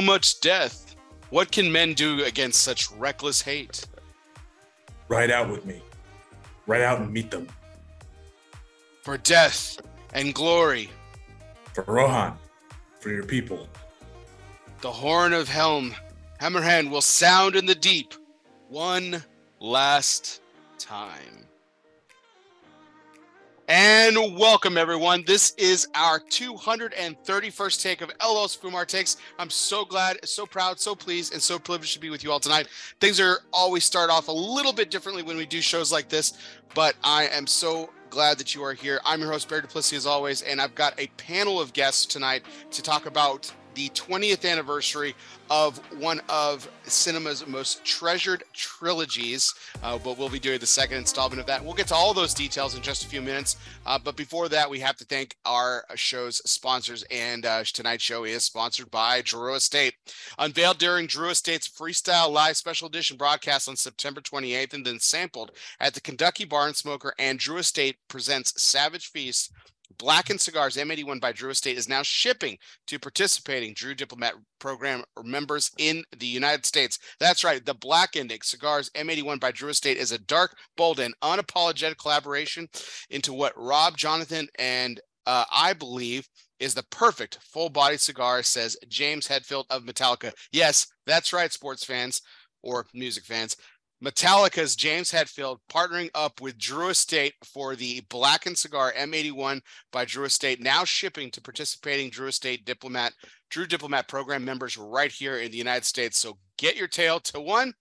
So much death. What can men do against such reckless hate? Ride out with me. Ride out and meet them. For death and glory. For Rohan. For your people. The horn of Helm, Hammerhand will sound in the deep one last time. And welcome, everyone. This is our 231st take of LO's Fumar Takes. I'm so glad, so proud, so pleased, and so privileged to be with you all tonight. Things are always start off a little bit differently when we do shows like this, but I am so glad that you are here. I'm your host, Barry Duplessis, as always, and I've got a panel of guests tonight to talk about the 20th anniversary of one of cinema's most treasured trilogies. Uh, but we'll be doing the second installment of that. We'll get to all those details in just a few minutes. Uh, but before that, we have to thank our show's sponsors. And uh, tonight's show is sponsored by Drew Estate. Unveiled during Drew Estate's Freestyle Live Special Edition broadcast on September 28th and then sampled at the Kentucky Barn Smoker and Drew Estate presents Savage Feast Blackened Cigars M81 by Drew Estate is now shipping to participating Drew Diplomat Program members in the United States. That's right. The Blackened Cigars M81 by Drew Estate is a dark, bold, and unapologetic collaboration into what Rob, Jonathan, and uh, I believe is the perfect full body cigar, says James Hetfield of Metallica. Yes, that's right, sports fans or music fans. Metallica's James Hetfield partnering up with Drew Estate for the Blackened Cigar M81 by Drew Estate, now shipping to participating Drew Estate Diplomat, Drew Diplomat program members right here in the United States. So get your tail to one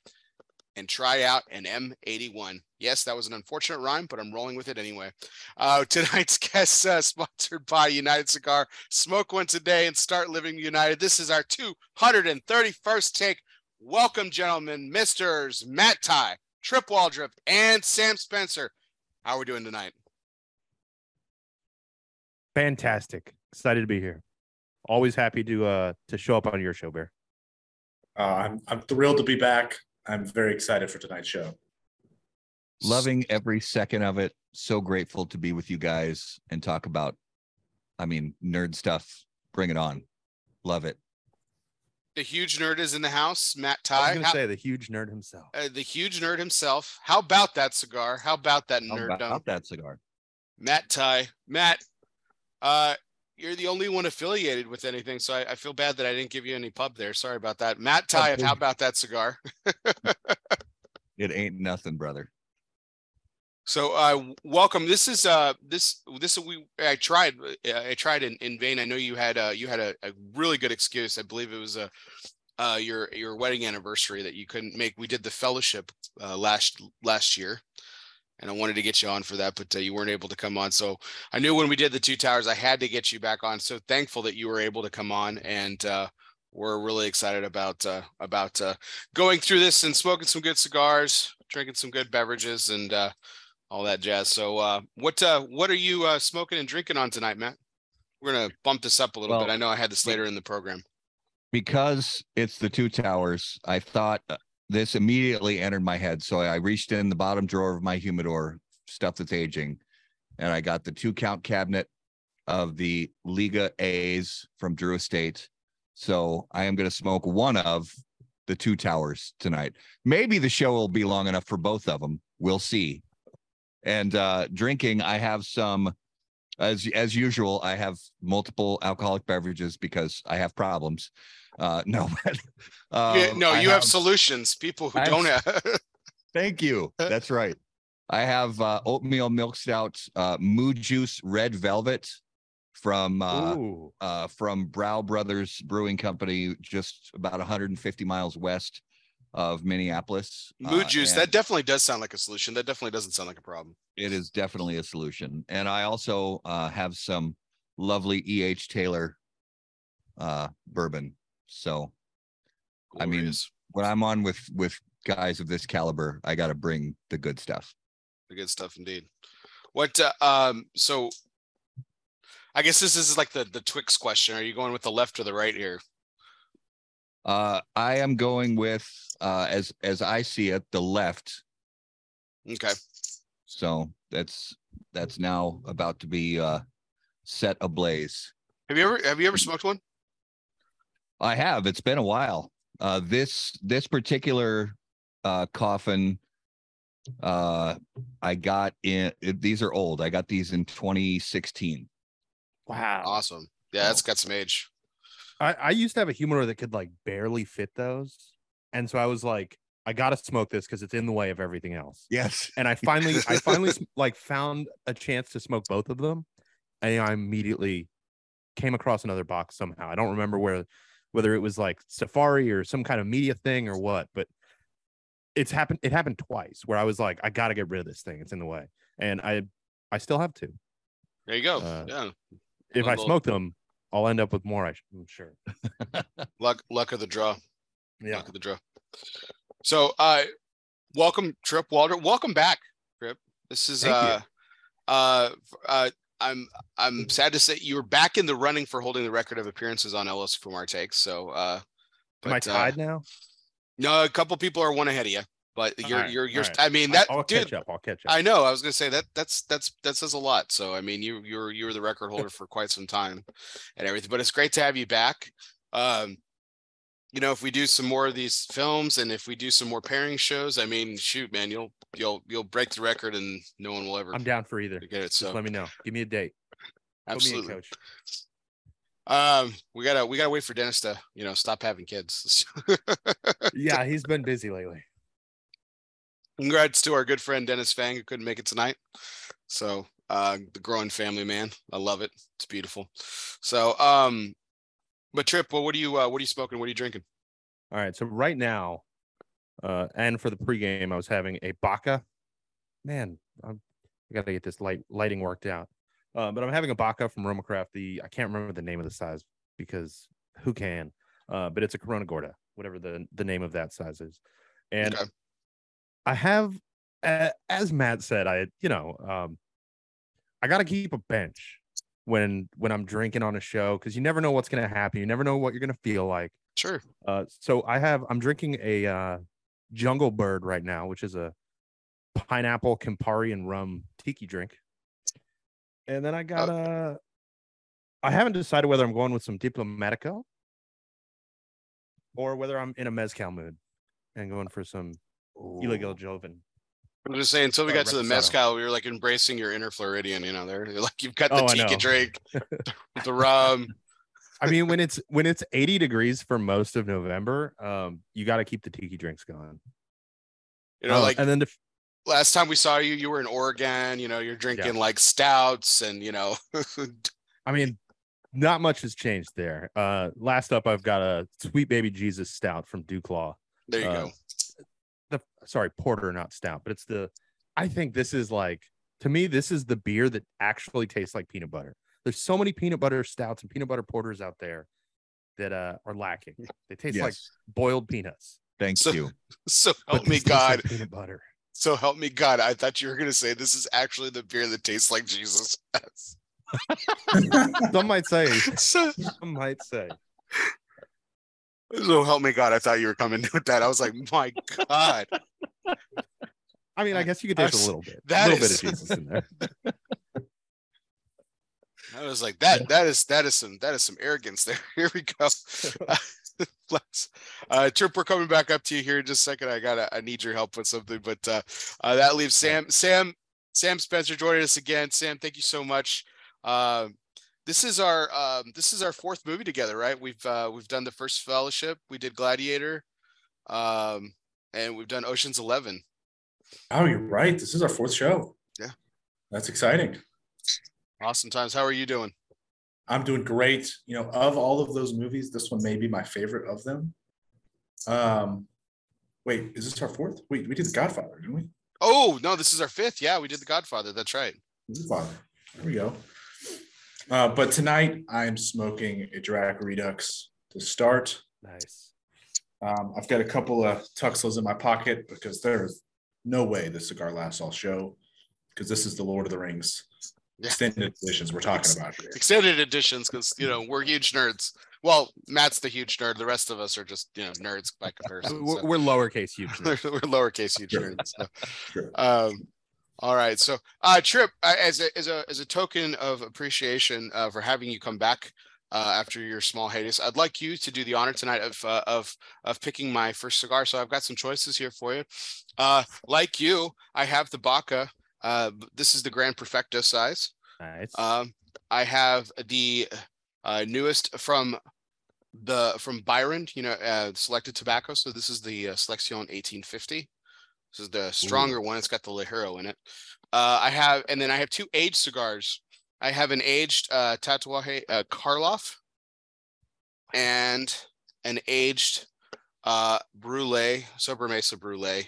and try out an M81. Yes, that was an unfortunate rhyme, but I'm rolling with it anyway. Uh, tonight's guest uh, sponsored by United Cigar. Smoke one today and start living united. This is our 231st take Welcome, gentlemen, Misters Matt Ty, Trip Waldrop, and Sam Spencer. How are we doing tonight? Fantastic. Excited to be here. Always happy to uh to show up on your show, Bear. Uh, I'm I'm thrilled to be back. I'm very excited for tonight's show. Loving every second of it. So grateful to be with you guys and talk about, I mean, nerd stuff. Bring it on. Love it. The huge nerd is in the house, Matt Ty. I was gonna How- say the huge nerd himself. uh, the huge nerd himself. How about that cigar? How about that nerd? How nerd? about that cigar? Matt Ty. Matt, uh, you're the only one affiliated with anything, so I, I feel bad that I didn't give you any pub there. Sorry about that. Matt Ty, Oh, how about that cigar? It ain't nothing, brother. So uh welcome. This is uh this this we I tried uh, I tried in, in vain. I know you had uh you had a, a really good excuse. I believe it was a uh your your wedding anniversary that you couldn't make. We did the fellowship uh last last year. And I wanted to get you on for that, but uh, you weren't able to come on. So I knew when we did the two towers, I had to get you back on. So thankful that you were able to come on, and uh, we're really excited about uh, about uh, going through this and smoking some good cigars, drinking some good beverages, and uh, all that jazz. So, uh, what uh, what are you uh, smoking and drinking on tonight, Matt? We're gonna bump this up a little Well, bit. I know I had this later in the program. because it's the two towers, I thought uh, this immediately entered my head. So I reached in the bottom drawer of my humidor, stuff that's aging, and I got the two count cabinet of the Liga A's from Drew Estate. So I am going to smoke one of the two towers tonight. Maybe the show will be long enough for both of them. We'll see. And uh drinking, I have some as as usual, I have multiple alcoholic beverages because I have problems. Uh no, but Yeah, um, no, I you have, solutions. People who I don't have. Thank you. That's right. I have uh, oatmeal milk stout, uh, Mood Juice Red Velvet from uh, uh, from Brau Brothers Brewing Company, just about 150 miles west of Minneapolis. Mood Uh, juice. That definitely does sound like a solution. That definitely doesn't sound like a problem. it is definitely a solution. And I also uh, have some lovely E.H. Taylor uh, bourbon. So I mean, Glorious. when I'm on with with guys of this caliber, I got to bring the good stuff. the good stuff indeed. What? Uh, um. So, I guess this is like the the Twix question. Are you going with the left or the right here? Uh, I am going with uh, as as I see it, the left. Okay. So that's that's now about to be uh, set ablaze. Have you ever have you ever smoked one? I have. It's been a while. Uh, this this particular uh, coffin, uh, I got in. These are old. I got these in 2016. Wow. Awesome. Yeah, that's got some age. I, I used to have a humidor that could like barely fit those. And so I was like, I gotta smoke this because it's in the way of everything else. Yes. And I finally, I finally like found a chance to smoke both of them, and I immediately came across another box somehow. I don't remember where, whether it was like Safari or some kind of media thing or what, but it's happened. It happened twice where I was like, I gotta get rid of this thing. It's in the way, and I, I still have to. There you go. Uh, yeah. If I smoke them, I'll end up with more. I sh- I'm sure. Luck luck of the draw. Yeah. Luck of the draw. So uh welcome Trip Walter. Welcome back, Trip. This is Thank you. uh uh uh I'm I'm sad to say you were back in the running for holding the record of appearances on LS from our takes. So uh Am I but, uh, tied now? no, a couple people are one ahead of you, but you're Alright, you're you're alright. I mean that I'll dude catch up. I'll catch up. I know. I was gonna say that that's that's that says a lot. So I mean, you you're you're the record holder for quite some time, and everything. But it's great to have you back. Um, you know, if we do some more of these films, and if we do some more pairing shows, I mean, shoot, man, you'll you'll you'll break the record, and no one will ever I'm down for either. get it. Just So let me know. Give me a date. Absolutely. coach. Um, we gotta we gotta wait for Dennis to you know stop having kids. Yeah, he's been busy lately. Congrats to our good friend Dennis Fang who couldn't make it tonight. So uh the growing family man. I love it. It's beautiful. So um but Trip, well, what are you uh what are you smoking? What are you drinking? All right. So right now, uh, and for the pregame, I was having a Baca. Man, I'm, I got to get this light lighting worked out. Uh, but I'm having a Baca from Roma Craft. The I can't remember the name of the size because who can? Uh, but it's a Corona Gorda, whatever the the name of that size is. And Okay. I have, uh, as Matt said, I you know, um, I got to keep a bench when when I'm drinking on a show because you never know what's gonna happen. You never know what you're gonna feel like. Sure. Uh, so I have I'm drinking a uh, Jungle Bird right now, which is a pineapple Campari and rum tiki drink. And then I got a. I haven't decided whether I'm going with some Diplomatico or whether I'm in a mezcal mood and going for some Ilegal Joven. I'm just saying until we Uh, got to the Reposado. mezcal, we were like embracing your inner Floridian, you know, there like you've got the Oh, tiki drink, the rum. I mean, when it's when it's 80 degrees for most of November, um, you got to keep the tiki drinks going. You know, Uh, like and then the last time we saw you, you were in Oregon, you know, you're drinking like stouts and you know I mean, not much has changed there. Uh, last up, I've got a Sweet Baby Jesus Stout from DuClaw. there you Uh, go. The sorry, porter, not stout, but it's the. I think this is like to me, this is the beer that actually tastes like peanut butter. There's so many peanut butter stouts and peanut butter porters out there that uh, are lacking. They taste like boiled peanuts. Thank So- you. So help me this tastes like God. peanut butter. So help me God. I thought you were gonna say this is actually the beer that tastes like Jesus. Some might say. Some might say. So help me God. I thought you were coming with that. I was like, my God. I mean, I guess you could take a little bit. that a little is- bit of Jesus in there. I was like, that that is that is some that is some arrogance there. Here we go. Uh Trip, we're coming back up to you here in just a second. I gotta I need your help with something, but uh, uh that leaves Sam Sam Sam Spencer joining us again. Sam, thank you so much. Um this is our um this is our fourth movie together, right? We've uh we've done the first fellowship, we did Gladiator, um, and we've done Ocean's Eleven. Oh, you're right. This is our fourth show. Yeah. That's exciting. Awesome times. How are you doing? I'm doing great. You know, of all of those movies, this one may be my favorite of them. Um, wait, is this our fourth? Wait, we did The Godfather, didn't we? Oh no, this is our fifth. Yeah, we did the Godfather. That's right. Godfather. There we go. Uh, but tonight I'm smoking a Drac Redux to start. Nice. Um, I've got a couple of Tuxlas in my pocket because there's no way this cigar lasts all show because this is the Lord of the Rings Yeah. extended editions we're talking about here. extended editions because you know we're huge nerds. Well, Matt's the huge nerd. The rest of us are just you know nerds by comparison. We're, so. we're lowercase huge. now. we're, we're lowercase huge nerds. so. Sure. Um, all right. So, uh, Trip, as a as a as a token of appreciation uh, for having you come back uh, after your small hiatus. I'd like you to do the honor tonight of uh, of of picking my first cigar. So I've got some choices here for you. Uh, like you, I have the Baca. Uh, this is the Grand Perfecto size. Nice. Um, I have the uh, newest from the from Byron, you know, uh, selected tobacco. So this is the uh, Selection 1850. This is the stronger one. It's got the Ligero in it. Uh, I have, and then I have two aged cigars. I have an aged uh, Tatuaje uh, Karloff and an aged uh, Brule, Sobremesa Brule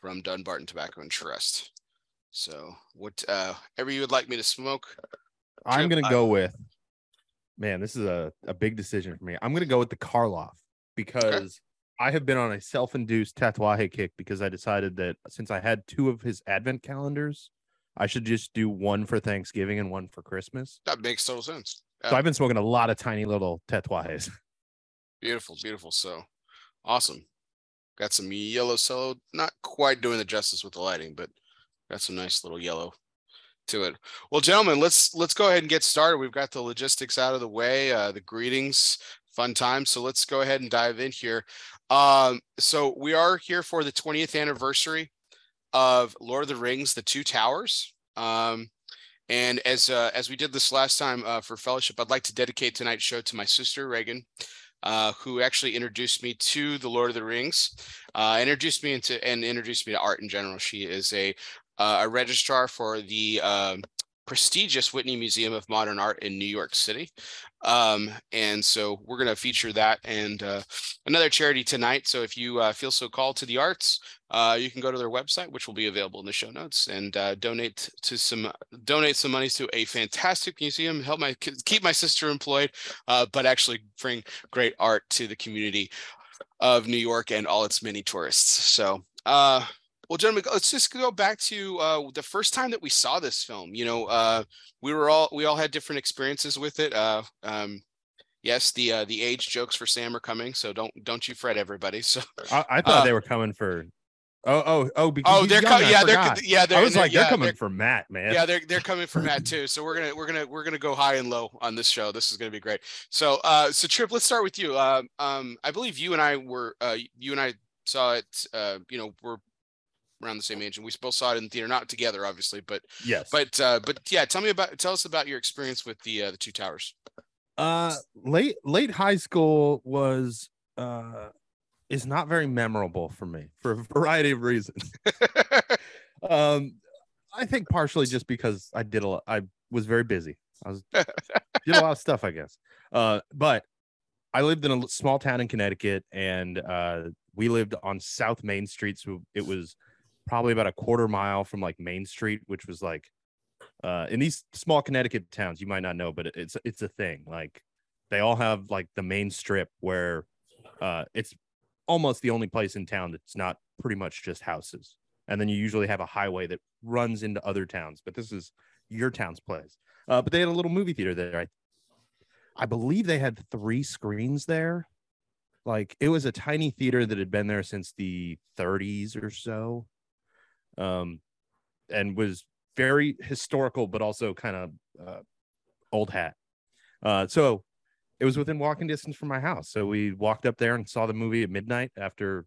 from Dunbarton Tobacco and Trust. So, what whatever you would like me to smoke, I'm gonna go with man, this is a, a big decision for me. I'm gonna go with the Karloff because I have been on a self-induced tatuaje kick because I decided that since I had two of his advent calendars, I should just do one for Thanksgiving and one for Christmas. that makes total sense. So I've been smoking a lot of tiny little tatuajes. Beautiful, beautiful. So awesome. Got some yellow cello, not quite doing the justice with the lighting, but got some nice little yellow to it. Well, gentlemen, let's let's go ahead and get started. We've got the logistics out of the way, uh, the greetings, fun time. So let's go ahead and dive in here. Um, so we are here for the 20th anniversary of Lord of the Rings: The Two Towers. Um, and as uh, as we did this last time uh, for fellowship, I'd like to dedicate tonight's show to my sister Reagan, uh, who actually introduced me to the Lord of the Rings, uh, introduced me into and introduced me to art in general. She is a uh, a registrar for the um, prestigious Whitney Museum of Modern Art in New York City, um, and so we're going to feature that and uh, another charity tonight. So if you uh, feel so called to the arts, uh, you can go to their website, which will be available in the show notes, and uh, donate to some donate some monies to a fantastic museum, help my keep my sister employed, uh, but actually bring great art to the community of New York and all its many tourists. So, uh, well, gentlemen, let's just go back to uh, the first time that we saw this film. You know, uh, we were all we all had different experiences with it. Uh, um, yes, the uh, the age jokes for Sam are coming, so don't don't you fret, everybody. So, I, I thought Uh, they were coming for oh oh oh because oh, they're coming. Yeah, they're yeah. They're I was they're- like, they're yeah, coming for Matt, man. yeah they're they're coming for matt too so we're gonna we're gonna we're gonna go high and low on this show this is gonna be great so uh so trip let's start with you um um i believe you and i were uh you and i saw it uh you know we're around the same age and we both saw it in the theater not together obviously but yes. but uh but yeah tell me about tell us about your experience with the uh the two towers Uh, late late high school was uh is not very memorable for me for a variety of reasons. um, I think partially just because I did a lot. I was very busy. I was did a lot of stuff, I guess. Uh, but I lived in a small town in Connecticut, and uh, we lived on South Main Street, so it was probably about a quarter mile from like Main Street, which was like uh, in these small Connecticut towns, you might not know, but it's it's a thing. Like they all have like the main strip where uh, it's almost the only place in town that's not pretty much just houses. And then you usually have a highway that runs into other towns, but this is your town's place. Uh, but they had a little movie theater there. I, I believe they had three screens there. Like it was a tiny theater that had been there since the 30s or so. Um, and was very historical, but also kind of uh, old hat. Uh, so it was within walking distance from my house. So we walked up there and saw the movie at midnight after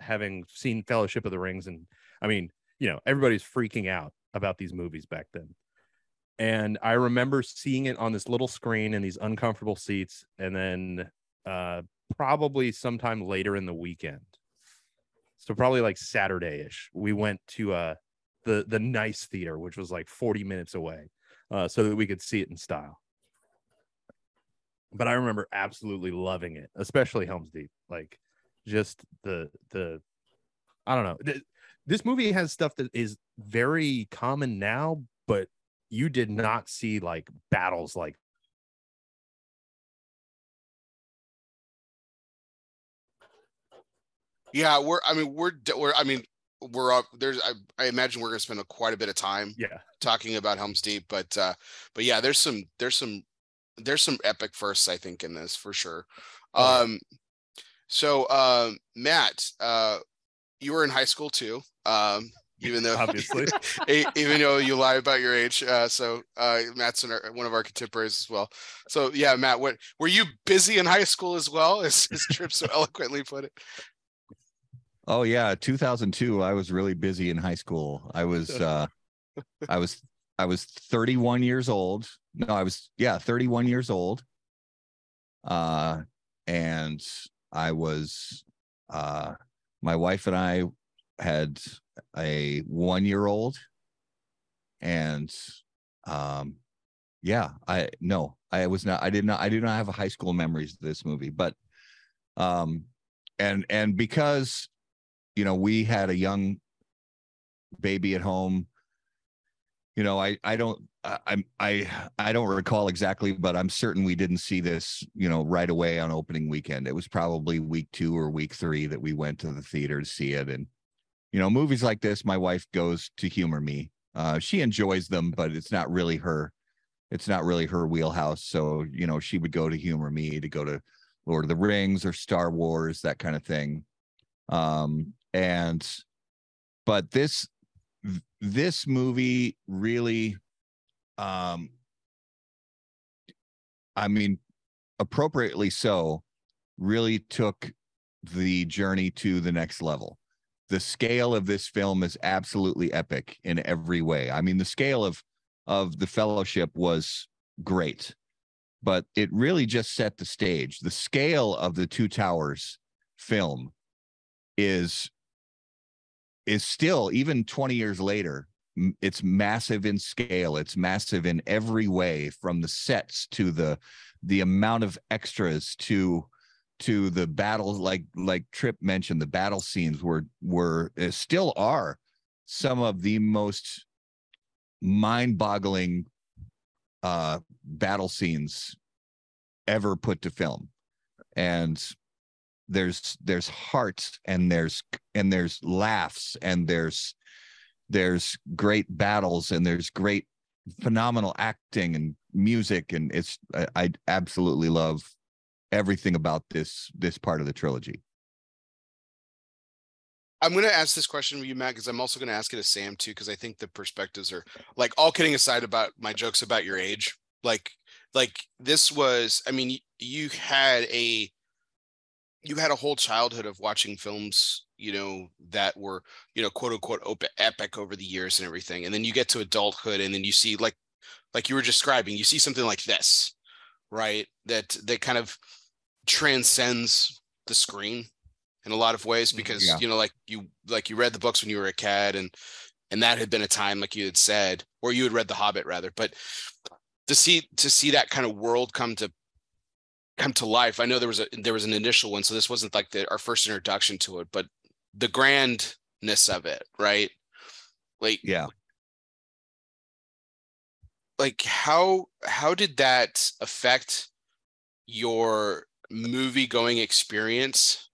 having seen Fellowship of the Rings. And I mean, you know, everybody's freaking out about these movies back then. And I remember seeing it on this little screen in these uncomfortable seats. And then uh, probably sometime later in the weekend. So probably like Saturday ish, we went to uh, the the nice theater, which was like 40 minutes away, uh, so that we could see it in style. But I remember absolutely loving it, especially Helm's Deep. Like just the the I don't know. This movie has stuff that is very common now, but you did not see like battles like yeah we're i mean we're we're i mean we're up there's i, I imagine we're gonna spend a, quite a bit of time yeah. talking about Helm's Deep, but uh, but yeah, there's some there's some there's some epic firsts I think in this for sure. Oh, yeah. Um, so um, Matt, uh, you were in high school too. Um, even though Obviously. even though you lie about your age. Uh, so uh, Matt's one of our contemporaries as well. So yeah, Matt, what were you busy in high school as well? As, as Trip so eloquently put it. Oh yeah, 2002. I was really busy in high school. I was uh I was I was 31 years old. No, I was yeah, 31 years old. Uh and I was uh my wife and I had a 1-year-old and um yeah, I no, I was not I did not I do not have a high school memories of this movie, but um and and because you know we had a young baby at home. You know i i don't I- i'm i i don't recall exactly but i'm certain we didn't see this you know right away on opening weekend. It was probably week two or week three that we went to the theater to see it. And you know movies like this my wife goes to humor me. Uh she enjoys them but it's not really her it's not really her wheelhouse. So you know she would go to humor me to go to lord of the rings or star wars that kind of thing. Um and but this this movie really um i mean appropriately so really took the journey to the next level. The scale of this film is absolutely epic in every way. I mean the scale of of the fellowship was great but it really just set the stage. The scale of the two towers film is is still even 20 years later it's massive in scale it's massive in every way from the sets to the the amount of extras to to the battles like like trip mentioned the battle scenes were were uh, still are some of the most mind-boggling uh battle scenes ever put to film. And there's there's heart and there's and there's laughs and there's there's great battles and there's great phenomenal acting and music and it's I, I absolutely love everything about this this part of the trilogy I'm going to ask this question of you, Matt, because I'm also going to ask it to Sam too, because I think the perspectives are like all kidding aside about my jokes about your age. Like, like this was, I mean, you had a, you had a whole childhood of watching films, you know, that were, you know, quote unquote op- epic over the years and everything. And then you get to adulthood and then you see like, like you were describing, you see something like this, right? That, that kind of transcends the screen in a lot of ways mm, because Yeah. you know like you like you read the books when you were a kid and and that had been a time like you had said or you had read the hobbit rather but to see to see that kind of world come to come to life. I know there was a there was an initial one so this wasn't like the our first introduction to it but the grandness of it right? Like yeah. Like how how did that affect your movie going experience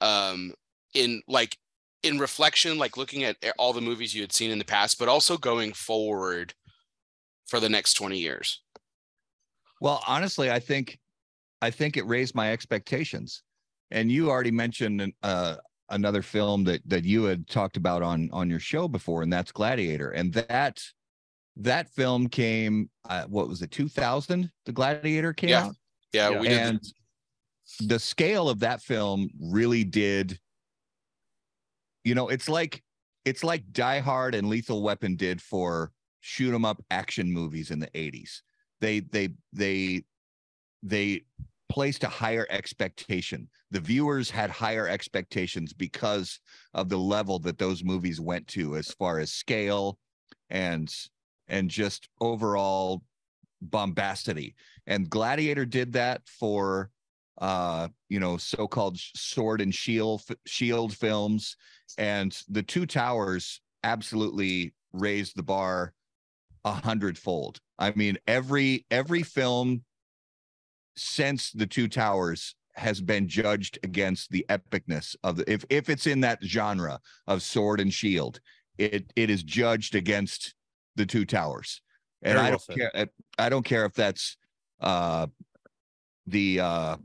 um in like in reflection like looking at all the movies you had seen in the past but also going forward for the next 20 years? Well, honestly, I think I think it raised my expectations. And you already mentioned uh, another film that that you had talked about on on your show before, and that's Gladiator. And that that film came, uh, what was it, 2000? The Gladiator came Yeah. out, yeah, Yeah. we did and the scale of that film really did. You know, it's like it's like Die Hard and Lethal Weapon did for shoot 'em up action movies in the 80s. They they they they placed a higher expectation. The viewers had higher expectations because of the level that those movies went to as far as scale and and just overall bombastity. And Gladiator did that for uh you know so-called sword and shield shield films and the two towers absolutely raised the bar a hundredfold. I mean, every every film since the two towers has been judged against the epicness of the if if it's in that genre of sword and shield, it it is judged against the two towers. And Very I well don't said. care I don't care if that's uh the uh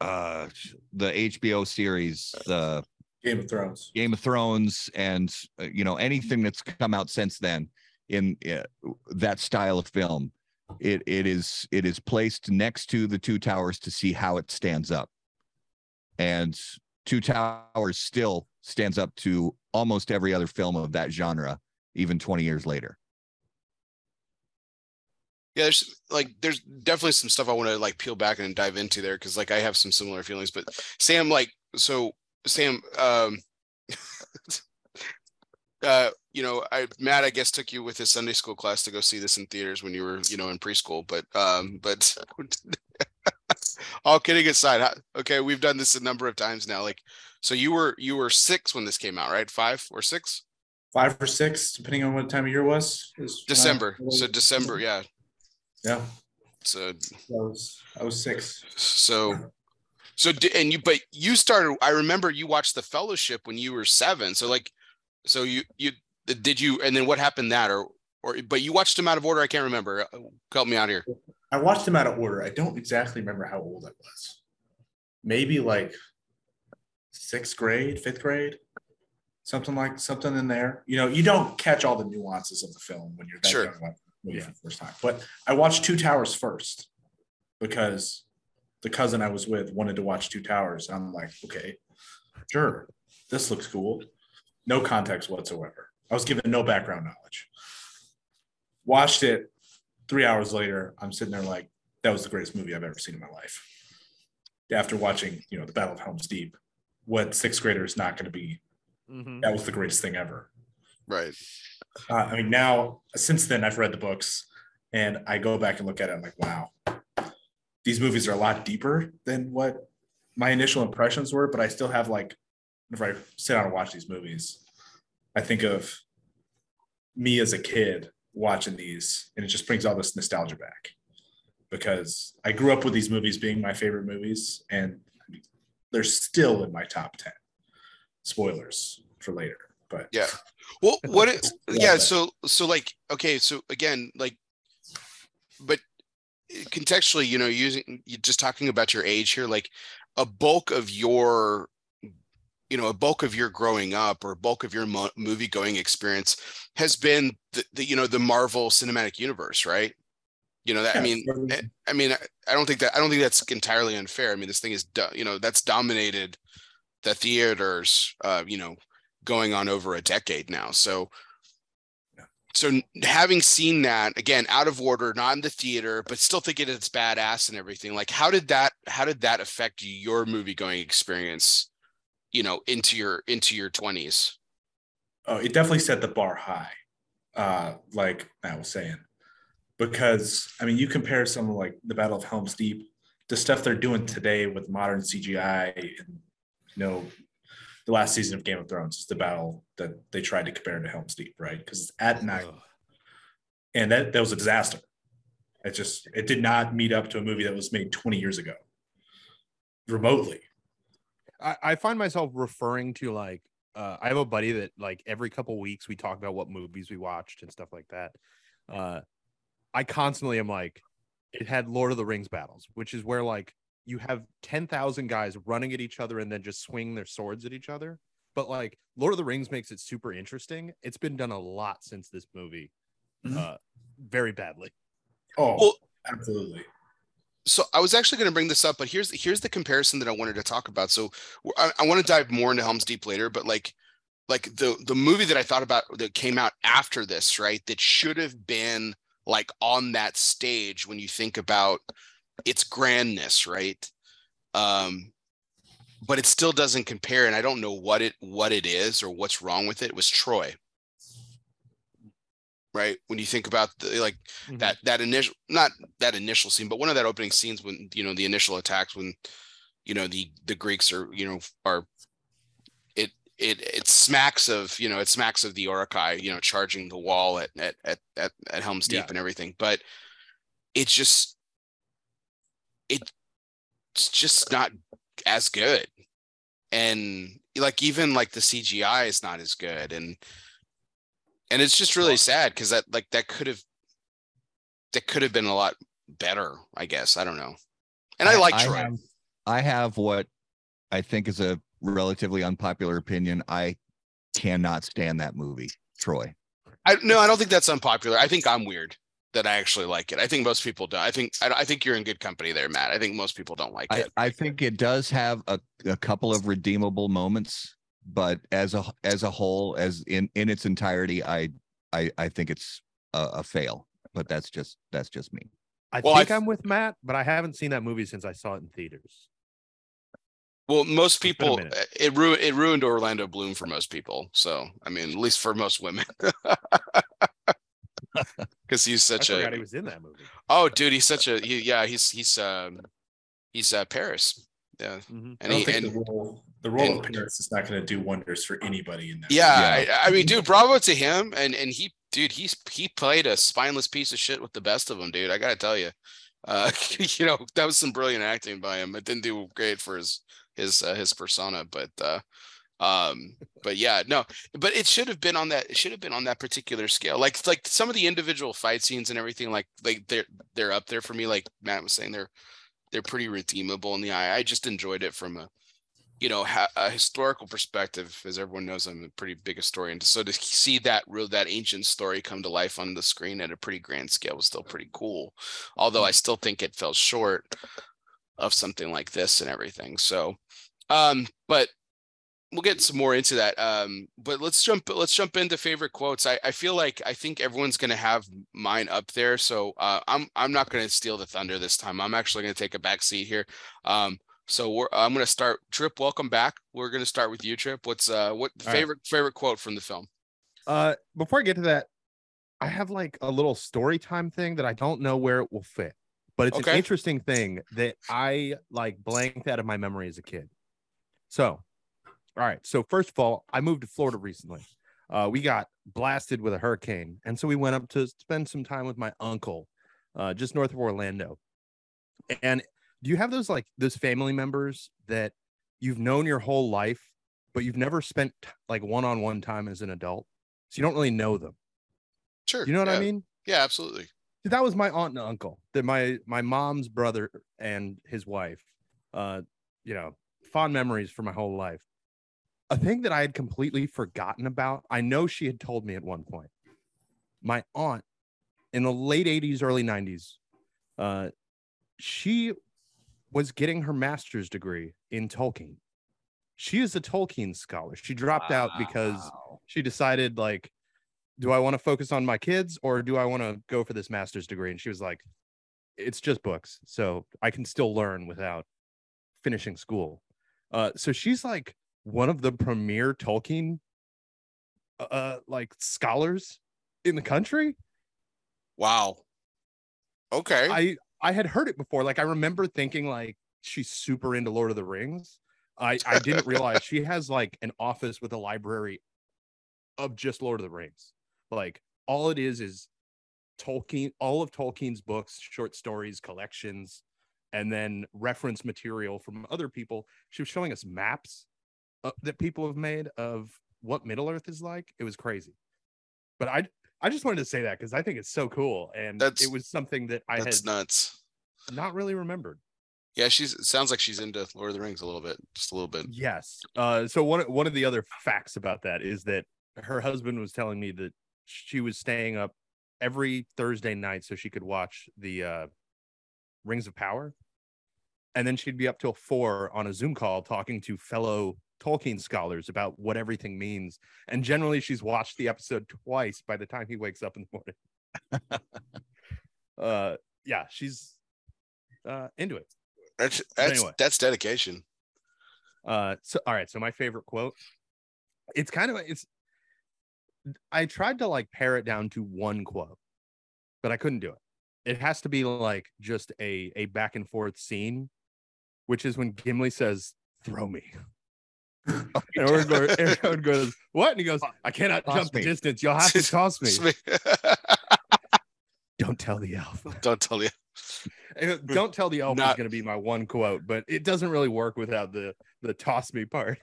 uh the HBO series uh Game of Thrones. Game of Thrones and uh, you know anything that's come out since then in uh, that style of film. It it is it is placed next to the Two Towers to see how it stands up, and Two Towers still stands up to almost every other film of that genre, even twenty years later. Yeah, there's like there's definitely some stuff I want to like peel back and dive into there because like I have some similar feelings. But Sam, like, so Sam, um, uh, you know, I Matt, I guess took you with his Sunday school class to go see this in theaters when you were, you know, in preschool. But um, but all kidding aside, how- okay, we've done this a number of times now. Like, so you were you were six when this came out, right? Five or six? Five or six, depending on what time of year it was. I- December. So December, yeah. Yeah, So I was I was six. So, so and you, but you started. I remember you watched The Fellowship when you were seven. So like, so you you did you, and then what happened that or or but you watched them out of order. I can't remember. Uh, Help me out here. I watched them out of order. I don't exactly remember how old I was. Maybe like sixth grade, fifth grade, something like something in there. You know, you don't catch all the nuances of the film when you're that Sure. young movie for the first time. But I watched Two Towers first because the cousin I was with wanted to watch Two Towers. I'm like, okay, sure, this looks cool. No context whatsoever. I was given no background knowledge. Watched it three hours later, I'm sitting there like, that was the greatest movie I've ever seen in my life. After watching, you know, the Battle of Helm's Deep, what sixth grader is not going to be? Mhm. That was the greatest thing ever. Right. Uh, I mean, now since then, I've read the books and I go back and look at it. I'm like, wow, these movies are a lot deeper than what my initial impressions were. But I still have like, if I sit down and watch these movies, I think of me as a kid watching these, and it just brings all this nostalgia back because I grew up with these movies being my favorite movies, and they're still in my top ten. Spoilers for later, but Yeah. Well, what it, yeah, so so like okay, so again, like but contextually, you know, using just talking about your age here, like a bulk of your you know, a bulk of your growing up or a bulk of your mo- movie going experience has been the, the you know, the Marvel Cinematic Universe, right? You know that I mean so- I mean, I, don't think that I don't think that's entirely unfair. I mean, this thing is, you know, that's dominated the theaters, uh, you know, going on over a decade now. So, Yeah. so having seen that again, out of order, not in the theater, but still thinking it's badass and everything. Like, how did that, how did that affect your movie going experience? You know, into your into your twenties. oh, it definitely set the bar high, uh, like Matt was saying, because I mean, you compare something like the Battle of Helm's Deep, the stuff they're doing today with modern CGI, and you know, the last season of Game of Thrones is the battle that they tried to compare to Helm's Deep, right? Because it's at night, Ugh. and that that was a disaster. It just it did not meet up to a movie that was made 20 years ago, remotely. I, I find myself referring to like uh, I have a buddy that like every couple weeks we talk about what movies we watched and stuff like that. Uh, I constantly am like, it had Lord of the Rings battles, which is where like you have ten thousand guys running at each other and then just swinging their swords at each other. But like Lord of the Rings makes it super interesting. It's been done a lot since this movie, Mhm. uh, very badly. Oh, Well- absolutely. So I was actually going to bring this up, but here's here's the comparison that I wanted to talk about. So I, I want to dive more into Helm's Deep later, but like like the the movie that I thought about that came out after this, right? That should have been like on that stage when you think about its grandness, right? Um, but it still doesn't compare, and I don't know what it what it is or what's wrong with it. Was Troy, right? When you think about the like mm-hmm. that that initial not that initial scene but one of that opening scenes when you know the initial attacks when you know the the greeks are you know are it it it smacks of you know it smacks of the Uruk-hai, you know charging the wall at at at at, at helm's deep Yeah. and everything but it's just it, it's just not as good and like even like the cgi is not as good and and it's just really sad because that like that could have that could have been a lot better i guess i don't know and i, like troy have, I have what I think is a relatively unpopular opinion. I cannot stand that movie, Troy. I no, I don't think that's unpopular. I think I'm weird that I actually like it. I think most people don't I think I, I think you're in good company there, Matt. I think most people don't like I, it. I think it does have a, a couple of redeemable moments, but as a as a whole, as in in its entirety, I I I think it's a, a fail. But that's just that's just me. I Well, I think th- I'm with Matt, but I haven't seen that movie since I saw it in theaters. Well, most people it ruined it ruined Orlando Bloom for most people. So I mean, at least for most women. Because he's such forgot a he was in that movie. oh dude, he's such a he, yeah, he's he's um he's uh Paris. Yeah. Mhm. I And don't he think and the role the role and- of Paris is not going to do wonders for anybody in that. yeah, Yeah. I, I mean, dude, bravo to him. And and he dude, he's he played a spineless piece of shit with the best of them, dude. I gotta tell you. Uh you know, that was some brilliant acting by him. It didn't do great for his his uh, his persona, but uh um but yeah no but it should have been on that it should have been on that particular scale like like some of the individual fight scenes and everything like like they're they're up there for me like matt was saying they're they're pretty redeemable in the eye i just enjoyed it from a you know ha- a historical perspective as everyone knows i'm a pretty big historian so to see that real that ancient story come to life on the screen at a pretty grand scale was still pretty cool although i still think it fell short of something like this and everything so um but we'll get some more into that um but let's jump let's jump into favorite quotes i i feel like i think everyone's gonna have mine up there so uh i'm i'm not gonna steal the thunder this time i'm actually gonna take a back seat here um so we're i'm gonna start trip welcome back we're gonna start with you trip what's uh what All right. favorite favorite quote from the film Uh, before I get to that, I have like a little story time thing that I don't know where it will fit, but it's Okay. an interesting thing that I like blanked out of my memory as a kid. So, all right. So first of all, I moved to Florida recently. Uh, we got blasted with a hurricane, and so we went up to spend some time with my uncle, uh, just north of Orlando. And do you have those like those family members that you've known your whole life, but you've never spent like one-on-one time as an adult? so you don't really know them. sure You know what yeah. I mean? yeah absolutely That was my aunt and uncle. That my my mom's brother and his wife. Uh, you know, fond memories for my whole life. A thing that I had completely forgotten about. I know she had told me at one point. My aunt in the late 80s, early 90s, uh, she was getting her master's degree in Tolkien. She is a Tolkien scholar. She dropped out because she decided like do i want to focus on my kids or do i want to go for this master's degree? And she was like it's just books so i can still learn without finishing school. Uh so she's like one of the premier tolkien uh like scholars in the country. Wow. Okay. I i had heard it before like i remember thinking like she's super into lord of the rings. I i didn't realize she has like an office with a library of just lord of the rings. Like all it is is tolkien all of tolkien's books short stories collections and then reference material from other people. She was showing us maps uh, that people have made of what middle earth is like. It was crazy. But i i just wanted to say that because i think it's so cool and That's- it was something that i that's had nuts. not really remembered. Yeah she's it sounds like she's into lord of the rings a little bit just a little bit. Yes. Uh, so one one of the other facts about that is that her husband was telling me that she was staying up every Thursday night so she could watch the uh, Rings of Power, and then she'd be up till four on a Zoom call talking to fellow Tolkien scholars about what everything means. And generally, she's watched the episode twice by the time he wakes up in the morning. uh, yeah, she's uh, into it. that's that's anyway. that's dedication Uh, so all right. So my favorite quote. It's kind of it's. I tried to like pare it down to one quote, but I couldn't do it. It has to be like just a a back and forth scene, which is when Gimli says, "Throw me." And Aragorn, Aragorn goes, "What?" And he goes, "I cannot Toss jump the distance. You'll have to toss me." don't tell the elf. Don't tell the elf. Hmm. Don't tell the elf is going to be my one quote, but it doesn't really work without the the toss me part.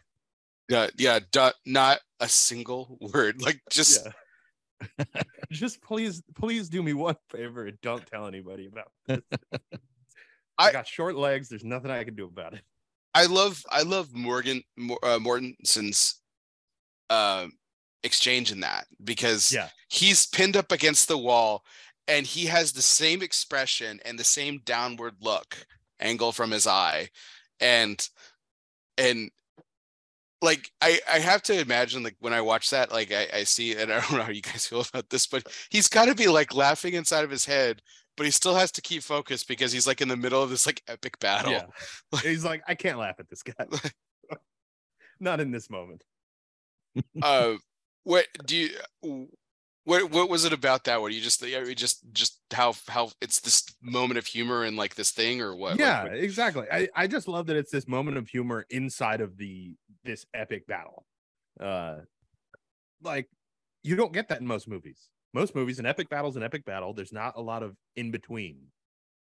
yeah yeah not a single word like just Yeah. Just please, please do me one favor and don't tell anybody about this. I, I- got short legs. There's nothing I can do about it. I love I love Morgan Mor- uh, Mortensen's uh, exchange in that because Yeah. he's pinned up against the wall and he has the same expression and the same downward look angle from his eye and and like I I have to imagine like when I watch that like I I see and I don't know how you guys feel about this but he's got to be like laughing inside of his head but he still has to keep focused because he's like in the middle of this like epic battle. Yeah. He's like, I can't laugh at this guy. Not in this moment. uh what do you what what was it about that one you just just just how how it's this moment of humor and like this thing or what Like, yeah, what- exactly. I, I just love that it's this moment of humor inside of the this epic battle. Uh like you don't get that in most movies. Most movies, an epic battle's an epic battle. There's not a lot of in between.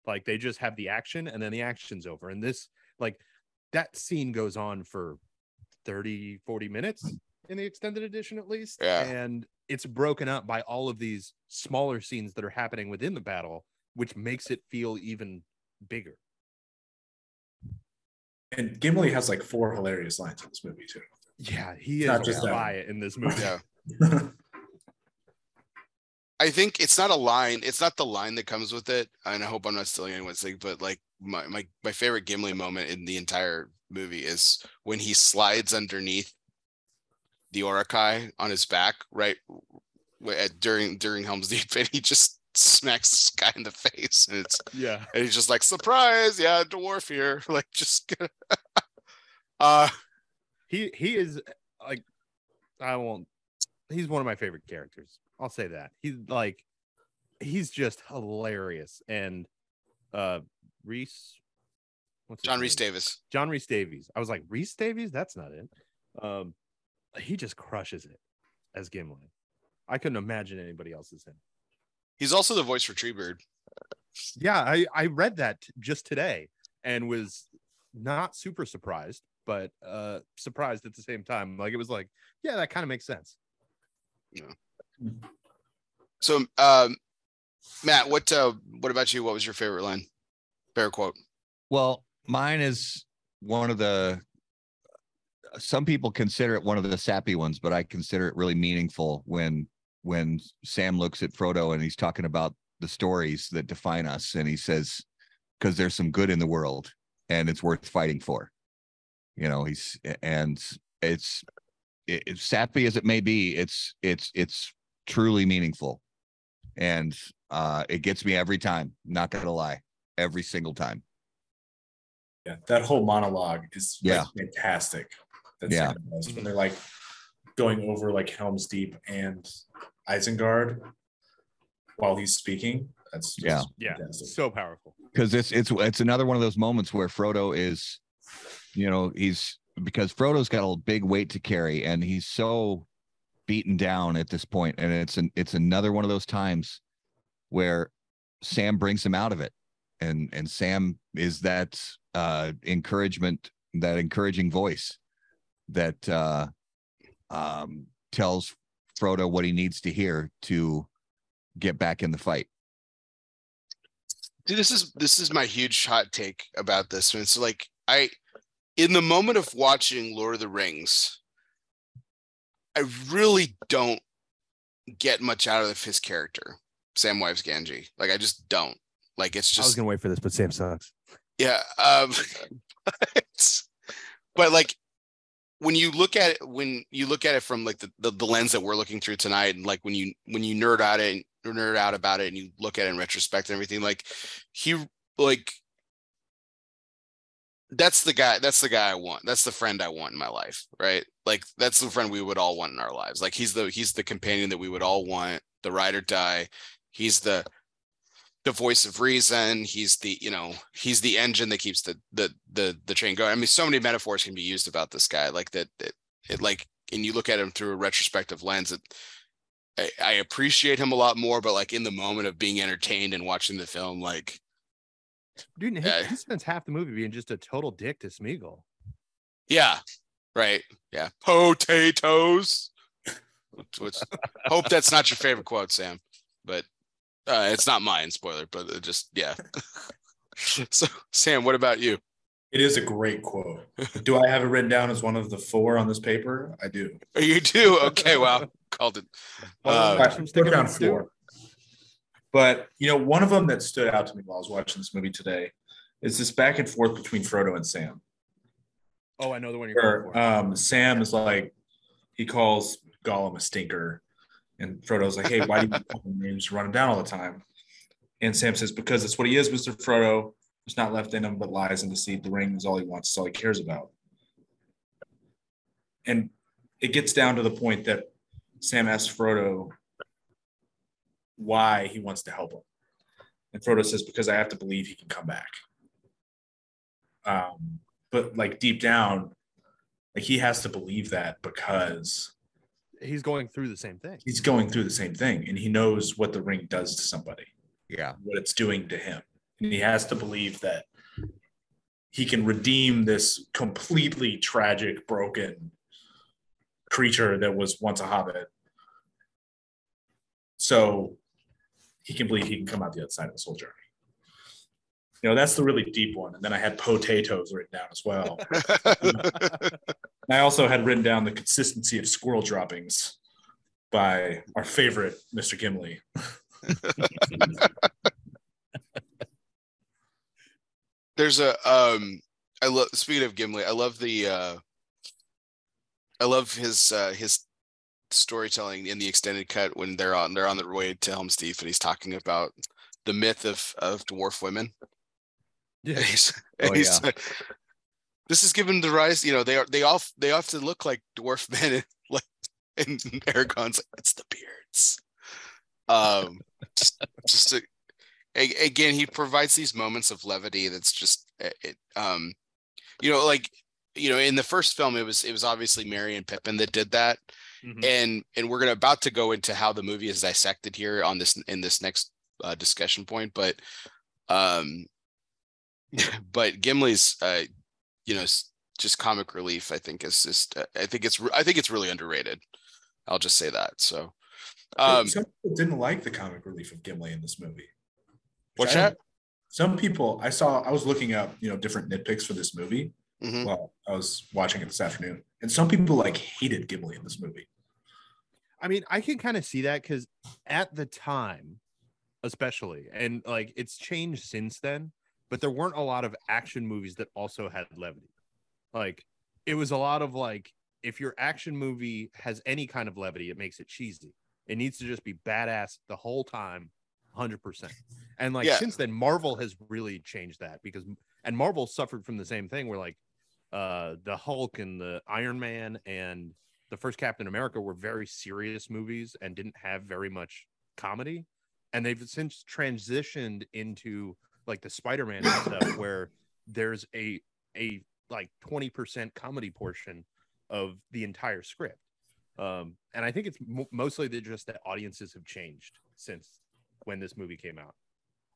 Like they just have the action and then the action's over. And this, like, that scene goes on for 30, 40 minutes in the extended edition, at least. Yeah. And it's broken up by all of these smaller scenes that are happening within the battle, which makes it feel even bigger. And Gimli has like four hilarious lines in this movie too. Yeah, he It's not is just just that. by in this movie. yeah i think it's not a line it's not the line that comes with it and i hope i'm not stealing anyone's thing but like my my, my favorite gimli moment in the entire movie is when he slides underneath the Uruk-hai on his back right at, during during helm's deep and he just smacks this guy in the face and it's Yeah. and he's just like surprise yeah dwarf here like just uh He he is like I won't he's one of my favorite characters. I'll say that. He's like he's just hilarious and uh Reese what's john rhys-davies John Rhys-Davies. I was like, Reese Davies? That's not it. Um, he just crushes it as Gimli. I couldn't imagine anybody else as him. he's also the voice for Treebeard Yeah, I, I read that just today and was not super surprised, but uh surprised at the same time. Like it was like, yeah, that kind of makes sense. So, um, Matt, what uh, what about you? What was your favorite line? Favorite quote? Well, mine is one of the some people consider it one of the sappy ones, but I consider it really meaningful when when Sam looks at Frodo and he's talking about the stories that define us and he says because there's some good in the world and it's worth fighting for. You know, he's and it's it, it's sappy as it may be, it's it's it's truly meaningful. And uh it gets me every time, not gonna lie, every single time. Yeah, that whole monologue is like, Yeah. fantastic. That Yeah. Sam does when they're like going over like Helm's Deep and Isengard while he's speaking. That's just Yeah. Yeah. fantastic. So powerful. because it's it's it's another one of those moments where Frodo is, you know, he's because Frodo's got a big weight to carry and he's so beaten down at this point, and it's an it's another one of those times where Sam brings him out of it, and and Sam is that uh encouragement, that encouraging voice that uh um tells Frodo what he needs to hear to get back in the fight. Dude, this is this is my huge hot take about this. And it's like I, in the moment of watching Lord of the Rings, I really don't get much out of his character, Sam Samwise Gamgee. Like I just don't. Like it's just I was gonna wait for this, but Sam sucks. Yeah. Um, but, but like when you look at it, when you look at it from like the, the, the lens that we're looking through tonight, and like when you when you nerd out it and nerd out about it and you look at it in retrospect and everything, like he like that's the guy that's the guy I want. That's the friend I want in my life, right? Like that's the friend we would all want in our lives. Like he's the he's the companion that we would all want, the ride or die. He's the the voice of reason he's the you know he's the engine that keeps the the the the train going i mean so many metaphors can be used about this guy like that it, it like and you look at him through a retrospective lens it I, I appreciate him a lot more but like in the moment of being entertained and watching the film like Dude, he, Yeah. he spends half the movie being just a total dick to Smeagol. yeah right yeah potatoes Which- which- hope that's not your favorite quote sam but uh it's not mine spoiler but it just yeah so sam what about you It is a great quote. Do I have it written down as one of the four on this paper? I do. You do okay. Well, called it. Well, Uh, watch Right, put stick 'em down four. But you know, one of them that stood out to me while I was watching this movie today is this back and forth between Frodo and Sam. Oh, I know the one you're going Where for. um, Sam is like, he calls Gollum a stinker, and Frodo's like, "Hey, why do you call him names? Run him down all the time." And Sam says, "Because it's what he is, Mister Frodo. There's not left in him but lies and deceit. The ring is all he wants. It's all he cares about." And it gets down to the point that Sam asks Frodo why he wants to help him, and Frodo says, "Because I have to believe he can come back." Um, but like deep down, like he has to believe that because He's going through the same thing. he's going through the same thing and he knows what the ring does to somebody, Yeah. what it's doing to him. And he has to believe that he can redeem this completely tragic, broken creature that was once a hobbit. So he can believe he can come out the other side of this whole journey. You know, that's the really deep one. And then I had potatoes written down as well. I also had written down the consistency of squirrel droppings by our favorite Mr. Gimli. There's a um I love speaking of Gimli, I love the uh I love his uh his storytelling in the extended cut when they're on they're on their way to Helm's Deep and he's talking about the myth of of dwarf women. Yeah. And he's, Oh, he's yeah. this is given the rise, you know, they are they off they often look like dwarf men and like and Aragorn's like, it's the beards. Um just just a, a- again he provides these moments of levity that's just it, it um you know like you know in the first film it was it was obviously Merry and Pippin that did that Mhm. and and we're gonna about to go into how the movie is dissected here on this in this next uh, discussion point but um but gimli's uh you know just comic relief i think is just uh, i think it's i think it's really underrated i'll just say that so um some people didn't like the comic relief of Gimli in this movie. What's that? Some people I saw I was looking up, you know, different nitpicks for this movie. mhm. Well, I was watching it this afternoon, and some people like hated Gimli in this movie. I mean, I can kind of see that because at the time, especially, and like it's changed since then, but there weren't a lot of action movies that also had levity. Like it was a lot of like, if your action movie has any kind of levity, it makes it cheesy. It needs to just be badass the whole time, 100%. And like Yeah. since then, Marvel has really changed that because, and Marvel suffered from the same thing where like uh the Hulk and the Iron Man and the first Captain America were very serious movies and didn't have very much comedy. And they've since transitioned into like the Spider-Man stuff where there's a a like 20% comedy portion of the entire script. Um, and I think it's mo mostly that just that audiences have changed since when this movie came out.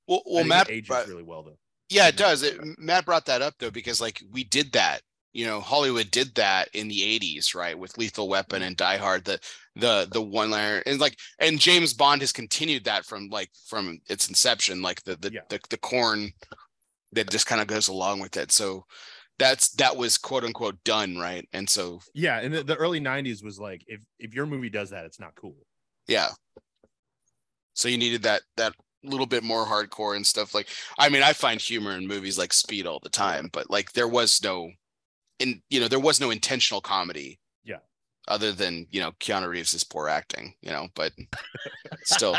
well, well matt ages brought- really well though. yeah it does it, matt brought that up though because like we did that you know hollywood did that in the 80s right with lethal weapon mm-hmm. and die hard the the the one liner and like and james bond has continued that from like from its inception like the the Yeah. the, the corn that just kind of goes along with it so that's that was quote unquote done right and so Yeah, and the, the early 90s was like if if your movie does that, it's not cool. yeah so you needed that that little bit more hardcore and stuff like i mean i find humor in movies like speed all the time but like there was no in you know there was no intentional comedy Yeah. other than you know keanu reeves's poor acting you know but still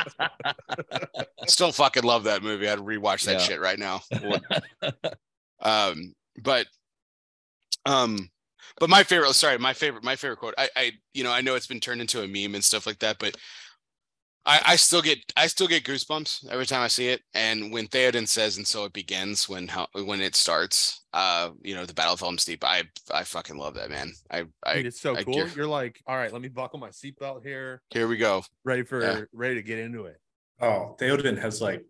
still fucking love that movie i'd rewatch that Yeah. shit right now um but um but my favorite sorry my favorite my favorite quote i i you know i know it's been turned into a meme and stuff like that but I, I still get I still get goosebumps every time I see it. And when Theoden says, "And so it begins," when how when it starts, uh, you know, the Battle of Helm's Deep, I I fucking love that man. I I Dude, it's so I cool. give- You're like, all right, let me buckle my seatbelt here, here we go. ready for Yeah. ready to get into it. Oh, Theoden has like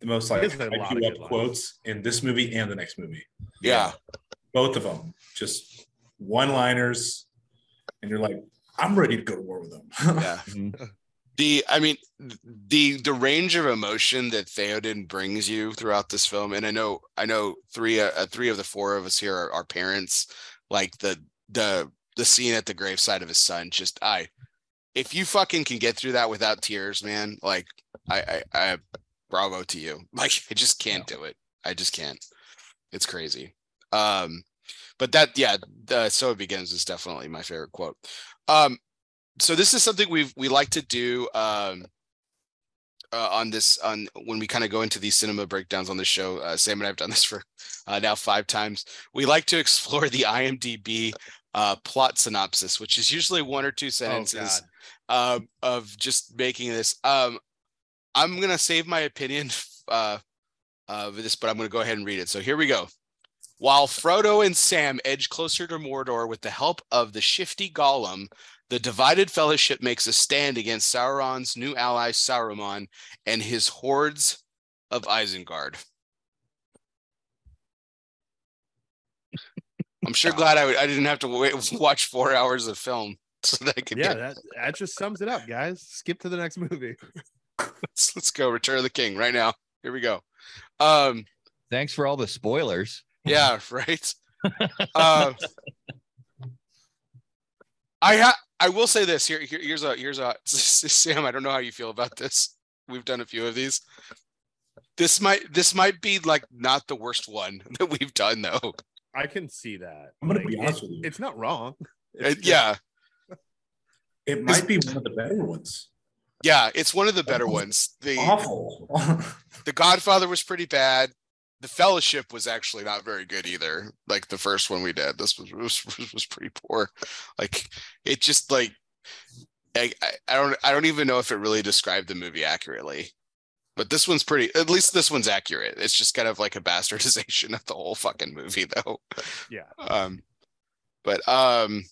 the most like a lot hype of you good up lines. quotes in this movie and the next movie. Yeah, Both of them, just one liners, and you're like, I'm ready to go to war with them. yeah. The I mean the the range of emotion that Theoden brings you throughout this film, and I know I know three uh, three of the four of us here are, are parents. Like the the the scene at the graveside of his son, just I if you fucking can get through that without tears, man, like I I, I bravo to you. Like I just can't do it. I just can't. It's crazy. Um but that yeah, the so it begins is definitely my favorite quote. Um so this is something we've we like to do um uh, on this on when we kind of go into these cinema breakdowns on the show. Uh, sam and i've done this for uh, now five times. We like to explore the imdb uh, plot synopsis which is usually one or two sentences um, of just making this. Um, i'm gonna save my opinion uh, of this but i'm gonna go ahead and read it. So here we go. While Frodo and Sam edge closer to Mordor with the help of the shifty Gollum, the divided fellowship makes a stand against Sauron's new ally Saruman and his hordes of Isengard. I'm sure glad I, I didn't have to wait, watch four hours of film so that I could yeah, get, that that just sums it up, guys. Skip to the next movie. let's, let's go Return of the King right now. Here we go. Um, Thanks for all the spoilers. yeah, right. uh, I ha- I will say this here, here. Here's a here's a Sam. I don't know how you feel about this. We've done a few of these. This might this might be like not the worst one that we've done though. I can see that. I'm gonna Like, be it- honest with you. It's not wrong. Uh, It's just- yeah, It might be one of the better ones. yeah. It's one of the better ones. The Awful. The Godfather was pretty bad. The Fellowship was actually not very good either. Like the first one we did, this was was, was pretty poor. Like it just like I, I don't I don't even know if it really described the movie accurately. But this one's pretty. At least this one's accurate. It's just kind of like a bastardization of the whole fucking movie, though. Yeah. Um, but um,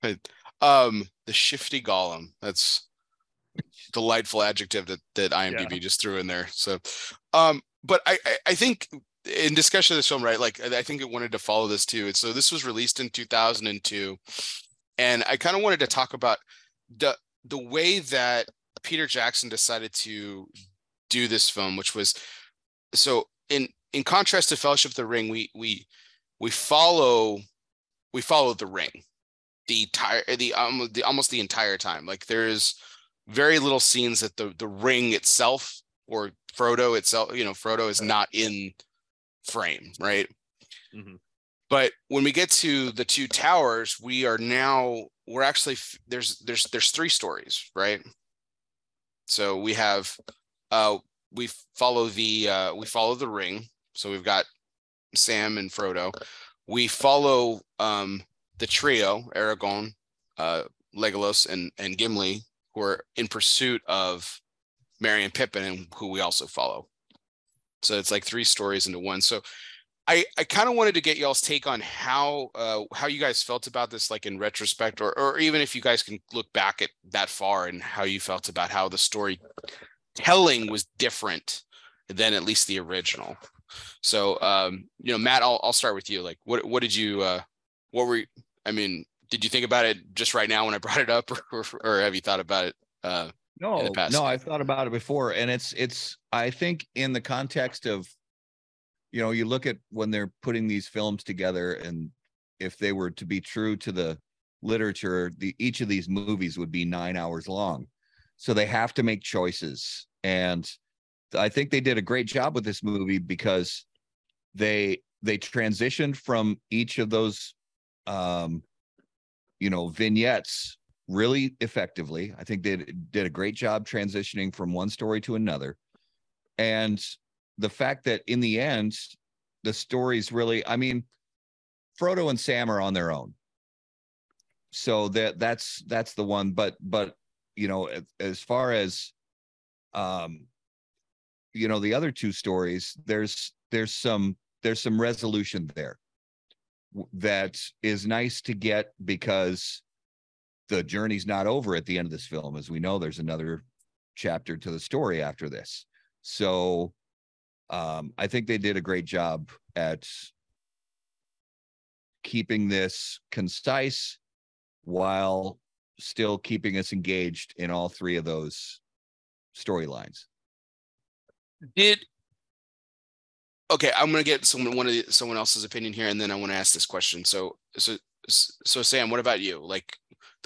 but um, the shifty Gollum. That's delightful adjective that that IMDb just threw in there. So, um, but I I, think in discussion of this film, right? Like I think it wanted to follow this too. And so this was released in 2002, and I kind of wanted to talk about the the way that Peter Jackson decided to do this film, which was so in in contrast to Fellowship of the Ring, we we we follow we follow the ring the entire the um the almost the entire time. Like there's very little scenes that the the ring itself or Frodo itself, you know, Frodo is not in frame, right? Mhm. But when we get to the two towers, we are now we're actually there's there's there's three stories, right? So we have uh we follow the uh we follow the ring. So we've got Sam and Frodo. We follow um the trio, Aragorn, uh Legolas and and Gimli, who are in pursuit of Merry and Pippin, and who we also follow. So it's like three stories into one. So I I kind of wanted to get y'all's take on how uh how you guys felt about this, like in retrospect, or or even if you guys can look back at that far and how you felt about how the story telling was different than at least the original. So um, you know, Matt, I'll I'll start with you. Like what what did you uh what were I mean, did you think about it just right now when I brought it up or or have you thought about it uh No, no, I've thought about it before, and it's it's. I think in the context of, you know, you look at when they're putting these films together, and if they were to be true to the literature, the each of these movies would be nine hours long, so they have to make choices, and I think they did a great job with this movie because they they transitioned from each of those, um, you know, vignettes really effectively. I think they did a great job transitioning from one story to another. And the fact that in the end, the stories really, I mean, Frodo and Sam are on their own. So that that's that's the one. But but you know, as, as far as um you know, the other two stories, there's there's some there's some resolution there that is nice to get because the journey's not over at the end of this film. As we know, there's another chapter to the story after this. So um, I think they did a great job at keeping this concise while still keeping us engaged in all three of those storylines. Did okay, I'm gonna get someone one of the, someone else's opinion here, and then I want to ask this question. So so so Sam, what about you? Like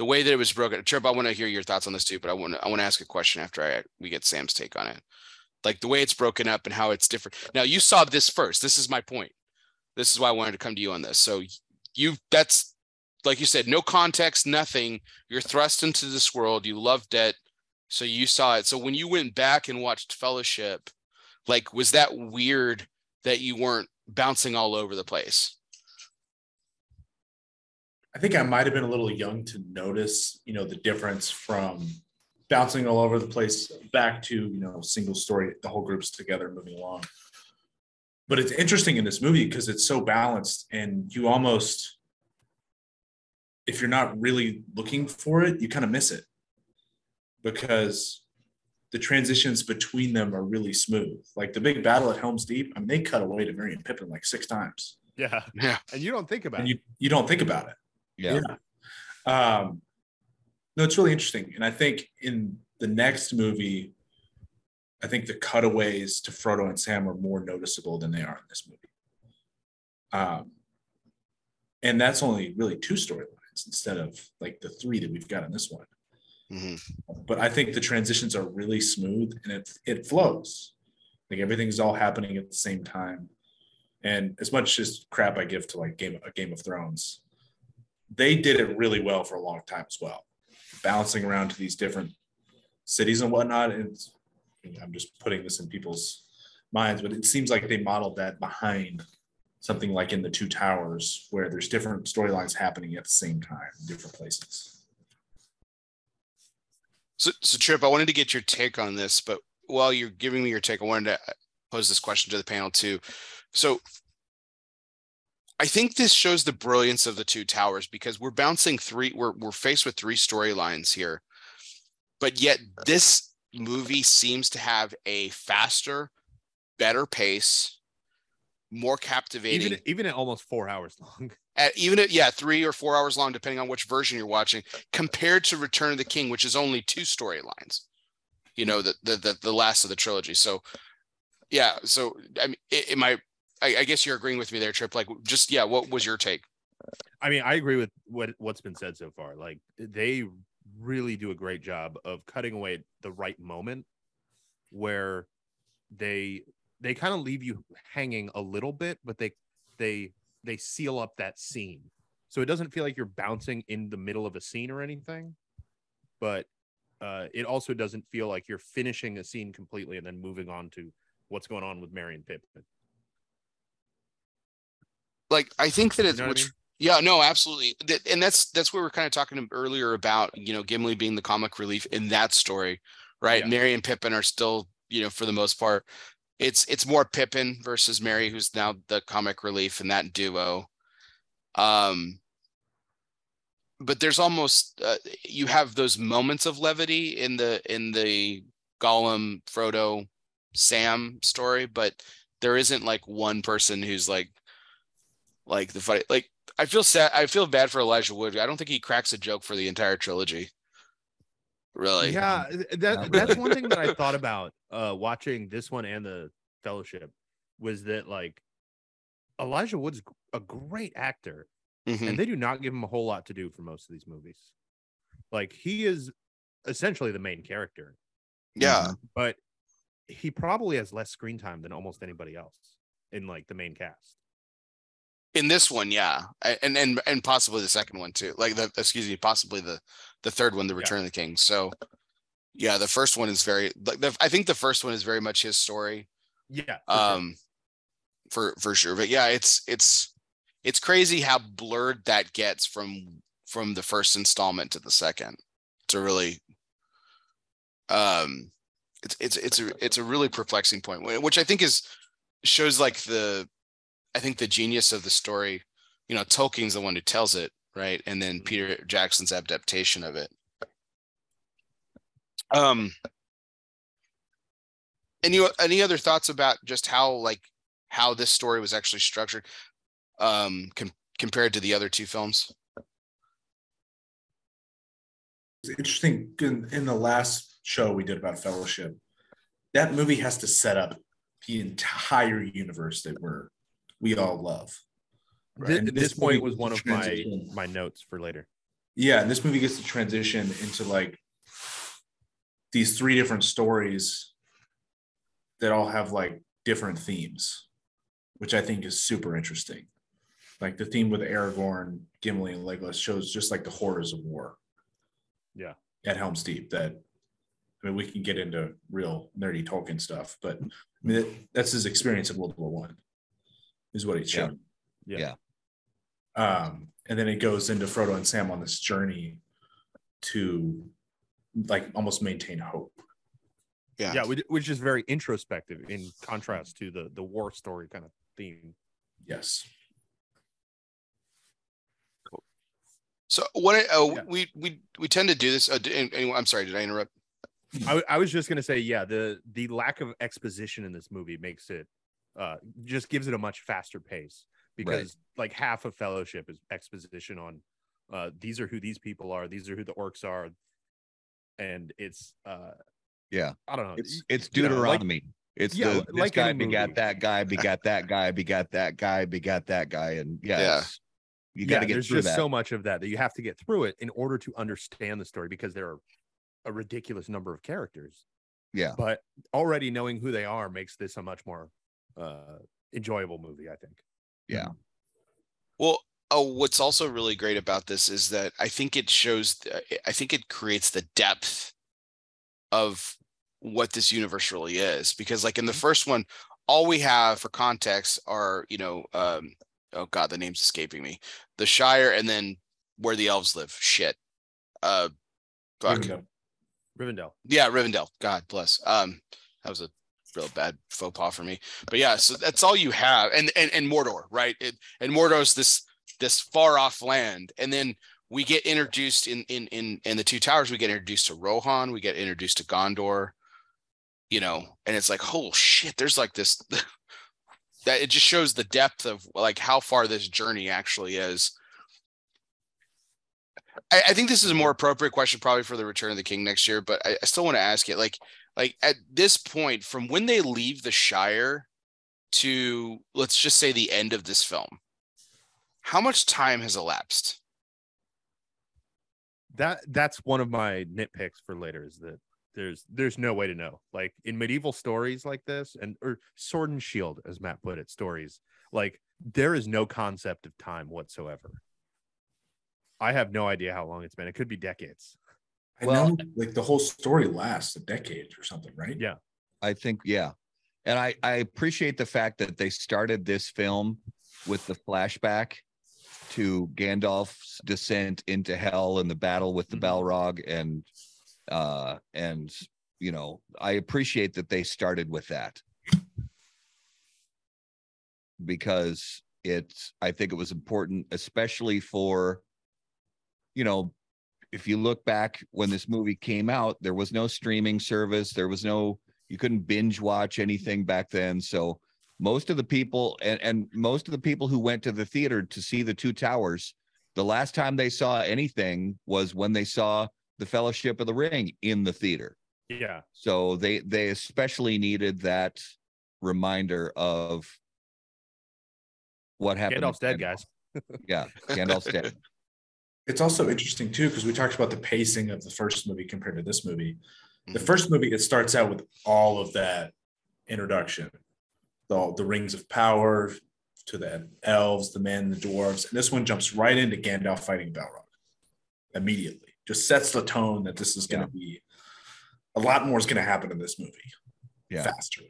the way that it was broken. Trip, I want to hear your thoughts on this too, but I want to I want to ask a question after I we get Sam's take on it. Like the way it's broken up and how it's different. Now you saw this first. This is my point. This is why I wanted to come to you on this. So you that's like you said, no context, nothing. You're thrust into this world. You loved it. So you saw it. So when you went back and watched Fellowship, like was that weird that you weren't bouncing all over the place? I think I might have been a little young to notice, you know, the difference from bouncing all over the place back to, you know, single story, the whole group's together moving along. But it's interesting in this movie because it's so balanced and you almost, if you're not really looking for it, you kind of miss it because the transitions between them are really smooth. Like the big battle at Helm's Deep, I mean, they cut away to Merry and Pippin like six times. Yeah. Yeah. And you don't think about And it. you, you don't think about it. Yeah. Um, no, it's really interesting. And I think in the next movie, I think the cutaways to Frodo and Sam are more noticeable than they are in this movie. Um, and that's only really two storylines instead of like the three that we've got in this one. Mhm. But I think the transitions are really smooth and it it flows. Like everything's all happening at the same time. And as much as crap I give to like Game a Game of Thrones, they did it really well for a long time as well, bouncing around to these different cities and whatnot. And I'm just putting this in people's minds, but it seems like they modeled that behind something like in the Two Towers, where there's different storylines happening at the same time in different places. So, so Trip, I wanted to get your take on this, but while you're giving me your take, I wanted to pose this question to the panel too. So, I think this shows the brilliance of the two towers because we're bouncing three. We're we're faced with three storylines here, but yet this movie seems to have a faster, better pace, more captivating. Even even at almost four hours long. at even at yeah three or four hours long depending on which version you're watching compared to return of the king which is only two storylines you know the the the, the last of the trilogy so yeah so i mean it, am I, I i guess you're agreeing with me there trip like just yeah what was your take I mean, I agree with what what's been said so far. Like they really do a great job of cutting away at the right moment where they they kind of leave you hanging a little bit, but they they they seal up that scene. So it doesn't feel like you're bouncing in the middle of a scene or anything, but uh, it also doesn't feel like you're finishing a scene completely and then moving on to what's going on with Merry and Pippin. Like i think that You it's know what I which mean? yeah no absolutely and that's that's what we are kind of talking earlier about you know gimli being the comic relief in that story right Yeah. merry and pippin are still you know for the most part it's it's more pippin versus merry who's now the comic relief in that duo um but there's almost uh, you have those moments of levity in the in the Gollum Frodo Sam story but there isn't like one person who's like like the fight like I feel sad I feel bad for Elijah Wood. I don't think he cracks a joke for the entire trilogy. Really. Yeah, that that's one thing that I thought about uh watching this one and the fellowship was that like Elijah Wood's a great actor Mhm. and they do not give him a whole lot to do for most of these movies. Like he is essentially the main character, yeah. But he probably has less screen time than almost anybody else in like the main cast. In this one yeah. And and and possibly the second one too. Like the excuse me possibly the the third one the return of the king. So yeah the first one is very like the, i think the first one is very much his story. Yeah. for sure. um for for sure. But yeah it's it's it's crazy how blurred that gets from from the first installment to the second It's a really um it's it's it's a it's a really perplexing point which i think is shows like the i think the genius of the story you know tolkien's the one who tells it right and then Mhm. peter jackson's adaptation of it um any any other thoughts about just how like how this story was actually structured um com- compared to the other two films interesting in, in the last show we did about Fellowship. That movie has to set up the entire universe that we're we all love. Thi- And this, this point was one of my my notes for later. Yeah, and this movie gets to transition into like these three different stories that all have like different themes, which I think is super interesting. Like the theme with Aragorn, Gimli, and Legolas shows just like the horrors of war. Yeah. At Helm's Deep, that I mean, we can get into real nerdy Tolkien stuff, but I mean, that, that's his experience in World War One, is what he Yeah. showed. Yeah. Yeah. Um, and then it goes into Frodo and Sam on this journey to like almost maintain hope. Yeah. Yeah, which, which is very introspective in contrast to the the war story kind of theme. Yes. So what? I- Uh, Yeah. We we we tend to do this. Uh, d- and- and- I'm sorry. Did I interrupt? I was just gonna say, yeah, the the lack of exposition in this movie makes it uh just gives it a much faster pace because like half of Fellowship is exposition on uh these are who these people are, these are who the orcs are, and it's uh Yeah. I don't know. It's- It's you know, like- Deuteronomy. it's Yeah, the this like guy any begat that guy, begat that guy, begat that guy, begat that guy, and yeah, Yeah. you got to get through. there's through just that. so much of that that you have to get through it in order to understand the story because there are a ridiculous number of characters. Yeah. But already knowing who they are makes this a much more uh enjoyable movie, I think. Yeah. Well, oh, what's also really great about this is that I think it shows. I think it creates the depth of what this universe really is. Because, like in the first one, all we have for context are you know, um, oh god, the name's escaping me. The Shire, and then where the elves live. Shit. Uh, fuck. Rivendell. Rivendell. Yeah, Rivendell. God bless. Um, that was a real bad faux pas for me. But yeah, so that's all you have, and and and Mordor, right? It, and Mordor's this this far off land, and then we get introduced in in in in the Two Towers. We get introduced to Rohan. We get introduced to Gondor. You know, and it's like, oh shit! There's like this. That it just shows the depth of like how far this journey actually is. I, I think this is a more appropriate question probably for the Return of the King next year, but I, I still want to ask it. Like, like at this point, from when they leave the Shire to let's just say the end of this film, how much time has elapsed? That that's one of my nitpicks for later is that there's there's no way to know. Like in medieval stories like this, and or sword and shield, as Matt put it, stories, like there is no concept of time whatsoever. I have no idea how long it's been. It could be decades. I Well- know like the whole story lasts a decade or something, right? Yeah. I think, yeah. And I, I appreciate the fact that they started this film with the flashback to Gandalf's descent into hell and the battle with the Mhm. Balrog and uh and you know, I appreciate that they started with that. Because it's I think it was important, especially for you know, if you look back when this movie came out, there was no streaming service, there was no you couldn't binge watch anything back then. So most of the people and, and most of the people who went to the theater to see the two towers, the last time they saw anything was when they saw the Fellowship of the Ring in the theater. Yeah. So they they especially needed that reminder of what happened. Gandalf's dead, guys. Yeah, Gandalf's dead. It's also interesting too because we talked about the pacing of the first movie compared to this movie. The Mhm. first movie it starts out with all of that introduction, the the rings of power to the elves, the men, the dwarves, and this one jumps right into Gandalf fighting Balrog immediately. Just sets the tone that this is going to be a lot more is going to happen in this movie. Yeah. faster.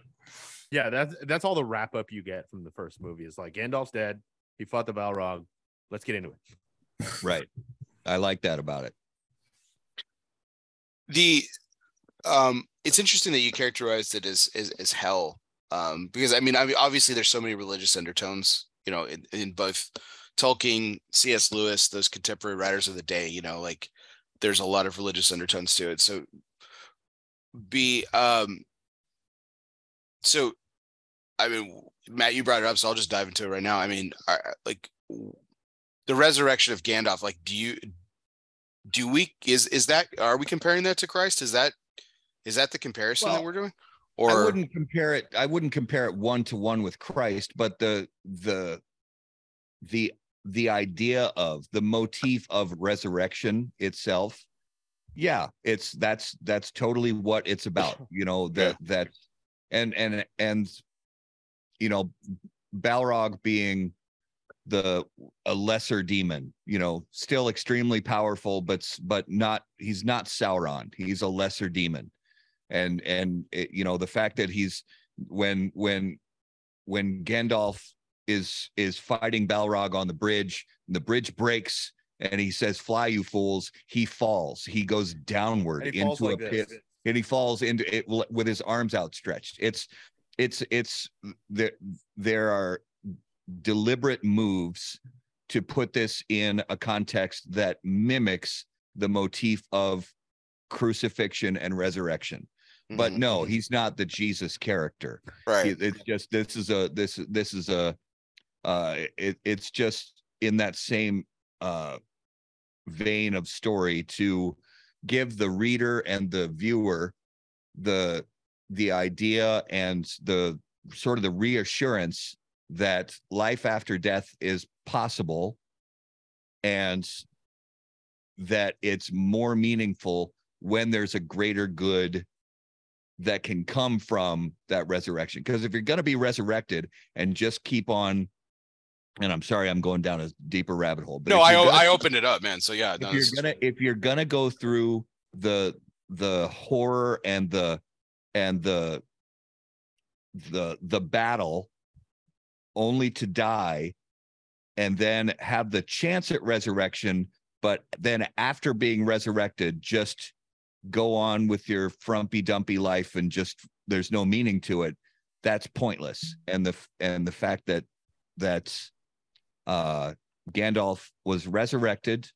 Yeah, that's that's all the wrap up you get from the first movie. Is like Gandalf's dead. He fought the Balrog. Let's get into it. Right. I like that about it. the um it's interesting that you characterized it as as, as hell um because i mean I mean, obviously there's so many religious undertones you know in, in both tolkien cs lewis those contemporary writers of the day you know like there's a lot of religious undertones to it so be um so i mean matt you brought it up so i'll just dive into it right now i mean are, like the resurrection of gandalf like do you do we is is that are we comparing that to Christ? Is that is that the comparison that we're doing? I wouldn't compare it. I wouldn't compare it one to one with Christ, but the the the the idea of the motif of resurrection itself, yeah, it's that's that's totally what it's about. You know that that and and and you know Balrog being the a lesser demon, you know, still extremely powerful, but but not he's not Sauron. He's a lesser demon and and it, you know the fact that he's when when when Gandalf is is fighting Balrog on the bridge the bridge breaks and he says fly you fools he falls he goes downward he into like a this. pit and he falls into it with his arms outstretched it's it's it's there there are deliberate moves to put this in a context that mimics the motif of crucifixion and resurrection but Mhm, no mhm. he's not the jesus character right. It- it's just this is a this this is a uh it, it's just in that same uh vein of story to give the reader and the viewer the the idea and the sort of the reassurance that life after death is possible and that it's more meaningful when there's a greater good that can come from that resurrection. Because if you're going to be resurrected and just keep on, and I'm sorry, I'm going down a deeper rabbit hole. But no, I gonna- I opened it up, man. So yeah, if no, you're gonna if you're gonna go through the the horror and the and the the the battle only to die and then have the chance at resurrection but then after being resurrected just go on with your frumpy dumpy life and just there's no meaning to it. That's pointless. And the and the fact that that uh Gandalf was resurrected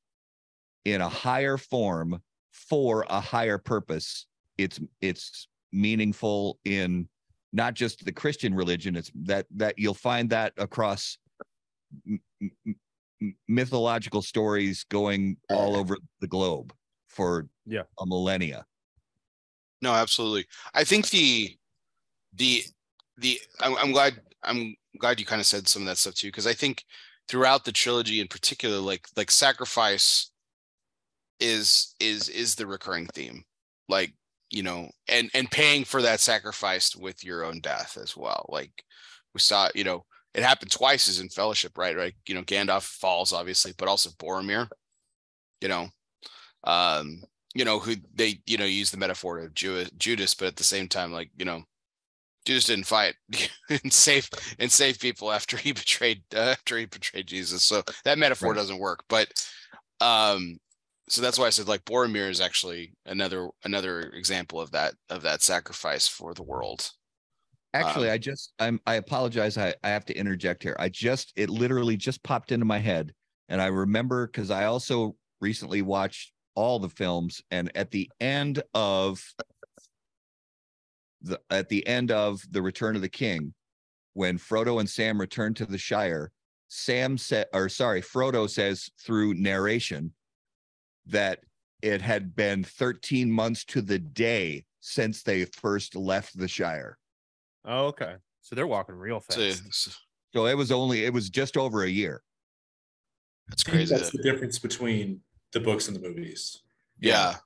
in a higher form for a higher purpose it's it's meaningful in not just the christian religion it's that that you'll find that across m- m- m- mythological stories going all over the globe for Yeah. a millennia No, absolutely. I think the the the I'm, I'm glad I'm glad you kind of said some of that stuff too because I think throughout the trilogy in particular, like like sacrifice is is is the recurring theme, like you know, and and paying for that sacrifice with your own death as well. Like we saw, you know, it happened twice as in Fellowship, right? Right, you know, Gandalf falls obviously, but also Boromir, you know, um, you know, who they, you know, use the metaphor of Ju- Judas, but at the same time, like, you know, Judas didn't fight and save and save people after he betrayed uh, after he betrayed Jesus. So that metaphor Right. doesn't work. But um, so that's why I said like Boromir is actually another another example of that of that sacrifice for the world. Actually, Um, I just I'm I apologize. I, I have to interject here. I just it literally just popped into my head. And I remember because I also recently watched all the films, and at the end of the at the end of the Return of the King, when Frodo and Sam return to the Shire, Sam said or sorry, Frodo says through narration that it had been 13 months to the day since they first left the Shire. Oh, okay. So they're walking real fast. so So it was only it was just over a year. that's crazy. That's the difference between the books and the movies. yeah.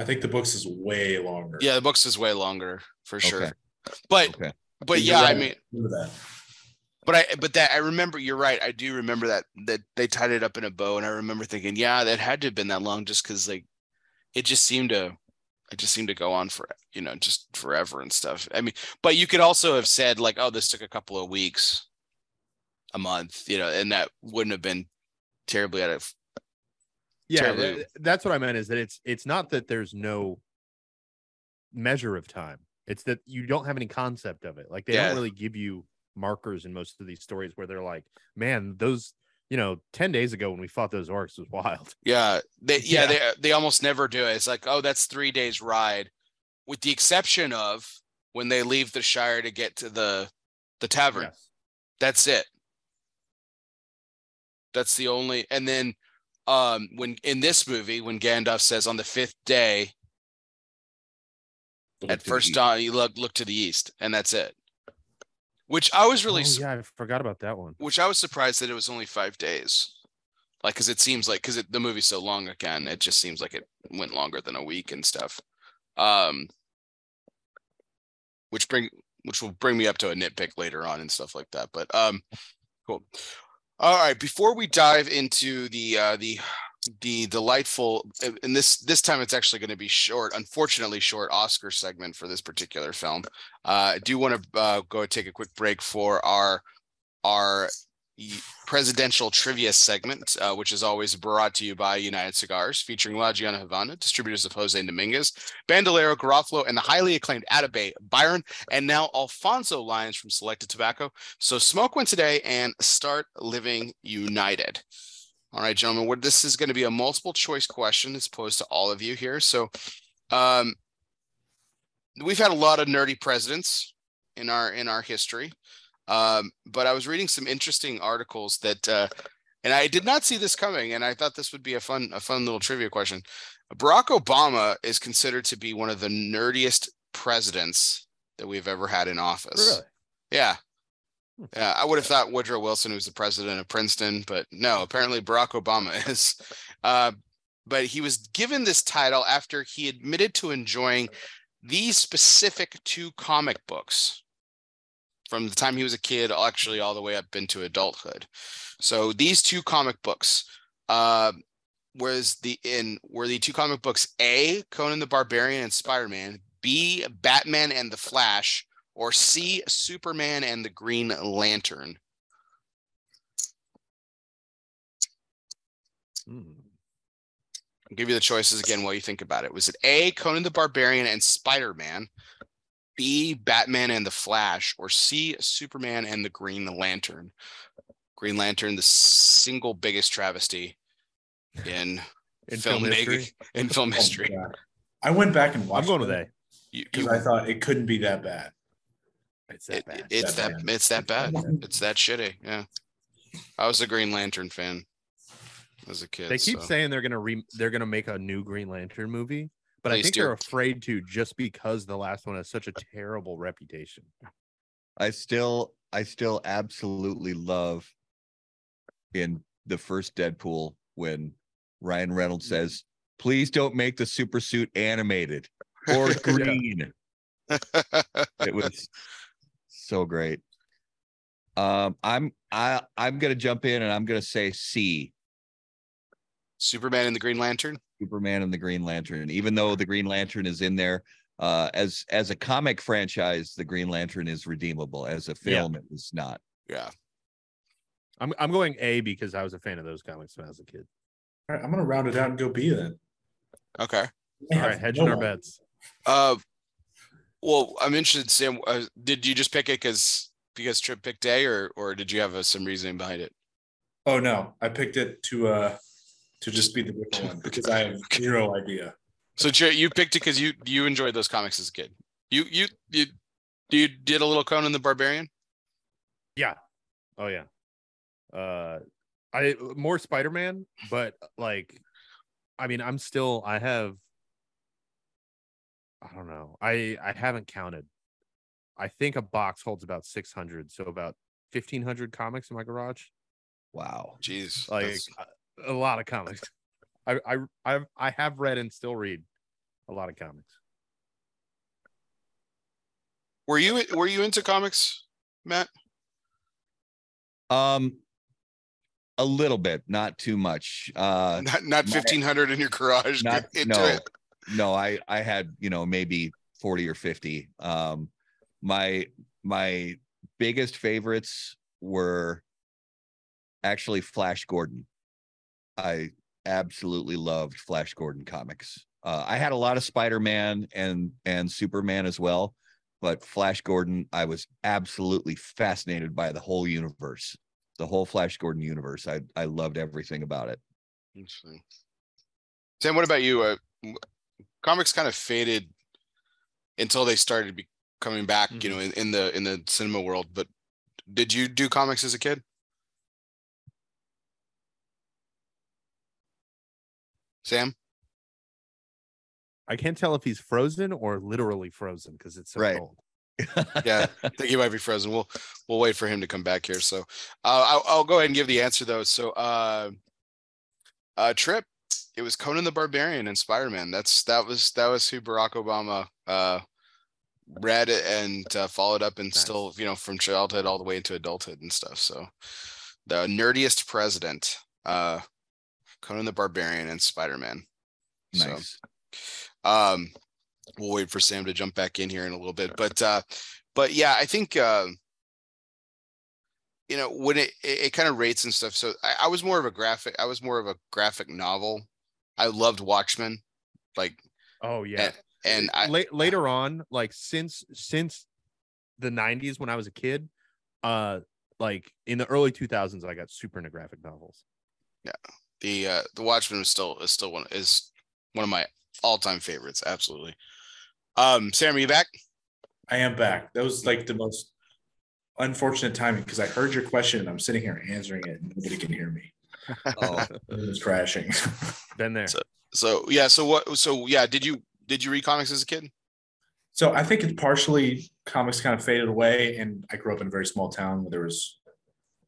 I think the books is way longer. Yeah, the books is way longer for sure. Okay. But Okay. but You're yeah, I mean Remember that. But I but that I remember you're right. I do remember that that they tied it up in a bow and I remember thinking, yeah, that had to have been that long just cuz like it just seemed to it just seemed to go on for you know just forever and stuff. I mean, but you could also have said like, oh, this took a couple of weeks, a month, you know, and that wouldn't have been terribly out of yeah, terribly- th- that's what I meant is that it's it's not that there's no measure of time. It's that you don't have any concept of it. Like they Yeah. don't really give you markers in most of these stories where they're like, man, those, you know, 10 days ago when we fought those orcs was wild. Yeah, they yeah, Yeah. they they almost never do it. It's like, oh, that's three days ride, with the exception of when they leave the Shire to get to the the tavern. Yes. That's it. That's the only, and then um, when in this movie, when Gandalf says on the fifth day, Look at first dawn, you look look to the east, and that's it. Which I was really, Oh, yeah, I forgot about that one. which I was surprised that it was only five days. Like, because it seems like because the movie's so long again, it just seems like it went longer than a week and stuff. Um, which bring which will bring me up to a nitpick later on and stuff like that. But um, cool. All right, before we dive into the uh, the the delightful and this this time it's actually going to be short unfortunately short oscar segment for this particular film. Uh, i do want to uh, go take a quick break for our our presidential trivia segment uh, which is always brought to you by united cigars featuring la Gianna havana distributors of jose dominguez bandolero garofalo and the highly acclaimed atabey byron and now alfonso lines from selected tobacco. So smoke one today and start living united all right, gentlemen, what this is going to be a multiple choice question as posed to all of you here. So, um, we've had a lot of nerdy presidents in our in our history, um, but I was reading some interesting articles that, uh, and I did not see this coming, and I thought this would be a fun a fun little trivia question. Barack Obama is considered to be one of the nerdiest presidents that we've ever had in office. Really? Yeah. Hmm. Yeah, I would have thought Woodrow Wilson was the president of Princeton, but no, apparently Barack Obama is. Uh, but he was given this title after he admitted to enjoying these specific two comic books from the time he was a kid, actually all the way up into adulthood. So these two comic books uh, was the in were the two comic books A, Conan the Barbarian and Spider-Man, B, Batman and the Flash, or C, Superman and the Green Lantern. Hmm. I'll give you the choices again while you think about it. Was it A, Conan the Barbarian and Spider Man, B, Batman and the Flash, or C, Superman and the Green Lantern? Green Lantern, the single biggest travesty in, In film, film making- history? in film Oh history. God. I went back and watched. I'm watched. going with A. Because I thought it couldn't be that bad. It's it- that bad. it's That that it's that bad. It's that shitty. Yeah. I was a Green Lantern fan as a kid. They keep so. saying they're gonna re they're gonna make a new Green Lantern movie, but I think do. they're afraid to just because the last one has such a terrible reputation. I still, I still absolutely love in the first Deadpool when Ryan Reynolds says, "Please don't make the super suit animated or green." it was so great. Um, I'm I I'm gonna jump in and I'm gonna say C, Superman and the Green Lantern. Superman and the Green Lantern. Even though the Green Lantern is in there, uh, as as a comic franchise, the Green Lantern is redeemable. As a film, it is not. Yeah. I'm I'm going A because I was a fan of those comics when I was a kid. All right, I'm gonna round it out and go B then. Okay. All right, All have hedging no our one. bets. Uh, well, I'm interested, Sam. Uh, did you just pick it because because Trip picked A, or or did you have uh, some reasoning behind it? Oh no, I picked it to uh to just be the different one because I have zero idea. So Trip, you picked it because you you enjoyed those comics as a kid. You you you you did a little Conan the Barbarian. Yeah. Oh yeah. Uh I more Spider-Man, but like I mean I'm still I have I don't know. I I haven't counted. I think a box holds about 600, so about 1500 comics in my garage. Wow. Jeez, Like that's- a, a lot of comics. I I I've, I have read and still read a lot of comics. were you were you into comics, Matt? Um, a little bit, not too much. Uh, Not not my- 1500 in your garage. not into no, it. No. I I had you know maybe forty or fifty. Um, my my biggest favorites were actually Flash Gordon. I absolutely loved Flash Gordon comics. Uh, I had a lot of Spider Man and and Superman as well, but Flash Gordon, I was absolutely fascinated by the whole universe, the whole Flash Gordon universe. I I loved everything about it. Interesting. Sam, what about you? Uh, comics kind of faded until they started be coming back. You know, in, in the in the cinema world. But did you do comics as a kid? Sam? I can't tell if he's frozen or literally frozen because it's so Right. cold. Yeah, I think he might be frozen. We'll we'll wait for him to come back here. So uh, I'll, I'll go ahead and give the answer though. So uh, uh, Trip, it was Conan the Barbarian and Spider Man. That's that was that was who Barack Obama uh, read and uh, followed up and Nice. still you know from childhood all the way into adulthood and stuff. So the nerdiest president, uh, Conan the Barbarian and Spider Man. So, nice. um, we'll wait for Sam to jump back in here in a little bit, but uh, but yeah, I think uh, you know when it it, it kind of rates and stuff. So I, I was more of a graphic. I was more of a graphic novel. I loved Watchmen, like Oh yeah. and I La- later on, like since since the '90s when I was a kid, uh, like in the early 2000s, I got super into graphic novels. Yeah, the uh, the Watchmen is still is still one is one of my all time favorites. Absolutely. Um, Sam, are you back? I am back. That was like the most unfortunate timing because I heard your question and I'm sitting here answering it and nobody can hear me. Oh, It was crashing. Been there. So- So yeah, so what? So yeah, did you did you read comics as a kid? So I think it's partially comics kind of faded away, and I grew up in a very small town where there was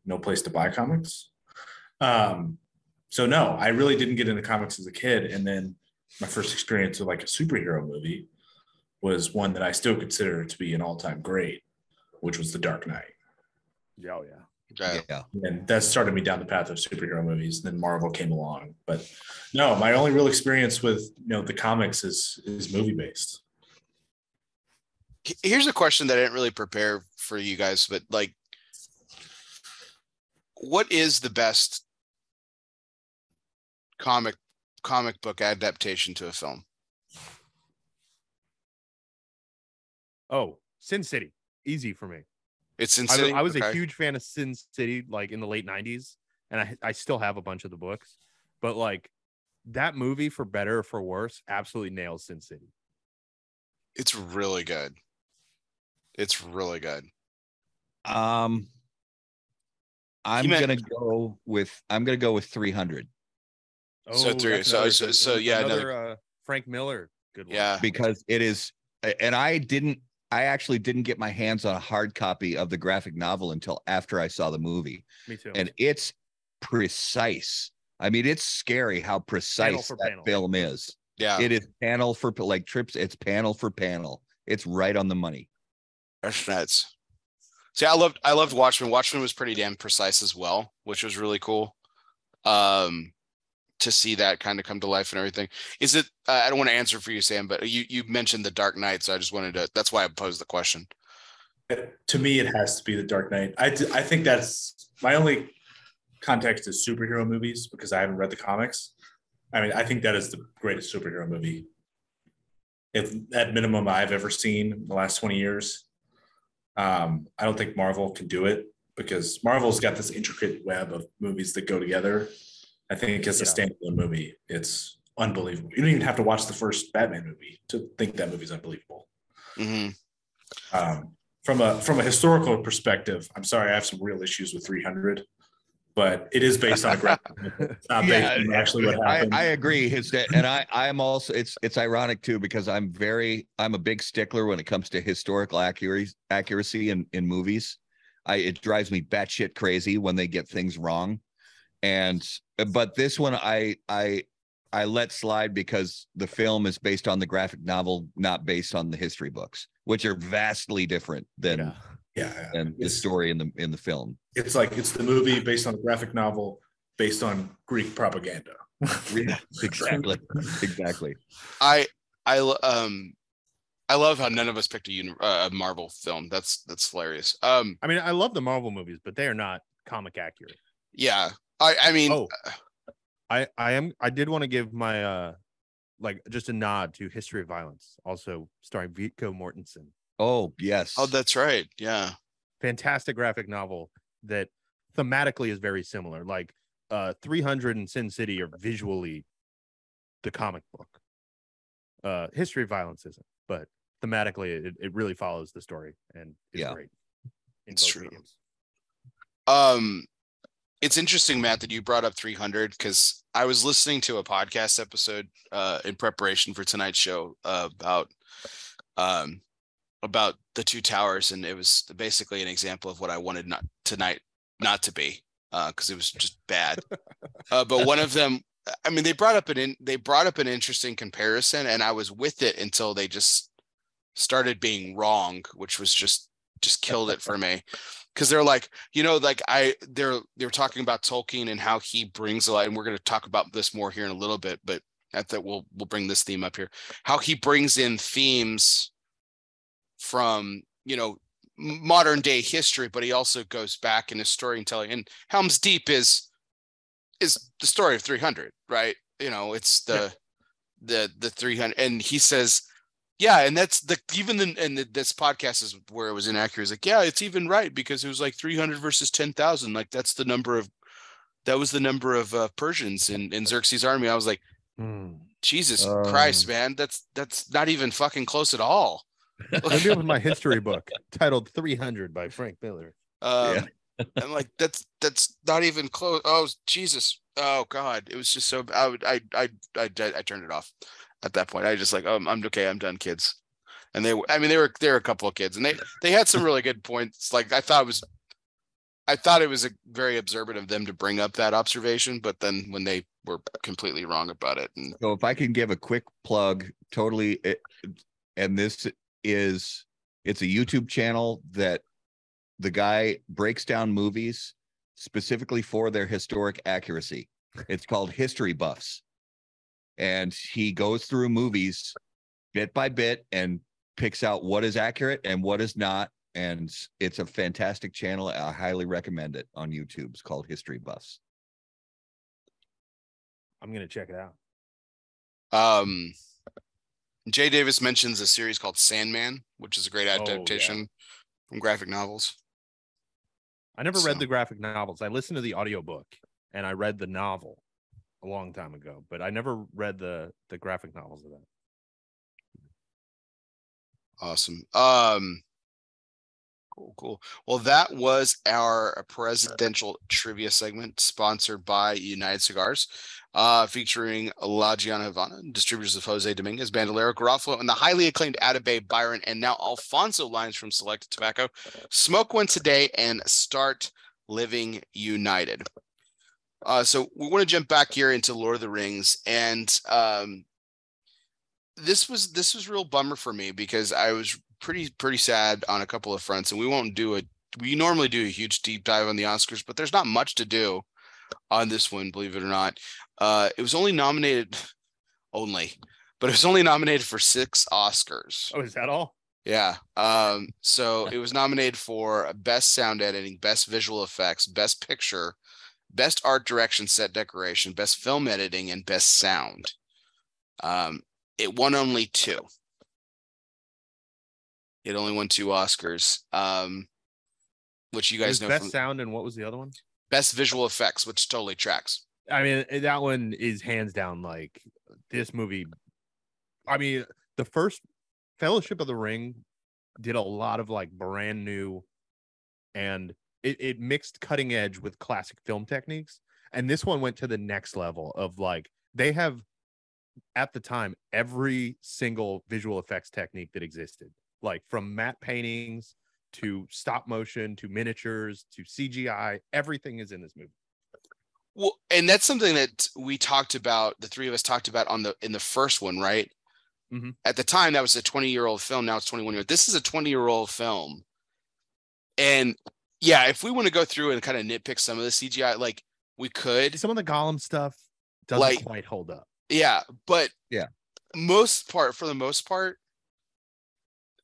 no place to buy comics. Um, so no, I really didn't get into comics as a kid, and then my first experience with like a superhero movie was one that I still consider to be an all-time great, which was The Dark Knight, Yeah, oh, yeah. Uh, yeah. and that started me down the path of superhero movies. And then Marvel came along, but no, my only real experience with you know the comics is is movie based. Here's a question that I didn't really prepare for you guys, but like, what is the best comic comic book adaptation to a film? Oh, Sin City, easy for me. It's in I, City. I was a huge fan of Sin City, like in the late '90s, and I I still have a bunch of the books. But like that movie, for better or for worse, absolutely nails Sin City. It's really good. It's really good. Um, I'm meant- gonna go with I'm gonna go with 300 So three- Oh, that's so- another so- good- so, yeah, another uh, Frank Miller, good one. Yeah. because it is, and I didn't. I actually didn't get my hands on a hard copy of the graphic novel until after I saw the movie, me too. and it's precise. I mean, it's scary how precise for that panel. film is. Yeah. It is panel for like trips. It's panel for panel. It's right on the money. That's nuts. See, I loved I loved Watchmen. Watchmen was pretty damn precise as well, which was really cool. Um, to see that kind of come to life and everything. Is it? Uh, I don't want to answer for you, Sam, but you you mentioned the Dark Knight, so I just wanted to. That's why I posed the question. to me, it has to be the Dark Knight. I I think that's my only context is superhero movies because I haven't read the comics. I mean, I think that is the greatest superhero movie, if at minimum I've ever seen in the last 20 years. Um, I don't think Marvel can do it because Marvel's got this intricate web of movies that go together. I think as a Yeah. standalone movie, it's unbelievable. You don't even have to watch the first Batman movie to think that movie's unbelievable hmm um, from a from a historical perspective, I'm sorry, I have some real issues with 300, but it is based on a graphic. It's not based on actually what I, happened. I agree. His and I I'm also it's it's ironic too because I'm very I'm a big stickler when it comes to historical accuracy accuracy in in movies. I it drives me batshit crazy when they get things wrong, and but this one I I I let slide because the film is based on the graphic novel, not based on the history books, which are vastly different than Yeah. yeah, than the story in the in the film. it's like it's the movie based on the graphic novel based on Greek propaganda. exactly, exactly. I I um I love how none of us picked a, uni- uh, a Marvel film. That's that's hilarious. Um, I mean, I love the Marvel movies, but they are not comic accurate. yeah. I I mean, Oh, I I am I did want to give my uh like just a nod to History of Violence, also starring Viggo Mortensen. Oh yes. oh, that's right. Yeah. Fantastic graphic novel that thematically is very similar. Like uh 300 and Sin City are visually the comic book. Uh History of Violence isn't, but thematically it, it really follows the story and is Yeah. great in It's both true. mediums. Um, it's interesting, Matt, that you brought up 300 because I was listening to a podcast episode uh, in preparation for tonight's show uh, about um, about the two towers, and it was basically an example of what I wanted not tonight not to be because uh, it was just bad. uh, but one of them, I mean, they brought up an in, they brought up an interesting comparison, and I was with it until they just started being wrong, which was just just killed it for me. Because they're like, you know, like I they're they're talking about Tolkien and how he brings a lot, and we're going to talk about this more here in a little bit, but at that we'll we'll bring this theme up here. How he brings in themes from you know modern day history, but he also goes back in his storytelling. And Helm's Deep is is the story of 300, right? You know, it's the yeah. the the 300, and he says, yeah, and that's the even the and the, this podcast is where it was inaccurate. It's like, yeah, it's even right because it was like 300 versus 10,000. Like that's the number of that was the number of uh, Persians in in Xerxes' army. I was like, mm. Jesus um, Christ, man, that's that's not even fucking close at all. I'm doing my history book titled 300 by Frank Miller. Um, yeah. I'm like, that's that's not even close. Oh Jesus! Oh God! It was just so. I would. I I I I turned it off at that point. I just like, oh, I'm okay. I'm done, kids. And they, I mean, they were there were a couple of kids, and they they had some really good points. Like I thought it was, I thought it was a very observant of them to bring up that observation, but then when they were completely wrong about it. And so, if I can give a quick plug, totally, and this is it's a YouTube channel that the guy breaks down movies specifically for their historic accuracy. It's called History Buffs. And he goes through movies bit by bit and picks out what is accurate and what is not. And it's a fantastic channel. I highly recommend it on YouTube. It's called History Buffs. I'm gonna check it out. Um Jay Davis mentions a series called Sandman, which is a great adaptation oh, yeah. from graphic novels. I never so. read the graphic novels. I listened to the audiobook and I read the novel a long time ago, but I never read the the graphic novels of that. Awesome. Um Cool, cool. Well, that was our presidential trivia segment sponsored by United Cigars, uh, featuring La Gianna Havana, distributors of Jose Dominguez, Bandolero, Garofalo, and the highly acclaimed Atabey, Byron, and now Alfonso lines from Selected Tobacco. Smoke one today and start living united. Uh, so we want to jump back here into Lord of the Rings, and um, this was this was real bummer for me because I was pretty pretty sad on a couple of fronts, and we won't do it. We normally do a huge deep dive on the Oscars, but there's not much to do on this one, believe it or not. Uh, it was only nominated, only, but it was only nominated for six Oscars. Oh, is that all? Yeah. Um, so it was nominated for best sound editing, best visual effects, best picture, best art direction, set decoration, best film editing, and best sound. Um, it won only two. It only won two Oscars, um, which you guys know. Best from, sound and what was the other one? Best visual effects, which totally tracks. I mean, eh, that one is hands down like this movie. I mean, the first Fellowship of the Ring did a lot of like brand new and it, it mixed cutting edge with classic film techniques. And this one went to the next level of like they have at the time every single visual effects technique that existed like from matte paintings to stop motion to miniatures to CGI. Everything is in this movie. Well, and that's something that we talked about. The three of us talked about on the in the first one, right? Mm-hmm. At the time, that was a 20 year old film. Now it's 21 year. This is a 20 year old film, and yeah, if we want to go through and kind of nitpick some of the CGI, like we could. Some of the Gollum stuff doesn't like, quite hold up. Yeah, but yeah, most part for the most part,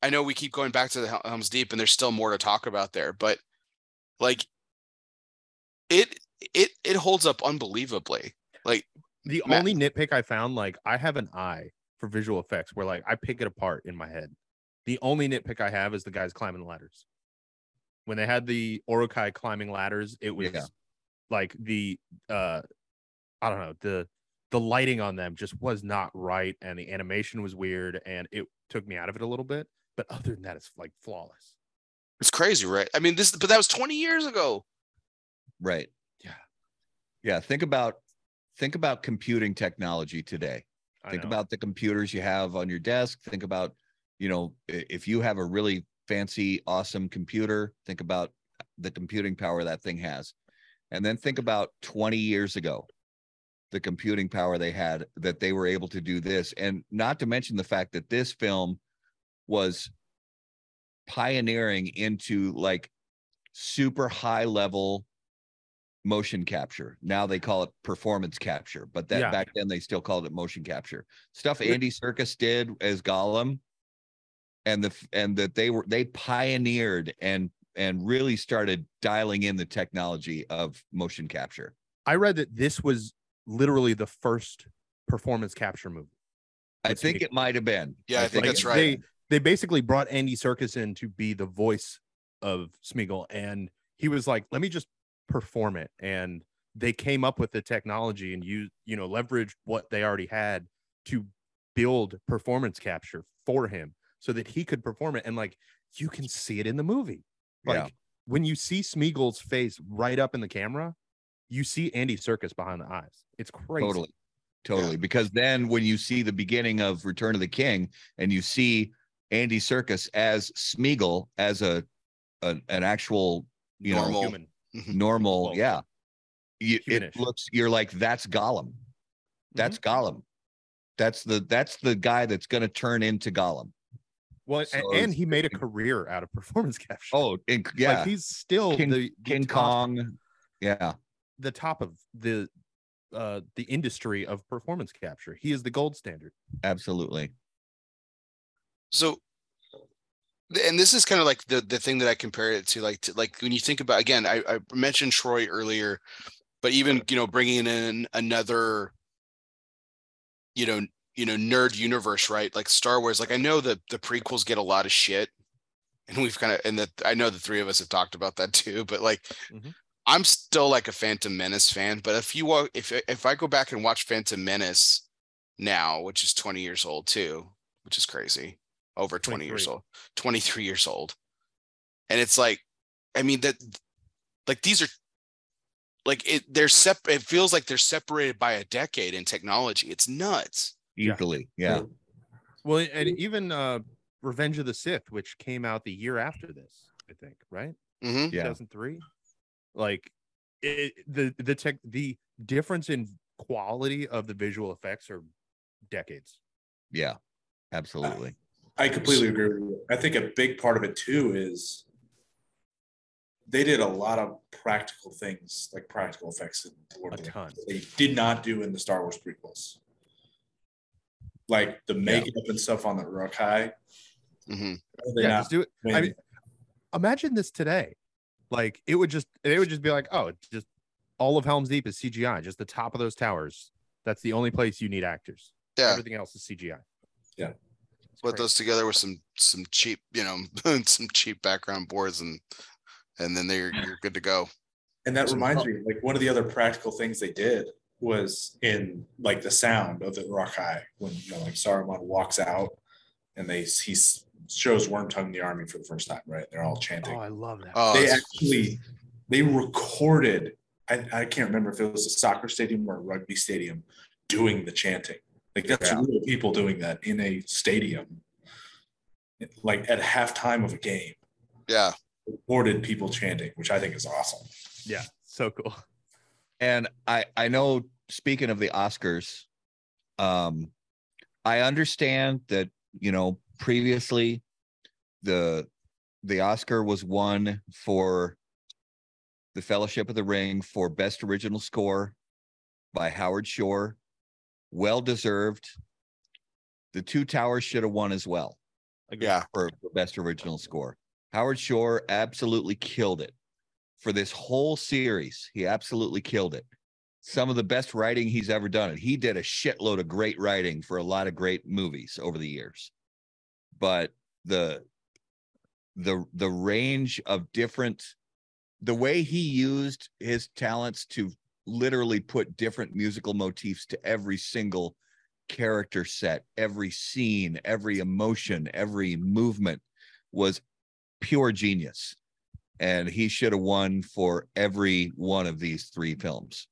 I know we keep going back to the Helms Deep, and there's still more to talk about there, but like it it it holds up unbelievably. Like the Matt, only nitpick I found, like I have an eye for visual effects where like I pick it apart in my head. The only nitpick I have is the guys climbing the ladders. When they had the Uruk-hai climbing ladders, it was yeah. like the uh I don't know, the the lighting on them just was not right and the animation was weird and it took me out of it a little bit. But other than that, it's like flawless. It's crazy, right? I mean, this, but that was 20 years ago. Right. Yeah. Yeah, think about think about computing technology today. I think know. about the computers you have on your desk. Think about, you know, if you have a really fancy, awesome computer, think about the computing power that thing has. And then think about 20 years ago, the computing power they had that they were able to do this. And not to mention the fact that this film was pioneering into like super high level motion capture. Now they call it performance capture, but that Yeah. back then they still called it motion capture. Stuff Andy Serkis did as Gollum, and the and that they were they pioneered and and really started dialing in the technology of motion capture. I read that this was literally the first performance capture movie. I think see. it might have been. Yeah, I think Like, that's right. They they basically brought Andy Serkis in to be the voice of Smeagol, and he was like, "Let me just perform it." And they came up with the technology and you you know leveraged what they already had to build performance capture for him so that he could perform it. And like you can see it in the movie. Like Yeah. when you see Smeagol's face right up in the camera, you see Andy Serkis behind the eyes. It's crazy. Totally. Totally. Because then when you see the beginning of Return of the King and you see Andy Serkis as Smeagol as a, a an actual you know Normal. Human. normal, Well, yeah. You, it looks you're like that's Gollum. That's mm-hmm. Gollum. That's the that's the guy that's gonna turn into Gollum. Well, So and it's- he made a career out of performance capture. Oh, and, yeah. like he's still King- the, the King top, Kong. Yeah. the top of the uh the industry of performance capture. He is the gold standard. Absolutely. So, and this is kind of like the the thing that I compare it to, like to, like when you think about again, I, I mentioned Troy earlier, but even you know bringing in another, you know, you know, nerd universe, right? Like Star Wars. Like I know that the prequels get a lot of shit, and we've kind of and that I know the three of us have talked about that too. But like, Mhm. I'm still like a Phantom Menace fan. But if you wa- if if I go back and watch Phantom Menace now, which is 20 years old too, which is crazy, over 20 years old, 23 years old, and it's like, I mean that, like these are. Like it, they're sep. It feels like they're separated by a decade in technology. It's nuts. Yeah. Easily. Yeah. Well, and even uh Revenge of the Sith, which came out the year after this, I think, right? hmm Yeah. 2003. Like it, the the tech the difference in quality of the visual effects are decades. Yeah. Absolutely. I completely agree with you. I think a big part of it too is they did a lot of practical things, like practical effects in Lord A of the ton. They did not do in the Star Wars prequels. Like the makeup and stuff on the Uruk-hai. hmm yeah, just do it. I mean, imagine this today. Like it would just it would just be like, oh, just all of Helm's Deep is CGI, just the top of those towers. That's the only place you need actors. Yeah. Everything else is CGI. Yeah. It's put crazy. those together with some some cheap you know some cheap background boards and and then they're you're good to go And that reminds me, like one of the other practical things they did was in like the sound of the Uruk-hai when you know like Saruman walks out and they he s- shows Wormtongue the army for the first time, right? They're all chanting. Oh, I love that. oh they it's- actually they recorded I, I can't remember if it was a soccer stadium or a rugby stadium doing the chanting like that's Yeah. real people doing that in a stadium like at halftime of a game yeah recorded people chanting which i think is awesome Yeah, so cool. And I I know speaking of the Oscars, um, I understand that you know previously the the Oscar was won for the Fellowship of the Ring for best original score by Howard Shore, well deserved. The Two Towers should have won as well yeah for, for best original score. Howard Shore absolutely killed it for this whole series. He absolutely killed it. Some of the best writing he's ever done. And he did a shitload of great writing for a lot of great movies over the years. But the the the range of different the way he used his talents to literally put different musical motifs to every single character set, every scene, every emotion, every movement was pure genius. And he should have won for every one of these three films.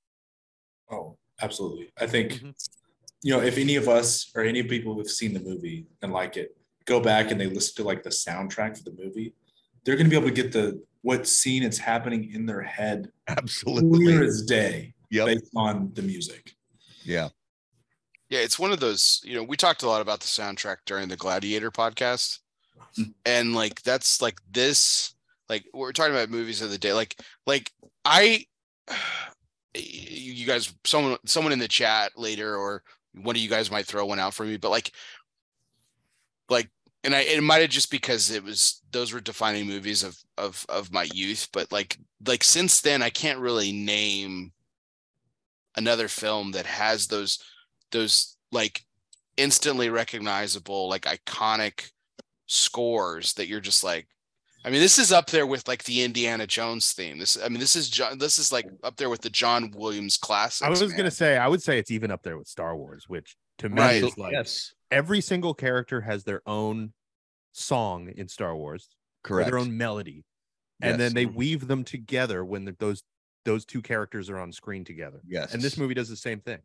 Oh, absolutely. I think Mhm. you know if any of us or any people who've seen the movie and like it go back and they listen to like the soundtrack for the movie, they're going to be able to get the what scene it's happening in their head absolutely clear as day Yep. based on the music. Yeah. Yeah, it's one of those, you know, we talked a lot about the soundtrack during the Gladiator podcast. And like that's like this, like we're talking about movies of the day. Like, like I you guys someone someone in the chat later or one of you guys might throw one out for me, but like like and I it might have just because it was those were defining movies of of of my youth, but like like since then I can't really name another film that has those those like instantly recognizable like iconic scores that you're just like I mean this is up there with like the Indiana Jones theme. This I mean this is John this is like up there with the John Williams classics. I was man. gonna say I would say it's even up there with Star Wars, which to me Right. is like yes. every single character has their own song in Star Wars, Correct. their own melody, and then they weave them together when the, those those two characters are on screen together. Yes. And this movie does the same thing.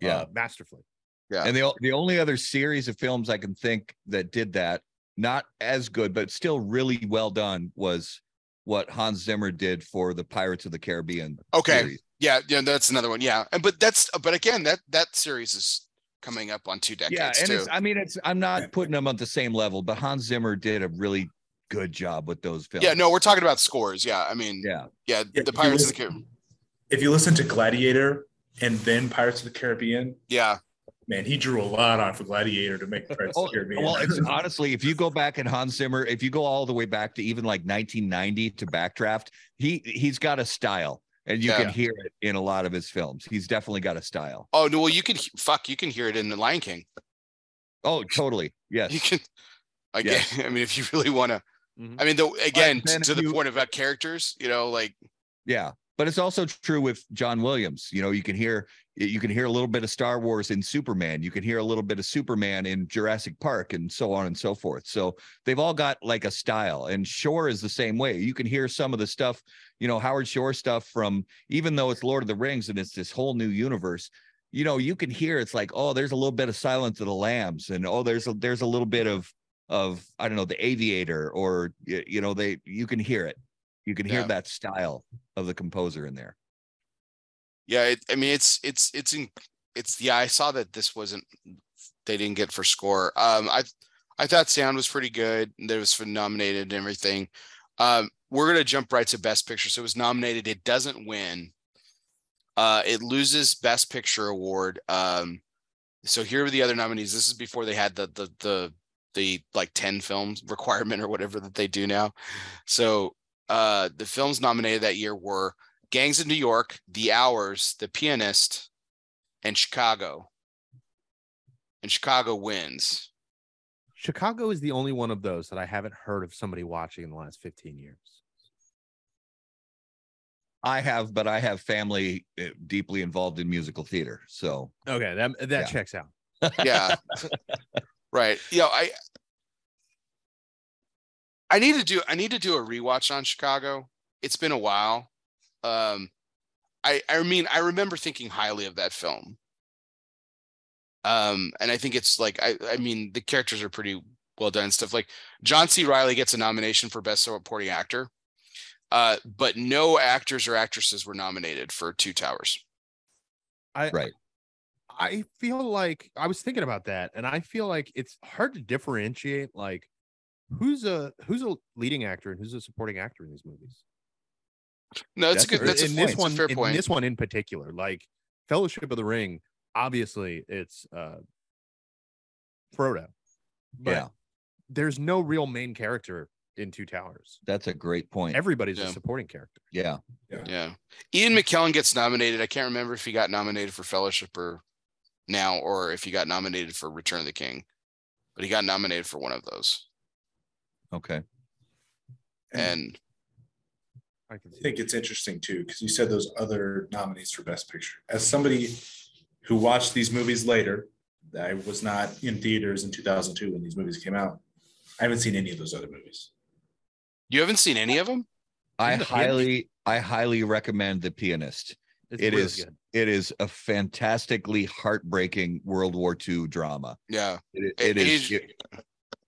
Yeah. uh, masterfully. Yeah. And the the only other series of films I can think that did that, not as good, but still really well done, was what Hans Zimmer did for the Pirates of the Caribbean. Okay. series. Yeah, yeah, that's another one. Yeah. And but that's but again that that series is coming up on two decades Yeah, and too. it's I mean it's I'm not putting them on the same level, but Hans Zimmer did a really good job with those films. Yeah, no, we're talking about scores. Yeah, I mean, yeah, yeah. Yeah, the you Pirates of the Caribbean. If you listen to Gladiator and then Pirates of the Caribbean, Yeah, man, he drew a lot on for Gladiator to make Pirates Oh, of the Caribbean. well, it's honestly, if you go back in Hans Zimmer, if you go all the way back to even like 1990 to Backdraft, he he's got a style, and you Yeah. can hear it in a lot of his films. He's definitely got a style. Oh no, well you can fuck, you can hear it in the Lion King. Oh, totally. Yes. You can again. I mean, if you really want to, Mhm. I mean, though again then to the you- point about characters, you know, like Yeah, but it's also true with John Williams. You know, you can hear you can hear a little bit of Star Wars in Superman. You can hear a little bit of Superman in Jurassic Park, and so on and so forth. So they've all got like a style, and Shore is the same way. You can hear some of the stuff, you know, Howard Shore stuff from even though it's Lord of the Rings and it's this whole new universe. You know, you can hear it's like, oh, there's a little bit of Silence of the Lambs, and oh, there's a there's a little bit of of I don't know the Aviator, or you know, they you can hear it. You can hear Yeah. that style of the composer in there. Yeah, it, I mean, it's it's it's in it's yeah. I saw that this wasn't they didn't get for score. Um, I I thought sound was pretty good. it was nominated and everything. Um, we're gonna jump right to best picture. So it was nominated. It doesn't win. Uh, it loses best picture award. Um, so here are the other nominees. This is before they had the the the the like 10 films requirement or whatever that they do now. So uh the films nominated that year were Gangs of New York, The Hours, The Pianist, and Chicago. And Chicago wins. Chicago is the only one of those that I haven't heard of somebody watching in the last 15 years. I have, but I have family uh, deeply involved in musical theater. So Okay, that that Yeah. checks out. Yeah. right. You know, I I need to do I need to do a rewatch on Chicago. It's been a while. Um I I mean I remember thinking highly of that film. Um and I think it's like I I mean the characters are pretty well done and stuff like John C. Reilly gets a nomination for best supporting actor. Uh but no actors or actresses were nominated for Two Towers. I Right. I feel like I was thinking about that, and I feel like it's hard to differentiate like who's a who's a leading actor and who's a supporting actor in these movies. No, that's That's a a good that's a, in point. this It's a one, fair in point. this one in particular, like Fellowship of the Ring, obviously it's uh Frodo, but yeah, there's no real main character in Two Towers. that's a great point. Everybody's Yeah. a supporting character. yeah. Yeah. Ian McKellen gets nominated. I can't remember if he got nominated for Fellowship or now or if he got nominated for Return of the King. But he got nominated for one of those. Okay. And I can I think it's interesting too, because you said those other nominees for Best Picture. As somebody who watched these movies later, I was not in theaters in 2002 when these movies came out. I haven't seen any of those other movies. you haven't seen any of them? I Isn't The Pianist- highly, I highly recommend The Pianist. It's It really is, good. it is a fantastically heartbreaking World War II drama. Yeah, It, A- it is. Age- it-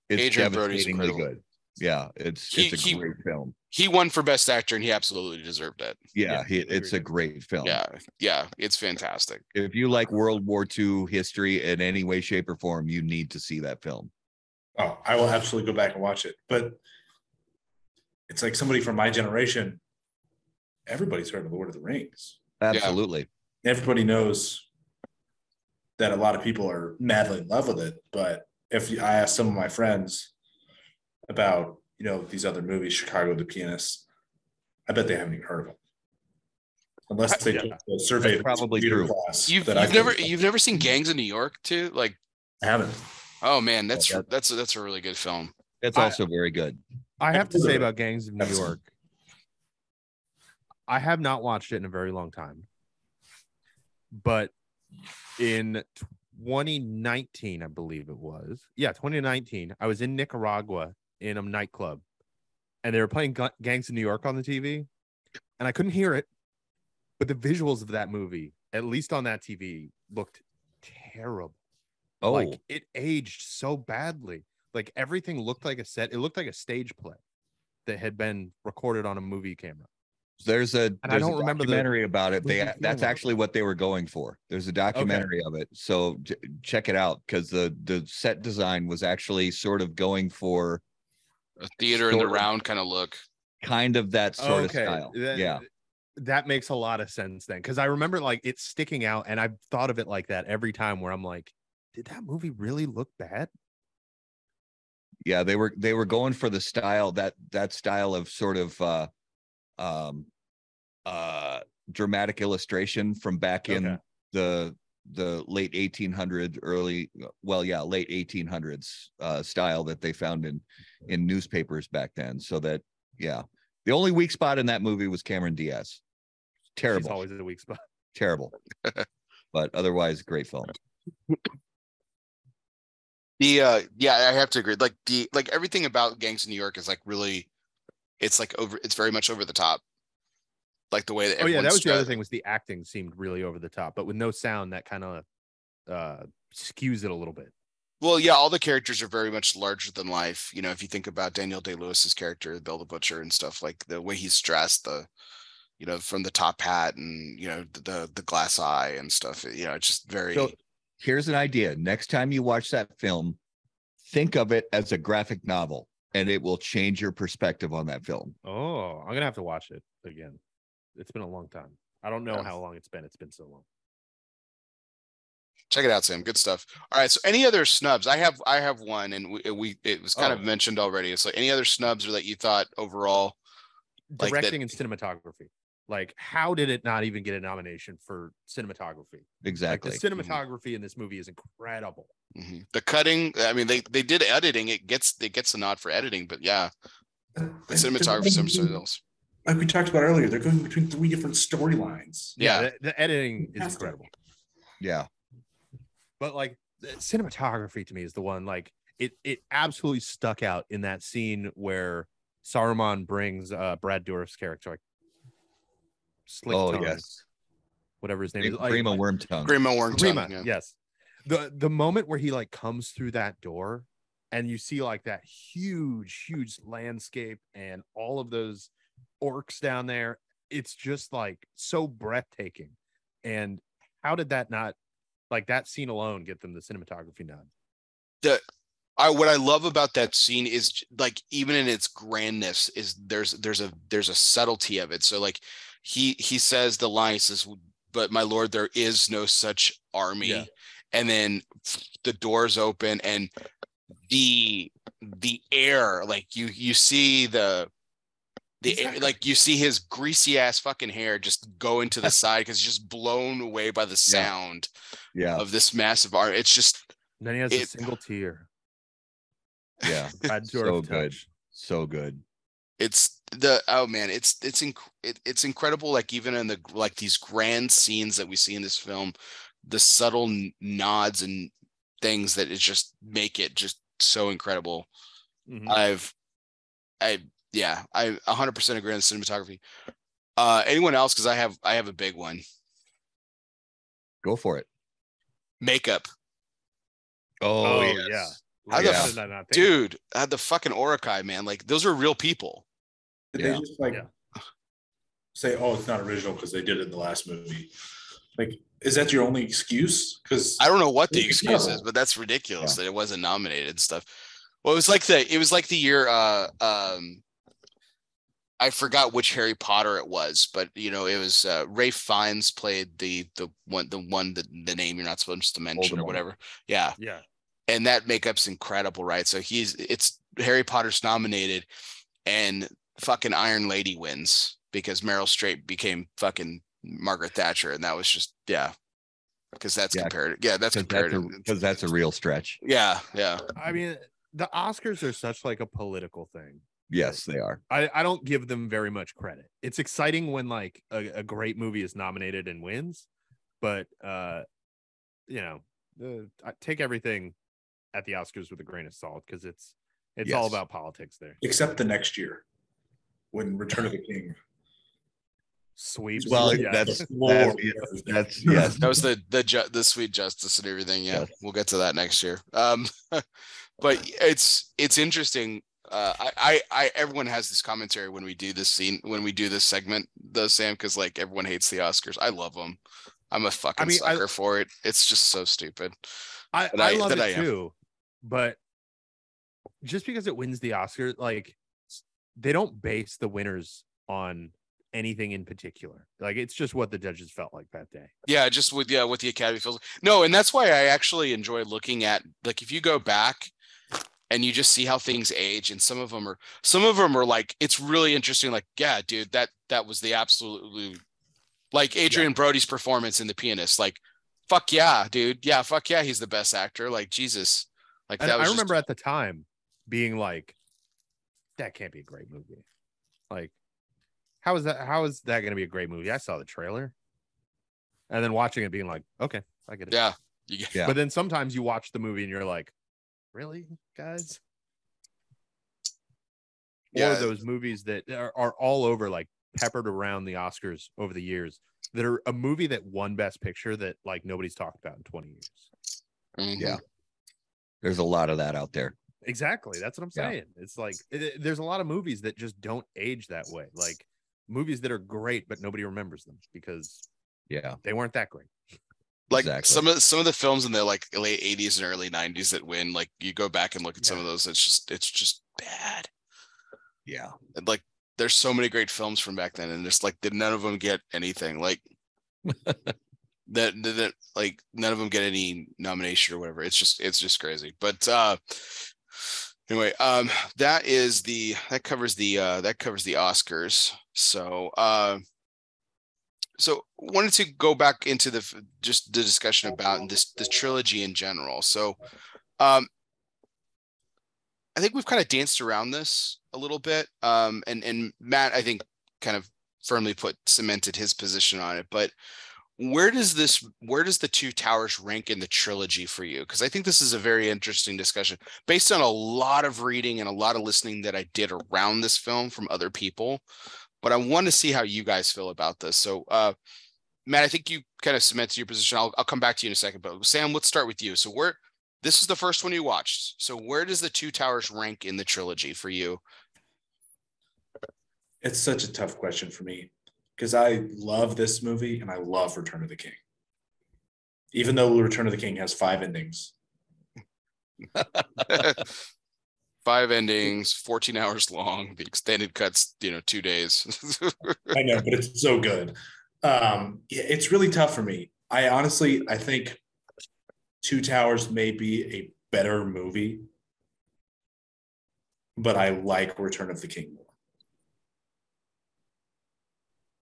it's Adrien Brody's devastatingly incredible. good. Yeah, it's He- it's a he- great film. he won for best actor, and he absolutely deserved it. Yeah, Yeah, he, it's a great film. Yeah, yeah, it's fantastic. If you like World War II history in any way, shape, or form, you need to see that film. Oh, I will absolutely go back and watch it. But it's like somebody from my generation. Everybody's heard of Lord of the Rings. Absolutely. Everybody knows that a lot of people are madly in love with it. But if I ask some of my friends about, you know, these other movies, Chicago the Pianist, I bet they haven't even heard of them. Unless they Yeah. took the uh, survey That's probably true. class You've, that you've never you've never seen Gangs of New York too? Like, I haven't. oh man, that's that- that's that's a really good film. It's I- also very good. I have to say about Gangs of New York. I have not watched it in a very long time. But in 2019, I believe it was. Yeah, 2019, I was in Nicaragua in a nightclub and they were playing Gu- Gangs of New York on the TV and I couldn't hear it. But the visuals of that movie, at least on that TV, looked terrible. Oh, Like it aged so badly. Like everything looked like a set. It looked like a stage play that had been recorded on a movie camera. there's a I there's don't a remember the- documentary about it. They that's actually what they were going for. There's a documentary of it. So j- check it out because the the set design was actually sort of going for A theater in the round kind of look. kind of that sort of style. that- yeah. That makes a lot of sense then. Cause I remember like it sticking out and I've thought of it like that every time where I'm like, did that movie really look bad? yeah they were they were going for the style that that style of sort of uh um uh dramatic illustration from back in Okay. the the late 1800s, early well yeah late 1800s uh style that they found in in newspapers back then. So that yeah. The only weak spot in that movie was cameron diaz. She's terrible. always a weak spot. terrible. But otherwise great film. The uh yeah, I have to agree. Like the like everything about Gangs in New York is like really it's like over it's very much over the top. Like the way that Oh yeah, that everyone's was the other thing was the acting seemed really over the top, but with no sound that kind of uh skews it a little bit. Well, yeah, all the characters are very much larger than life. You know, if you think about Daniel Day Lewis's character, Bill the Butcher, and stuff like the way he's dressed, the you know, from the top hat and you know the the, the glass eye and stuff. You know, it's just very So here's an idea. Next time you watch that film, think of it as a graphic novel and it will change your perspective on that film. Oh, I'm gonna have to watch it again. It's been a long time. I don't know Yeah. how long it's been. It's been so long. check it out, Sam. Good stuff. All right. So any other snubs? I have I have one, and we, we it was kind Oh. of mentioned already. It's like any other snubs or that you thought overall. Like that- Directing and cinematography. Like, how did it not even get a nomination for cinematography? Exactly. Like the cinematography in this movie is incredible. Mhm. The cutting. I mean, they they did editing. It gets it gets a nod for editing, but yeah, the cinematography. Some something else. Like we talked about earlier, they're going between three different storylines. Yeah. the, the editing is incredible. Yeah. But like the cinematography to me is the one like it it absolutely stuck out in that scene where Saruman brings uh Brad Dourif's character like slick Oh tongue, yes. whatever his name is. Like, Grima worm tongue. Grima Warrington. Grima, yeah. yes. The the moment where he like comes through that door and you see like that huge, huge landscape and all of those orcs down there, it's just like so breathtaking. And how did that not like that scene alone get them the cinematography nod? The I what I love about that scene is like even in its grandness is there's there's a there's a subtlety of it. So like he he says the line he says, "But my lord, there is no such army." Yeah. And then the doors open and the the air like you you see the the air, Exactly. like you see his greasy ass fucking hair just going to the side because he's just blown away by the sound Yeah. of this massive art. It's just And then he has a single tear. Yeah. Brad so Dourif good. So good. it's the oh man it's it's inc- it, it's incredible like even in the like these grand scenes that we see in this film the subtle n- nods and things that it just make it just so incredible Mhm. i've i yeah i 100% agree on the cinematography uh anyone else because i have i have a big one Go for it. Makeup. Oh, yeah. yes. How the Yeah. f- Did I not think? Dude, I had the fucking Uruk-hai, man. Like those are real people. Did Yeah. they just like Yeah. say, "Oh, it's not original" because they did it in the last movie? Like, is that your only excuse? Because I don't know what the It's excuse is, but that's ridiculous that it wasn't nominated and stuff. Well, it was like the it was like the year uh um I forgot which Harry Potter it was, but you know, it was uh Ray Fiennes played the the one the one the, the name you're not supposed to mention or whatever. Yeah. Yeah. And that makeup's incredible, right? So he's it's Harry Potter's nominated and fucking Iron Lady wins because Meryl Streep became fucking Margaret Thatcher, and that was just yeah. Because that's Yeah, compared. Yeah, that's Because that's, compared. a, 'cause that's a real stretch. Yeah, yeah. I mean, the Oscars are such like a political thing. Yes, they are. I, I don't give them very much credit. It's exciting when like a, a great movie is nominated and wins, but uh, you know, uh, take everything at the Oscars with a grain of salt because it's it's all about politics there. except the next year when Return of the King. Sweeps. Well, yeah. that's- Lord, That's yes. That was the the ju- the sweet justice and everything. Yeah, Yes. we'll get to that next year. Um, but it's it's interesting. Uh, I, I I everyone has this commentary when we do this scene when we do this segment, though Sam, because like everyone hates the Oscars. I love them. I'm a fucking mean, I- sucker for it. It's just so stupid. I, I I- love that it I too, but just because it wins the Oscar, like they don't base the winners on anything in particular. Like it's just what the judges felt like that day. Yeah, just with yeah, with the Academy feels no, and that's why I actually enjoy looking at like if you go back and you just see how things age, and some of them are some of them are like it's really interesting. Like, yeah, dude, that that was the absolutely like Adrien Brody's performance in The Pianist. Like, fuck yeah, dude, yeah, fuck yeah, he's the best actor. Like Jesus, like And that I remember just, at the time being like, that can't be a great movie. Like, how is that? How is that going to be a great movie? I saw the trailer, and then watching it, being like, okay, I get it. yeah, you get, Yeah. But then sometimes you watch the movie and you're like, really, guys? Yeah. Or those movies that are, are all over, like peppered around the Oscars over the years, that are a movie that won Best Picture that like nobody's talked about in 20 years. mhm. Yeah. There's a lot of that out there. Exactly. That's what I'm Yeah. saying. It's like it- it- there's a lot of movies that just don't age that way. Like movies that are great, but nobody remembers them because Yeah. they weren't that great. Like Exactly. some of some of the films in the like late 80s and early 90s that win like you go back and look at some of those it's just it's just bad. Yeah. And, like there's so many great films from back then and just like did none of them get anything like that, that that, like none of them get any nomination or whatever. It's just it's just crazy. But uh anyway um that is the that covers the uh that covers the oscars. So uh so wanted to go back into the just the discussion about this the trilogy in general. So um i think we've kind of danced around this a little bit um and and matt i think kind of firmly put cemented his position on it but where does this where does the two towers rank in the trilogy for you? Because i think this is a very interesting discussion based on a lot of reading and a lot of listening that i did around this film from other people but i want to see how you guys feel about this. So uh matt i think you kind of cemented your position. I'll, I'll come back to you in a second but sam let's start with you. So where this is the first one you watched. So where does the two towers rank in the trilogy for you? It's such a tough question for me because I love this movie and I love Return of the King. Even though Return of the King has five endings, five endings 14 hours long the extended cuts you know two days I know, but it's so good. Um, yeah, it's really tough for me. I honestly, I think Two Towers may be a better movie, but I like Return of the King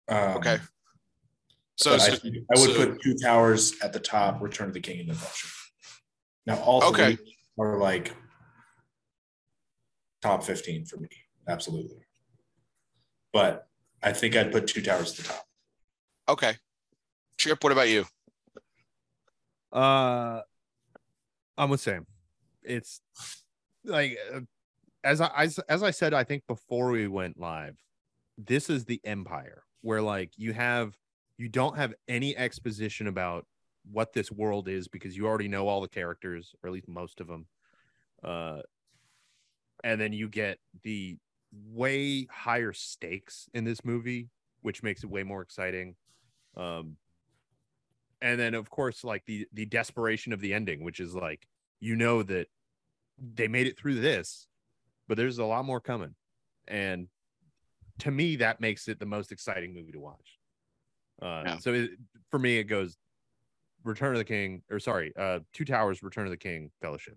more. Um, okay so, but I, I would so- put Two Towers at the top, Return of the King, and the Vulture. Now, all three Okay. are like top 15 for me, absolutely. But I think I'd put Two Towers at the top. okay trip what about you Uh, I'm with Sam. It's like uh, as I as, as I said, I think before we went live, this is the empire where like you have you don't have any exposition about what this world is because you already know all the characters or at least most of them uh and then you get the way higher stakes in this movie which makes it way more exciting. Um and then of course like the the desperation of the ending which is like you know that they made it through this but there's a lot more coming. And to me that makes it the most exciting movie to watch. Uh Yeah. so it, for me it goes return of the king or sorry uh two towers return of the king fellowship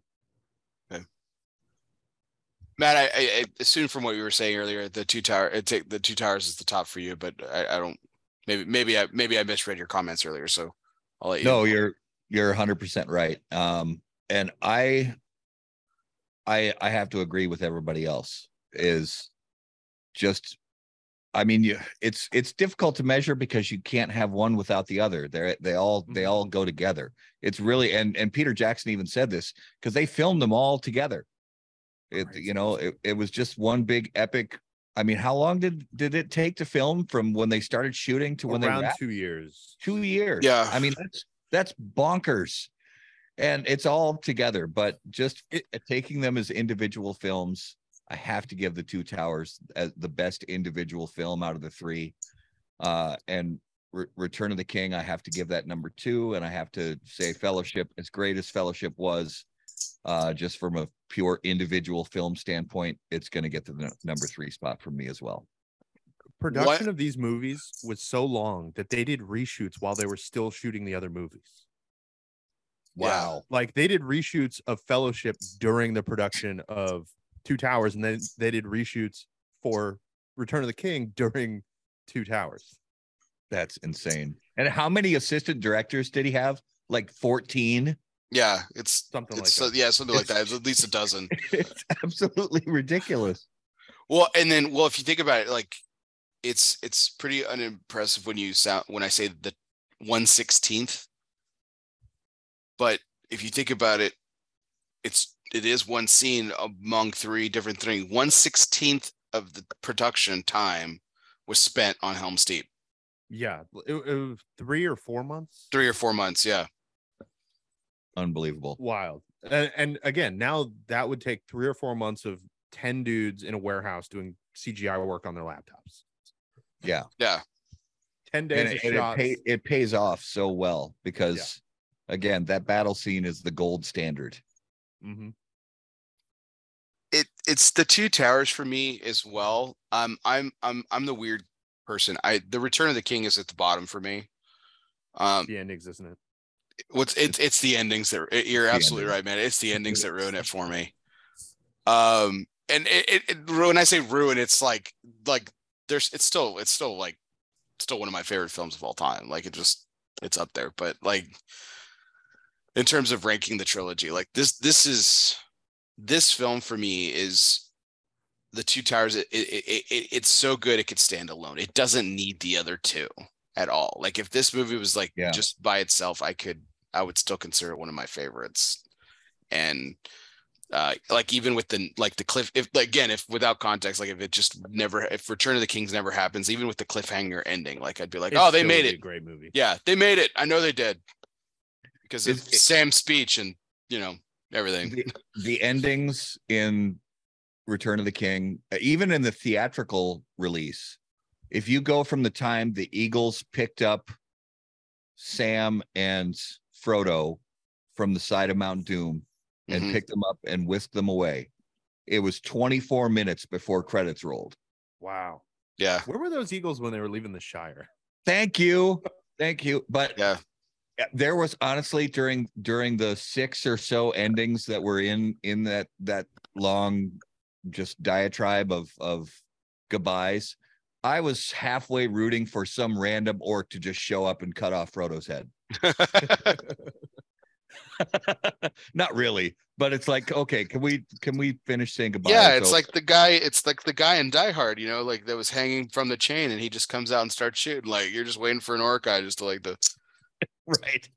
Matt, I, I, assume from what you were saying earlier, the two tower, it take the two towers is the top for you, but I, I don't. Maybe, maybe I, maybe I misread your comments earlier, so I'll let you. No, you're you're 100% right. Um and I I I have to agree with everybody else is just I mean you it's it's difficult to measure because you can't have one without the other. They they all they all go together. It's really and and Peter Jackson even said this because they filmed them all together. It Right. you know it, it was just one big epic I mean how long did did it take to film from when they started shooting to when they around wrapped? two years two years. Yeah. I mean that's that's bonkers, and it's all together. But just it, taking them as individual films, I have to give the Two Towers as the best individual film out of the three. Uh, and Re- Return of the King, I have to give that number two, and I have to say Fellowship, as great as Fellowship was, uh, just from a pure individual film standpoint, it's going to get to the n- number three spot for me as well. production of these movies was so long that they did reshoots while they were still shooting the other movies Yeah. Wow. like they did reshoots of fellowship during the production of two towers and then they did reshoots for return of the king during two towers That's insane. And how many assistant directors did he have? Like 14? Yeah, it's something it's like so, that yeah, something like that. It's at least a dozen. It's absolutely ridiculous. Well, and then well, if you think about it, like it's it's pretty unimpressive when you sound when I say the one sixteenth. But if you think about it, it's it is one scene among three different things. One sixteenth of the production time was spent on Helm's Deep. yeah it, it was three or four months Three or four months, yeah. Unbelievable. wild and, and again now that would take three or four months of 10 dudes in a warehouse doing cgi work on their laptops Yeah. Yeah. 10 days And, of it, and it, pay, it pays off so well because, again, that battle scene is the gold standard. Mhm. it it's the two towers for me as well. Um, I'm I'm I'm the weird person. I the Return of the King is at the bottom for me. Um, the endings isn't it what's it's it's the endings that you're the absolutely endings. right, man. It's the endings that ruin it for me. Um, and it, it, it when I say ruin, it's like like there's it's still it's still like still one of my favorite films of all time. Like it just it's up there, but like in terms of ranking the trilogy, like this this is this film for me is the two towers it, it, it, it it's so good it could stand alone it doesn't need the other two at all. Like if this movie was like Yeah. just by itself i could i would still consider it one of my favorites. And uh like even with the like the cliff if again if without context like if it just never if return of the kings never happens even with the cliffhanger ending like i'd be like It oh they made it. a great movie. Yeah they made it. I know they did. Because of Is sam's speech and you know everything. The, the endings in Return of the King, even in the theatrical release, if you go from the time the Eagles picked up Sam and Frodo from the side of Mount Doom and Mhm. picked them up and whisked them away, it was 24 minutes before credits rolled. wow yeah where were those eagles when they were leaving the shire Thank you. Thank you. But yeah there was honestly during during the six or so endings that were in in that that long just diatribe of of goodbyes i was halfway rooting for some random orc to just show up and cut off frodo's head not really but it's like okay can we can we finish saying goodbye Yeah, it's So- like the guy. It's like the guy in Die Hard, you know, like that was hanging from the chain, and he just comes out and starts shooting. Like you're just waiting for an orc guy just to like the. right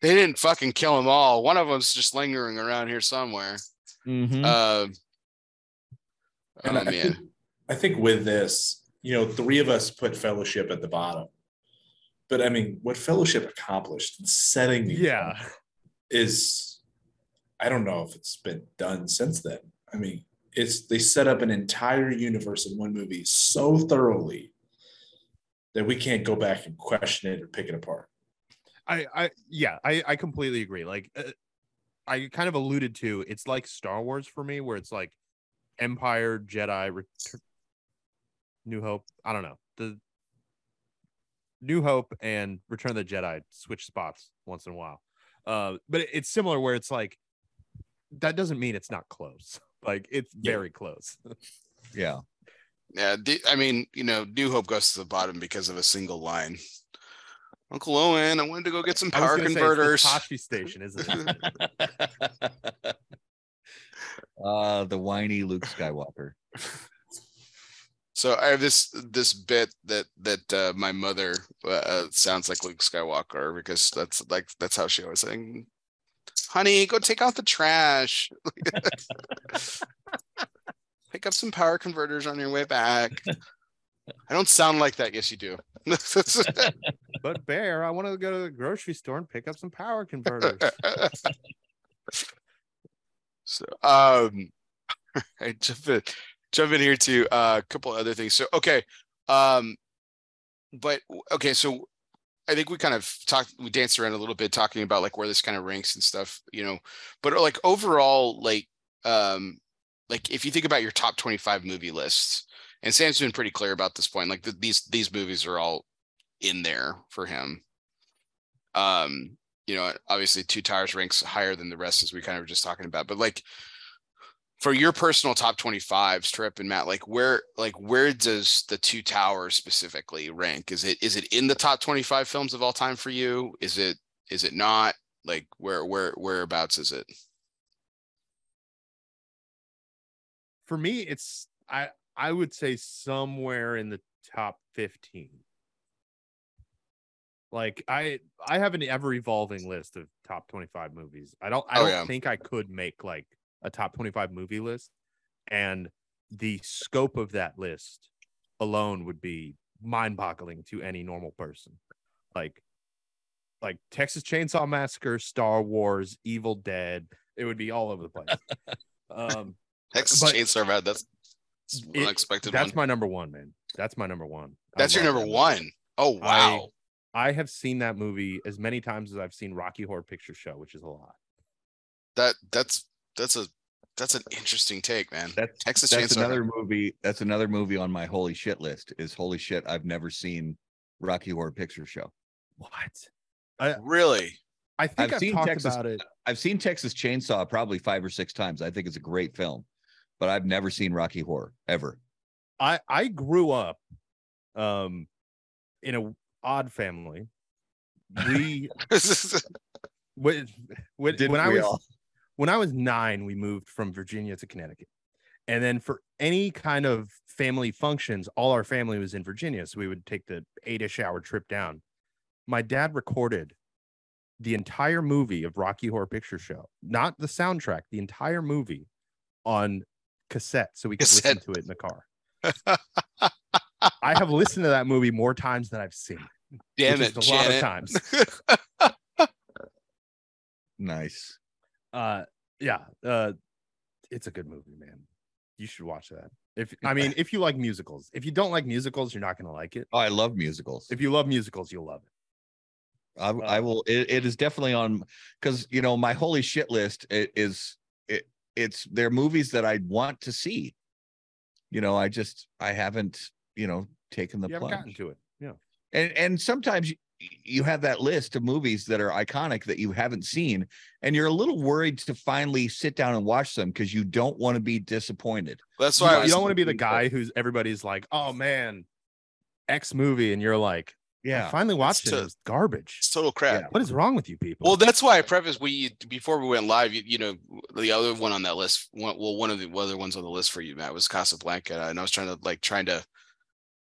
They didn't fucking kill them all. One of them's just lingering around here somewhere. Mhm. Uh, And oh I, man, I think with this, you know, three of us put fellowship at the bottom. But I mean, what Fellowship accomplished in setting Yeah. is I don't know if it's been done since then. I mean, it's they set up an entire universe in one movie so thoroughly that we can't go back and question it or pick it apart. I, I, yeah, I, I completely agree. Like, uh, I kind of alluded to, it's like Star Wars for me, where it's like Empire, Jedi, Ret- New Hope. I don't know the New Hope and Return of the Jedi switch spots once in a while. Uh, but it- it's similar where it's like that doesn't mean it's not close. Like it's Yeah. very close. Yeah. Yeah, the- I mean, you know, New Hope goes to the bottom because of a single line. Uncle Owen, I wanted to go get some I was power gonna say, it's the converters. Tosche station, isn't it? uh the whiny Luke Skywalker. So I have this this bit that that uh, my mother uh, uh, sounds like Luke Skywalker because that's like that's how she always saying, "Honey, go take out the trash. Pick up some power converters on your way back." I don't sound like that. Yes, you do. But Bear, I want to go to the grocery store and pick up some power converters. so um I just jump in here to uh, a couple other things. So okay. Um but okay, so I think we kind of talked we danced around a little bit talking about like where this kind of ranks and stuff, you know. But like overall, like um like if you think about your top 25 movie lists, and Sam's been pretty clear about this point, like th- these these movies are all in there for him. Um you know, obviously Two Towers ranks higher than the rest, as we kind of were just talking about. But like for your personal top 25, Strip and Matt, like where like where does the Two Towers specifically rank? Is it is it in the top 25 films of all time for you? Is it is it not? Like where where whereabouts is it? For me, it's I I would say somewhere in the top 15. Like I I have an ever evolving list of top 25 movies. I don't I Oh, don't yeah. think I could make like a top 25 movie list and the scope of that list alone would be mind-boggling to any normal person. Like like Texas Chainsaw Massacre, Star Wars, Evil Dead, it would be all over the place. um Texas But- Chainsaw Man, that's It- unexpected that's one. my number one, man. That's my number one. I That's your number that movie. one. Oh I- wow. I have seen that movie as many times as I've seen Rocky Horror Picture Show, which is a lot. that that's that's a that's an interesting take, man. That's Texas that's Chainsaw. another movie. That's another movie on my holy shit list. Is holy shit? I've never seen Rocky Horror Picture Show. What? really? I think I've I've, seen talked Texas- about it. I've seen Texas Chainsaw probably five or six times. I think it's a great film, but I've never seen Rocky Horror ever. I I grew up um in a odd family. We when, when, when I was all? When I was nine, we moved from Virginia to Connecticut. And then for any kind of family functions, all our family was in Virginia. So we would take the eight-ish hour trip down. My dad recorded the entire movie of Rocky Horror Picture Show, not the soundtrack, the entire movie on cassette so we could Cassette. listen to it in the car. I have listened to that movie more times than I've seen. it, Damn it. it, is a lot of times. Nice. Uh yeah uh it's a good movie man you should watch that if i mean if you like musicals if you don't like musicals you're not going to like it Oh, I love musicals. if you love musicals you'll love it I, I will. It, it is definitely on because you know my holy shit list is it. It's they're movies that I want to see. You know, I just I haven't you know taken the you plunge. to it yeah And and sometimes you, you have that list of movies that are iconic that you haven't seen, and you're a little worried to finally sit down and watch them because you don't want to be disappointed. That's why I you don't want to be the guy who's everybody's like oh man x movie and you're like I finally watched it to- it was garbage it's total crap. Yeah. what is wrong with you people Well, that's why I preface we before we went live. You, you know, the other one on that list, one, well, one of the other ones on the list for you, Matt, was Casablanca, and I was trying to like trying to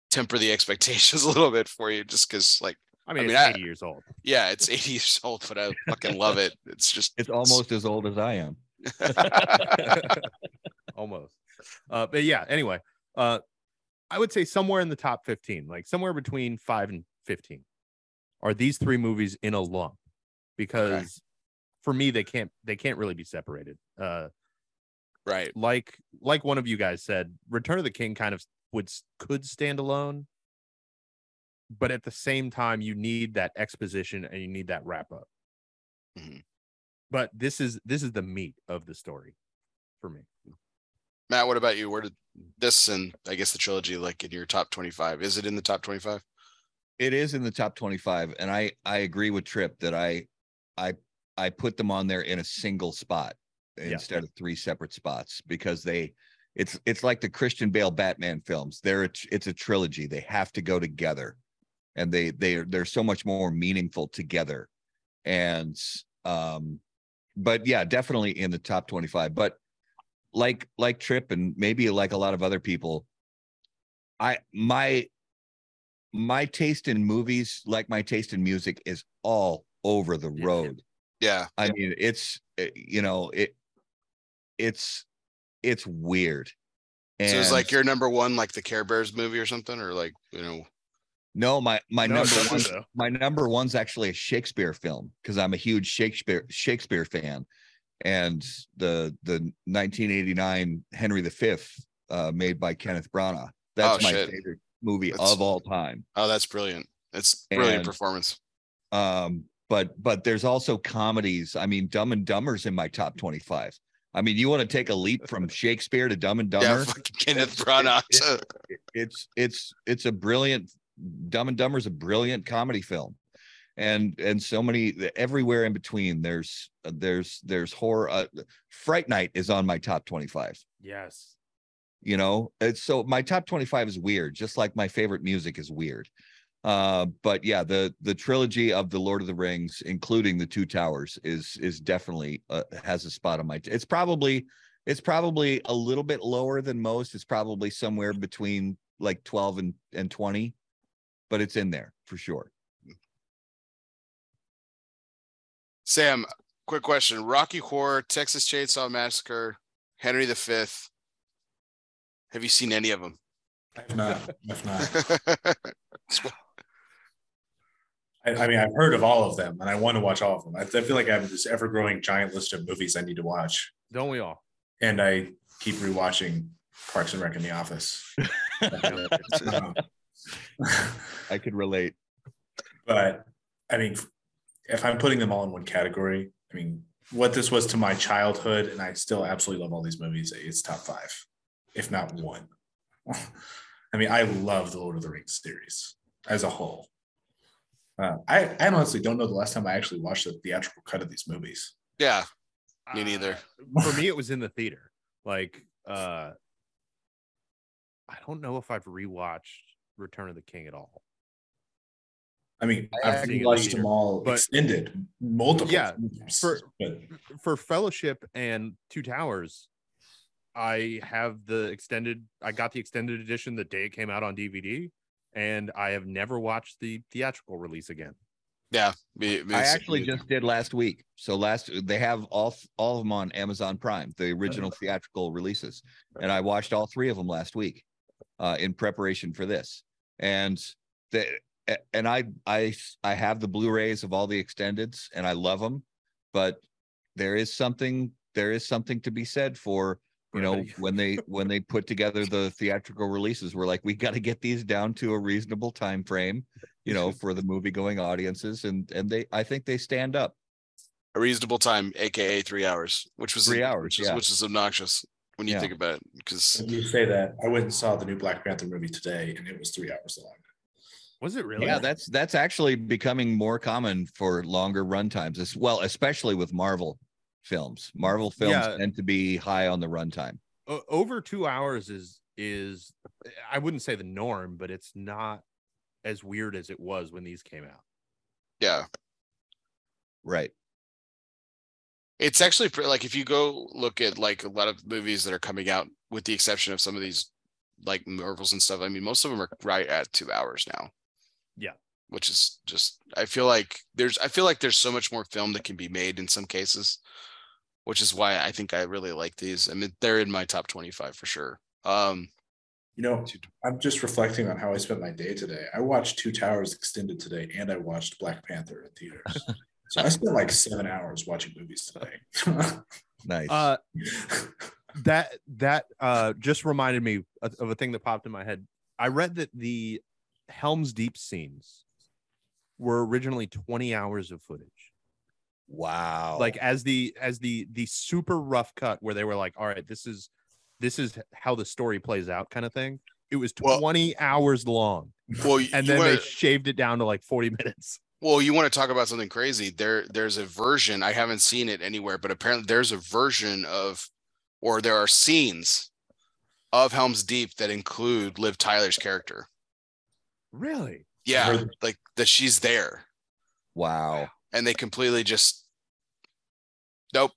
temper the expectations a little bit for you, just because, like, i mean, I mean, it's I- 80 years old yeah, it's 80 years old, but I fucking love it. It's just It's almost as old as I am. almost uh but yeah anyway uh i would say somewhere in the top 15 like somewhere between 5 and 15 are these three movies in a lump because for me they can't they can't really be separated. Uh Right. like like one of you guys said, Return of the King kind of would could stand alone, but at the same time, you need that exposition and you need that wrap up. Mhm. But this is this is the meat of the story for me. Matt, what about you? Where did this and I guess the trilogy like in your top 25? Is it in the top 25? It is in the top 25 and I I agree with Trip that I I I put them on there in a single spot instead of three separate spots because they it's it's like the Christian Bale Batman films. They're a, it's a trilogy. They have to go together. And they they are they're so much more meaningful together. And um but yeah, definitely in the top 25. But like like Trip and maybe like a lot of other people I my my taste in movies, like my taste in music, is all over the road. Yeah. I mean, it's uh, you know it, it's it's weird. And so it's like your number one, like the Care Bears movie or something, or like, you know, no, my my No, number one, my number one's actually a Shakespeare film because I'm a huge Shakespeare Shakespeare fan, and the the 1989 Henry V, uh, made by Kenneth Branagh. That's Oh, my shit. favorite movie That's- of all time. oh, that's brilliant. It's brilliant And- performance. um but but there's also comedies i mean dumb and dumber's in my top 25 i mean you want to take a leap from shakespeare to dumb and dumber fucking Kenneth Branagh. it's it's it's a brilliant dumb and Dumber is a brilliant comedy film. And and so many everywhere in between there's there's there's horror uh, fright night is on my top 25 Yes. you know it's so my top 25 is weird just like my favorite music is weird. Uh but yeah the the trilogy of the lord of the rings including the two towers is is definitely uh, has a spot on my it's probably it's probably a little bit lower than most. It's probably somewhere between like 12 and and 20 but it's in there for sure Sam, quick question. Rocky Horror, Texas Chainsaw Massacre, Henry V. Have you seen any of them? I've not. I've not. I, I mean, I've heard of all of them, and I want to watch all of them. I, I feel like I have this ever-growing giant list of movies I need to watch, Don't we all? and I keep rewatching Parks and Rec in The Office. Um, I could relate but I mean, if I'm putting them all in one category, I mean, what this was to my childhood, and I still absolutely love all these movies. It's top five, if not one. I mean, I love the Lord of the Rings series as a whole. Uh, I, I honestly don't know the last time I actually watched the theatrical cut of these movies. yeah, Me neither. Uh, for me, it was in the theater. Like, uh, I don't know if I've rewatched Return of the King at all. I mean, I I've watched them all but- extended multiple. Yeah, times, for- but For Fellowship and Two Towers, I have the extended. I got the extended edition the day it came out on DVD, and I have never watched the theatrical release again. yeah. Me, me I too. actually just did last week. So last they have all all of them on Amazon Prime, the original theatrical releases, and I watched all three of them last week, uh, in preparation for this. And the and I I I have the Blu-rays of all the extendeds, and I love them, but there is something there is something to be said for you know when they when they put together the theatrical releases we're like we got to get these down to a reasonable time frame you know for the movie going audiences and and they i think they stand up. A reasonable time, aka three hours, which was Three hours, which is, which is obnoxious when you Yeah. think about it. Because you say that, I went and saw the new Black Panther movie today, and it was three hours long. Was it really? yeah that's that's actually becoming more common for longer run times as well especially with marvel films marvel films Yeah. tend to be high on the runtime over two hours is is I wouldn't say the norm, but it's not as weird as it was when these came out. yeah, right it's actually pre- like if you go look at like a lot of movies that are coming out, with the exception of some of these like Marvels and stuff. I mean, most of them are right at two hours now. Yeah. which is just I feel like there's I feel like there's so much more film that can be made in some cases, which is why I think I really like these. I mean, they're in my top 25 for sure. Um, You know, I'm just reflecting on how I spent my day today. I watched Two Towers extended today, and I watched Black Panther in theaters. so I spent like seven hours watching movies today. Nice. Uh, that that uh just reminded me of, of a thing that popped in my head. I read that the Helm's Deep scenes were originally 20 hours of footage. wow. Like as the as the the super rough cut where they were like, all right, this is this is how the story plays out kind of thing. It was Well- 20 hours long. Well, And then wanna- they shaved it down to like 40 minutes. Well, you want to talk about something crazy? There, there's a version. I haven't seen it anywhere, but apparently there's a version of, or there are scenes of Helm's Deep that include Liv Tyler's character. Really? Yeah, heard- like that she's there, wow. and they completely just, nope.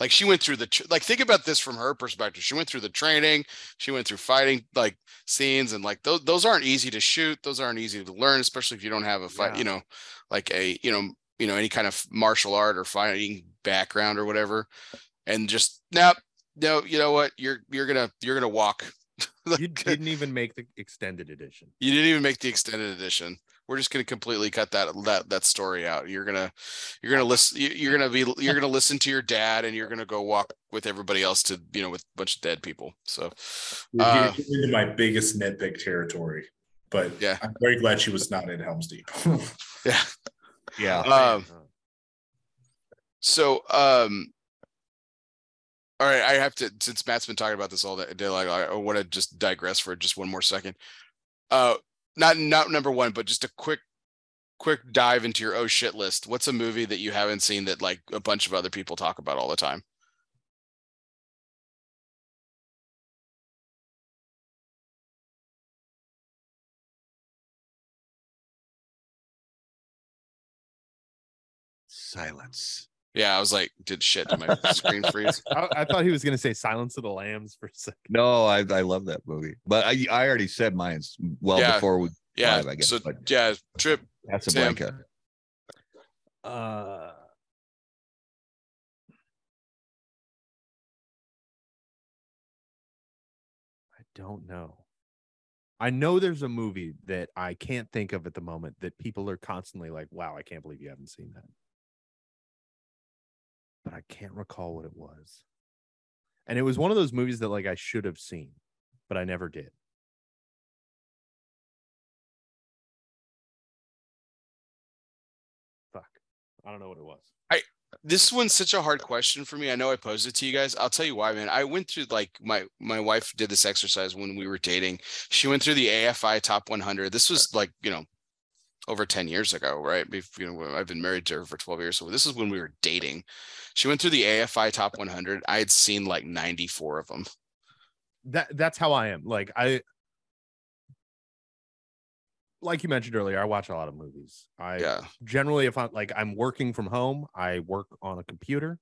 Like she went through the like. Think about this from her perspective. She went through the training. She went through fighting like scenes, and like those those aren't easy to shoot. Those aren't easy to learn, especially if you don't have a fight. Yeah. You know, like a you know you know any kind of martial art or fighting background or whatever and just nope no you know what you're you're gonna you're gonna walk You didn't even make the extended edition. you didn't even make the extended edition we're just gonna completely cut that that that story out you're gonna you're gonna listen you're gonna be you're gonna listen to your dad and you're gonna go walk with everybody else to you know with a bunch of dead people so We're Uh, getting into my biggest nitpick territory, but Yeah. I'm very glad she was not in Helm's Deep. yeah Yeah. um so um all right i have to since matt's been talking about this all day like i want to just digress for just one more second uh not not number one but just a quick quick dive into your oh shit list what's a movie that you haven't seen that like a bunch of other people talk about all the time Silence. Yeah i was like did shit did my screen freeze I, I thought he was going to say Silence of the Lambs for a second. No, I, I love that movie, but I, I already said mine's well Yeah. before we yeah Five, I guess, so but- yeah trip Casablanca. Uh, I don't know. I know there's a movie that I can't think of at the moment that people are constantly like, wow, I can't believe you haven't seen that. But I can't recall what it was. And it was one of those movies that like I should have seen, but I never did. Fuck. I don't know what it was. I this one's such a hard question for me. I know I posed it to you guys. I'll tell you why, man. I went through like my my wife did this exercise when we were dating. She went through the AFI top 100. This was like you know over 10 years ago, right? You know, I've been married to her for 12 years, so this is when we were dating. She went through the AFI top 100. I had seen like 94 of them. that that's how I am. Like I like you mentioned earlier, I watch a lot of movies. I Yeah, generally if I'm like I'm working from home, I work on a computer.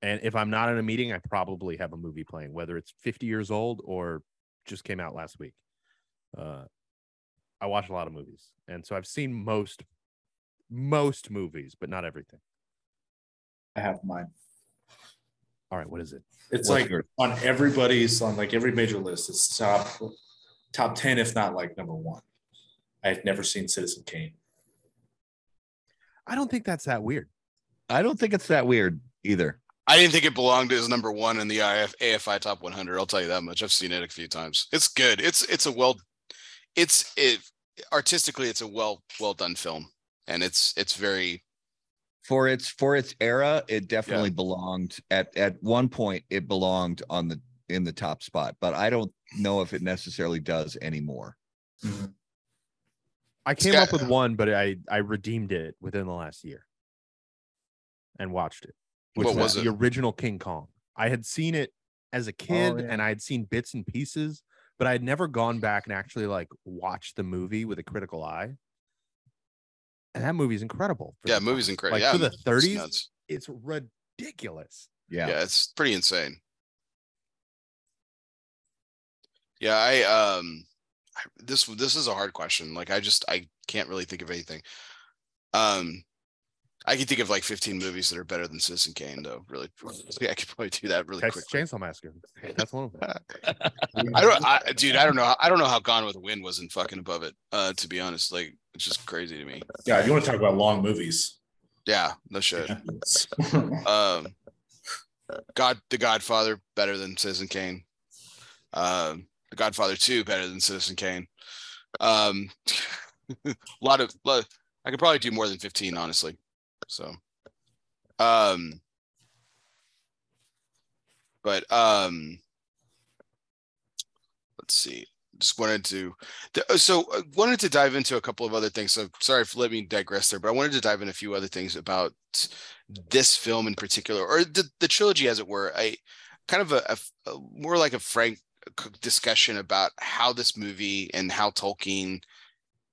And if I'm not in a meeting, I probably have a movie playing, whether it's 50 years old or just came out last week. Uh I watch a lot of movies. And so I've seen most most movies, but not everything. I have mine. All right, what is it? It's What's like yours? on everybody's on like every major list. It's top top ten, if not like number one. I've never seen Citizen Kane. I don't think that's that weird. I don't think it's that weird either. I didn't think it belonged as number one in the IF, AFI top 100. I'll tell you that much. I've seen it a few times. It's good. It's it's a well, it's it artistically it's a well well done film, and it's it's very For its for its era, it definitely belonged at at one point. It belonged on the in the top spot, but I don't know if it necessarily does anymore. Mm-hmm. I came got- up with one, but I I redeemed it within the last year and watched it. which What was the it? original King Kong. I had seen it as a oh, kid yeah. and I had seen bits and pieces, but I had never gone back and actually like watched the movie with a critical eye. And that movie's incredible. for yeah, the movie's incredible. Like yeah, for the 30s, nuts. it's ridiculous. Yeah. yeah it's pretty insane yeah i um I, this this is a hard question like i just i can't really think of anything um I can think of like 15 movies that are better than Citizen Kane, though. Really, I could probably do that really Texas quickly. Chainsaw Massacre. That's one of them. I don't, I, dude. I don't know. I don't know how Gone with the Wind wasn't fucking above it. Uh, to be honest, like it's just crazy to me. Yeah, if you want to talk about long movies. Yeah, no shit. Um, God, The Godfather better than Citizen Kane. Um, The Godfather Two better than Citizen Kane. Um, a lot of, lot, I could probably do more than 15, honestly. So, um, but um, let's see. Just wanted to, uh, so uh, wanted to dive into a couple of other things. So sorry for letting me digress there, but I wanted to dive in a few other things about this film in particular, or the, the trilogy, as it were. I kind of a, a- a more like a frank discussion about how this movie and how Tolkien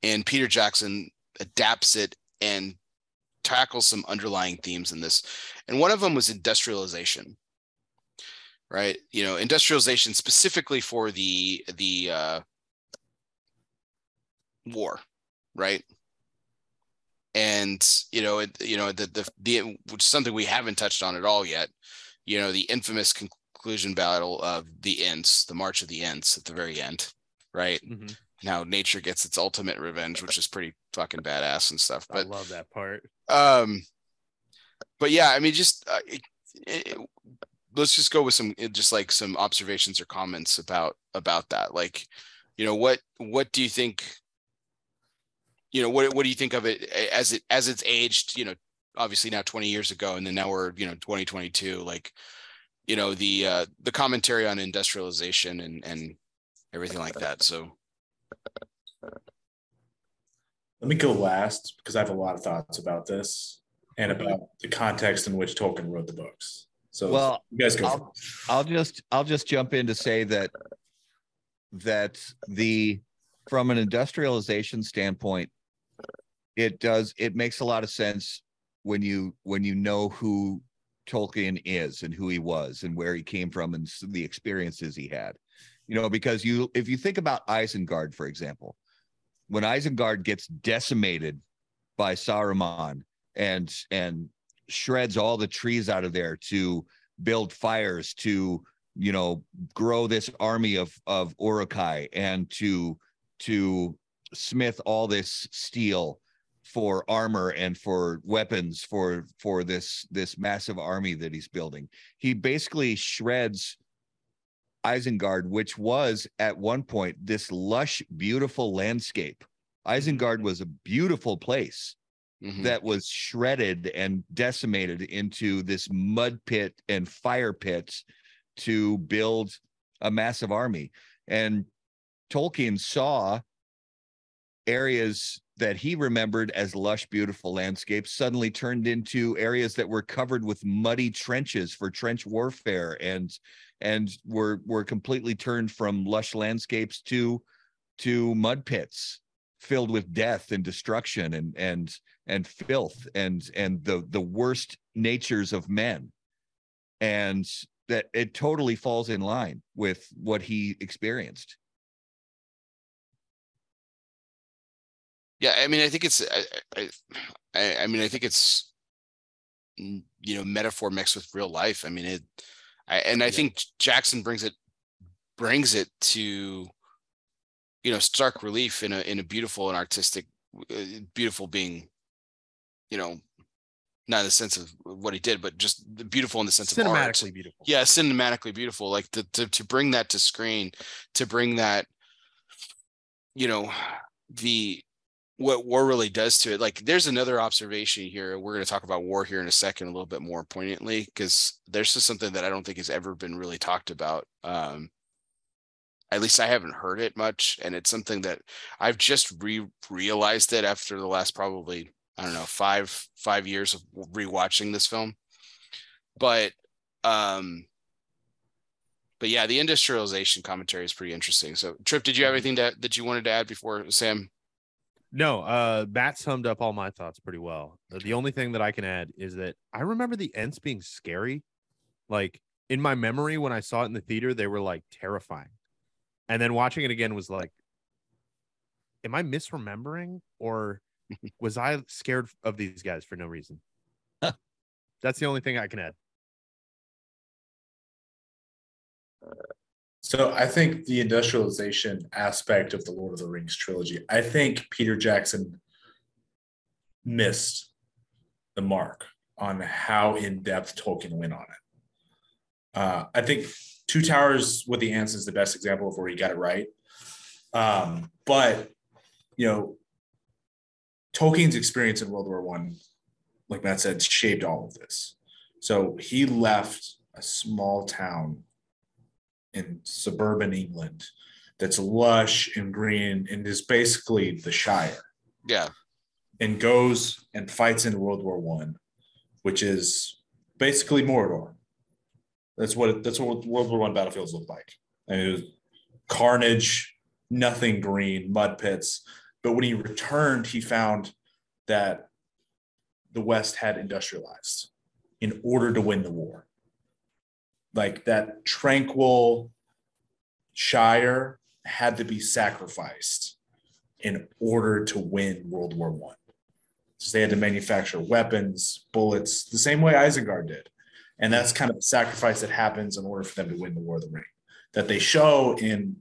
and Peter Jackson adapts it and tackles some underlying themes in this. And one of them was industrialization. Right? You know, industrialization specifically for the the uh war, right? And you know, it, you know, the the the which is something we haven't touched on at all yet. You know, the infamous conclusion battle of the Ents, the March of the Ents at the very end, right? Mhm. Now nature gets its ultimate revenge, which is pretty fucking badass and stuff. But I love that part. um but yeah i mean just uh, it, it, let's just go with some just like some observations or comments about about that like you know what what do you think you know what what do you think of it as it as it's aged you know obviously now 20 years ago and then now we're you know 2022 like you know the uh the commentary on industrialization and and everything like that so Let me go last because I have a lot of thoughts about this and about the context in which Tolkien wrote the books. So Well, you guys go. I'll, I'll just I'll just jump in to say that that the from an industrialization standpoint, it does it makes a lot of sense when you when you know who Tolkien is and who he was and where he came from and the experiences he had. You know, because you if you think about Isengard, for example, when Isengard gets decimated by Saruman and and shreds all the trees out of there to build fires to you know grow this army of of Uruk-hai and to to smith all this steel for armor and for weapons for for this this massive army that he's building. He basically shreds Isengard which was at one point this lush beautiful landscape Isengard was a beautiful place mhm. that was shredded and decimated into this mud pit and fire pits to build a massive army. And Tolkien saw areas that he remembered as lush, beautiful landscapes suddenly turned into areas that were covered with muddy trenches for trench warfare and and were were completely turned from lush landscapes to to mud pits filled with death and destruction and and and filth and and the the worst natures of men. And that it totally falls in line with what he experienced Yeah, I mean, I think it's, I, I, I, mean, I think it's, mm, you know, metaphor mixed with real life. I mean, it, I, and I Yeah. think Jackson brings it, brings it to, you know, stark relief in a in a beautiful and artistic, uh, beautiful being, you know, not in the sense of what he did, but just the beautiful in the sense of Cinematically beautiful. yeah cinematically beautiful like to, to to bring that to screen to bring that you know the what war really does to it like there's another observation here we're going to talk about war here in a second a little bit more poignantly because there's just something that i don't think has ever been really talked about um at least i haven't heard it much and it's something that i've just re realized it after the last probably i don't know five five years of rewatching this film. But um but yeah the industrialization commentary is pretty interesting. So trip did you have anything that that you wanted to add before sam No, uh, Matt summed up all my thoughts pretty well. The- The only thing that I can add is that I remember the Ents being scary. Like in my memory, when I saw it in the theater, they were like terrifying. And then watching it again was like, am I misremembering or was I scared of these guys for no reason? That's the only thing I can add. So I think the industrialization aspect of the Lord of the Rings trilogy, I think Peter Jackson missed the mark on how in depth Tolkien went on it. Uh, I think Two Towers with the Ents is the best example of where he got it right. Um, but you know, Tolkien's experience in World War One, like Matt said, shaped all of this. So he left a small town in suburban England that's lush and green and is basically the Shire Yeah. and goes and fights in World War One, which is basically Mordor. That's what it, that's what World War One battlefields look like. And it was carnage, nothing green, mud pits. But when he returned, he found that the West had industrialized in order to win the war. Like that tranquil Shire had to be sacrificed in order to win World War One. So they had to manufacture weapons, bullets, the same way Isengard did. And that's kind of the sacrifice that happens in order for them to win the War of the Ring that they show in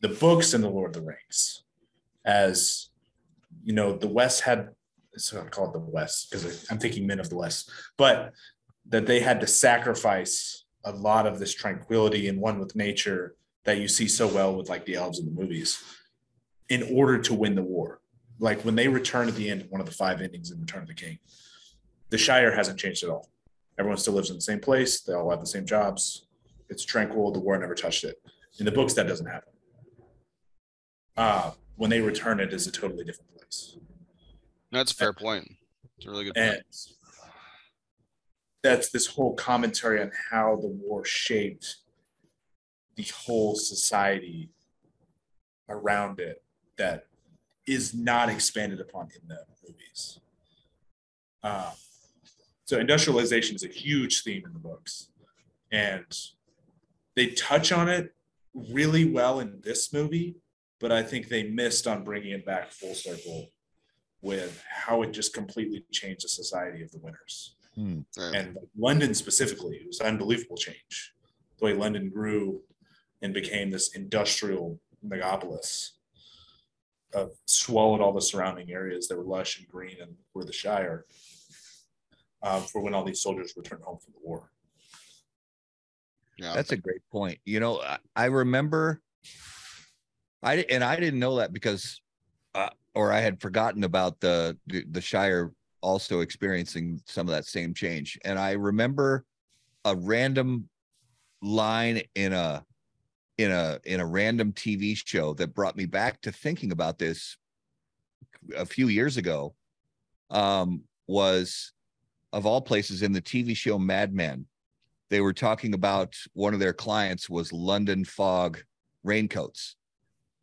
the books in the Lord of the Rings. As you know, the West had, so I call it the West because I'm thinking men of the West, but that they had to sacrifice a lot of this tranquility and one with nature that you see so well with like the elves in the movies in order to win the war. Like when they return at the end of one of the five endings in Return of the King, the Shire hasn't changed at all. Everyone still lives in the same place. They all have the same jobs. It's tranquil. The war never touched it. In the books, that doesn't happen. Uh, when they return, it is a totally different place. That's a fair point. It's a really good point. That's this whole commentary on how the war shaped the whole society around it that is not expanded upon in the movies. Um, so industrialization is a huge theme in the books, and they touch on it really well in this movie, but I think they missed on bringing it back full circle with how it just completely changed the society of the winners Hmm. And London specifically, it was an unbelievable change. The way London grew and became this industrial megapolis, uh, swallowed all the surrounding areas that were lush and green and were the Shire. Um, for when all these soldiers returned home from the war. yeah. That's a great point. You know, I, I remember I and I didn't know that because uh, or I had forgotten about the, the the Shire also experiencing some of that same change. And I remember a random line in a in a in a random TV show that brought me back to thinking about this a few years ago um was of all places in the TV show Mad Men they were talking about one of their clients was London Fog raincoats.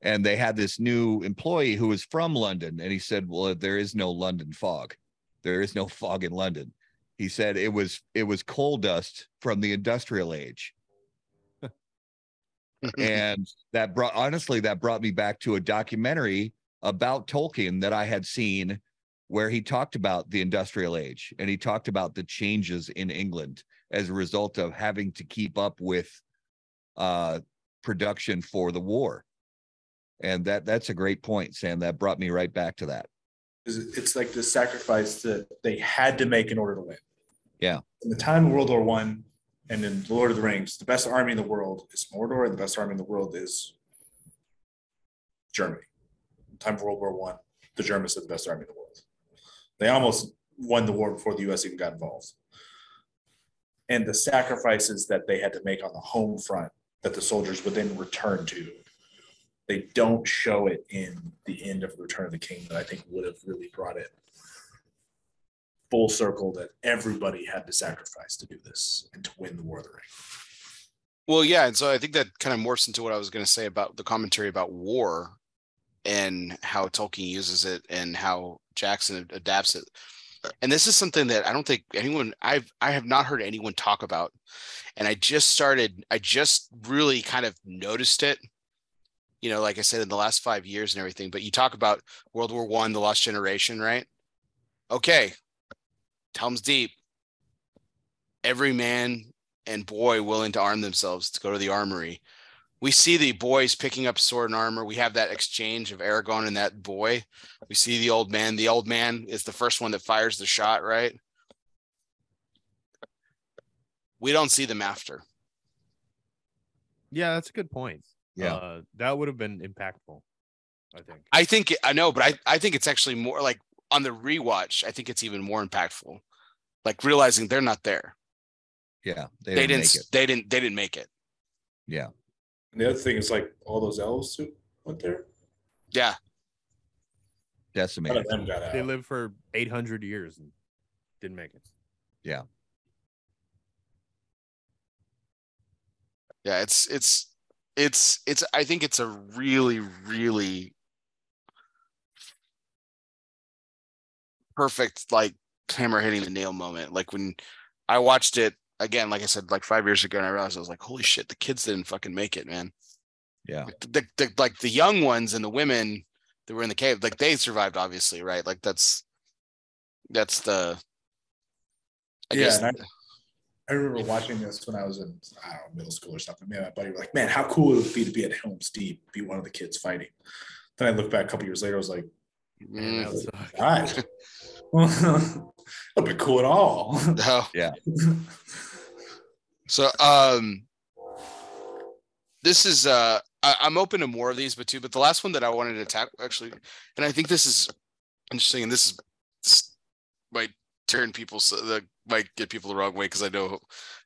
And they had this new employee who was from London. And he said, Well, there is no London fog. There is no fog in London. He said it was it was coal dust from the industrial age. and that brought honestly, that brought me back to a documentary about Tolkien that I had seen where he talked about the industrial age and he talked about the changes in England as a result of having to keep up with uh production for the war and that that's a great point sam that brought me right back to that It's it's like the sacrifice that they had to make in order to win. Yeah. In the time of World War One and in The Lord of the Rings, the best army in the world is Mordor, and the best army in the world is Germany. In the time of World War One, the Germans had the best army in the world. They almost won the war before the US even got involved. And the sacrifices that they had to make on the home front that the soldiers would then return to they don't show it in the end of Return of the King that I think would have really brought it full circle that everybody had to sacrifice to do this and to win the War of the Ring. Well, yeah, and so I think that kind of morphs into what I was going to say about the commentary about war and how Tolkien uses it and how Jackson adapts it. And this is something that I don't think anyone I've I have not heard anyone talk about. And I just started I just really kind of noticed it. You know, like I said in the last 5 years and everything, but you talk about World War 1, the lost generation, right? Okay. Helm's Deep. every man and boy willing to arm themselves to go to the armory. We see the boys picking up sword and armor. We have that exchange of Aragorn and that boy. We see the old man. The old man is the first one that fires the shot, right? We don't see them after. Yeah, that's a good point. Yeah. Uh, that would have been impactful. I think. I think it- I know, but I, I think it's actually more like on the rewatch, I think it's even more impactful. Like realizing they're not there. Yeah. They, didn't didn't make it. they didn't they didn't make it. Yeah. And the other thing is like all those elves who went there. Yeah. None Decimated. them got. They lived for 800 years and didn't make it. Yeah. Yeah, it's it's it's it's I think it's a really, really perfect like hammer hitting the nail moment. Like when I watched it again, like I said, like five years ago, and I realized I was like, holy shit, the kids didn't fucking make it, man. Yeah. Like the, the, like the young ones and the women that were in the cave, like they survived, obviously, right? Like that's that's the I Yeah, guess I remember watching this when I was in I don't know middle school or something. Me and my buddy were like, "Man, how cool it would it be to be at Helm's Deep, be one of the kids fighting?" Then I look back a couple years later, I was like, Man, Mm, that would suck. "God, that'd be cool at all." no. Yeah. So um this is uh I, I'm open to more of these, but too, but the last one that I wanted to attack actually, and I think this is interesting, and this is this might turn people so that might get people the wrong way because I know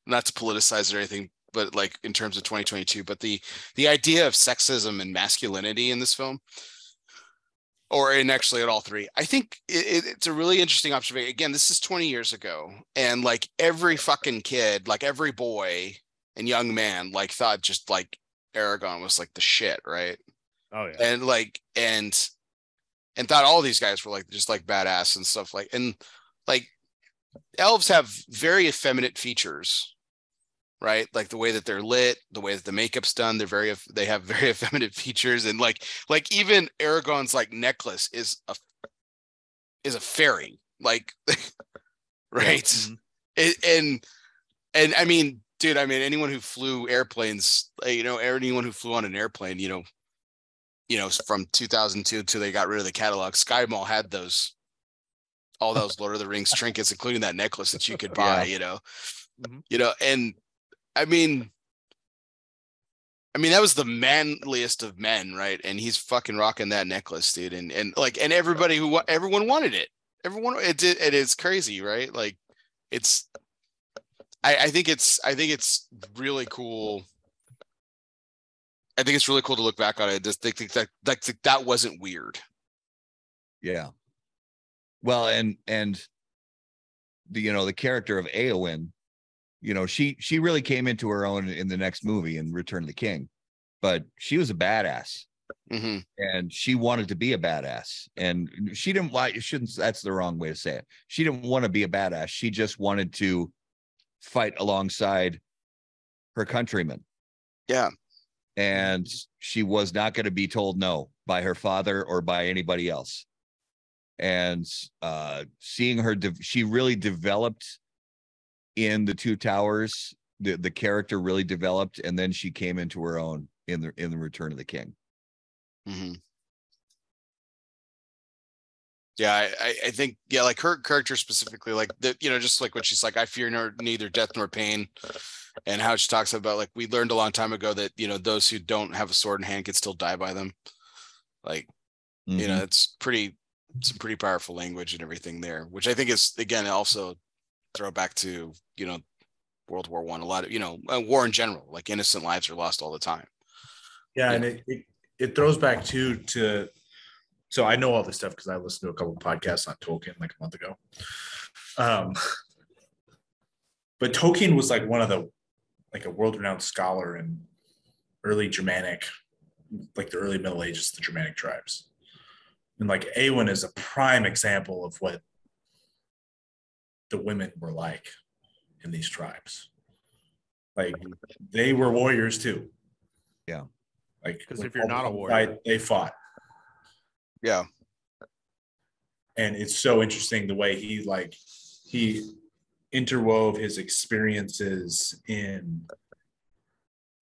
not to politicize or anything, but like in terms of 2022, but the the idea of sexism and masculinity in this film, or in actually at all three, I think it, it- it's a really interesting observation. Again, this is 20 years ago, and like every fucking kid, like every boy and young man, like thought just like Aragorn was like the shit, right? Oh yeah. and like and and thought all these guys were like just like badass and stuff like and like elves have very effeminate features right? Like the way that they're lit the way that the makeup's done they're very they have very effeminate features. And like like even aragorn's like necklace is a is a fairy like right? Mhm. it, and and I mean, dude, I mean, anyone who flew airplanes, you know, anyone who flew on an airplane, you know, you know, from 2002 till they got rid of the catalog, Sky Mall had those, all those Lord of the Rings trinkets, including that necklace that you could buy, you know, Mhm. you know, and I mean, I mean, that was the manliest of men, right? And he's fucking rocking that necklace, dude. And and like, and everybody who everyone wanted it. Everyone, it did. It is crazy, right? Like, it's. I I think it's I think it's really cool. I think it's really cool to look back on it. Just think, think that like that wasn't weird. Yeah. Well, and and the you know the character of Eowyn, you know she she really came into her own in the next movie in Return of the King, but she was a badass hmm and she wanted to be a badass and she didn't like shouldn't that's the wrong way to say it. She didn't want to be a badass. She just wanted to fight alongside her countrymen Yeah. and she was not going to be told no by her father or by anybody else and uh seeing her de- she really developed in the two towers the the character really developed and then she came into her own in the in the return of the king hmm Yeah, I, I, think yeah, like her character specifically, like the you know, just like when she's like, I fear nor, neither death nor pain, and how she talks about like we learned a long time ago that you know those who don't have a sword in hand can still die by them. Like you know, Mhm. it's pretty some pretty powerful language and everything there, which I think is again also throw back to you know World War One. A lot of you know uh, war in general, like innocent lives are lost all the time. Yeah, and it, it it throws back too to so I know all this stuff because I listened to a couple of podcasts on Tolkien like a month ago. Um but Tolkien was like one of the like a world-renowned scholar in early Germanic, like the early Middle Ages, the Germanic tribes. And like Eowyn is a prime example of what the women were like in these tribes. Like they were warriors too. Yeah. Like because if you're not a warrior- died, they fought. Yeah. And it's so interesting the way he like he interwove his experiences in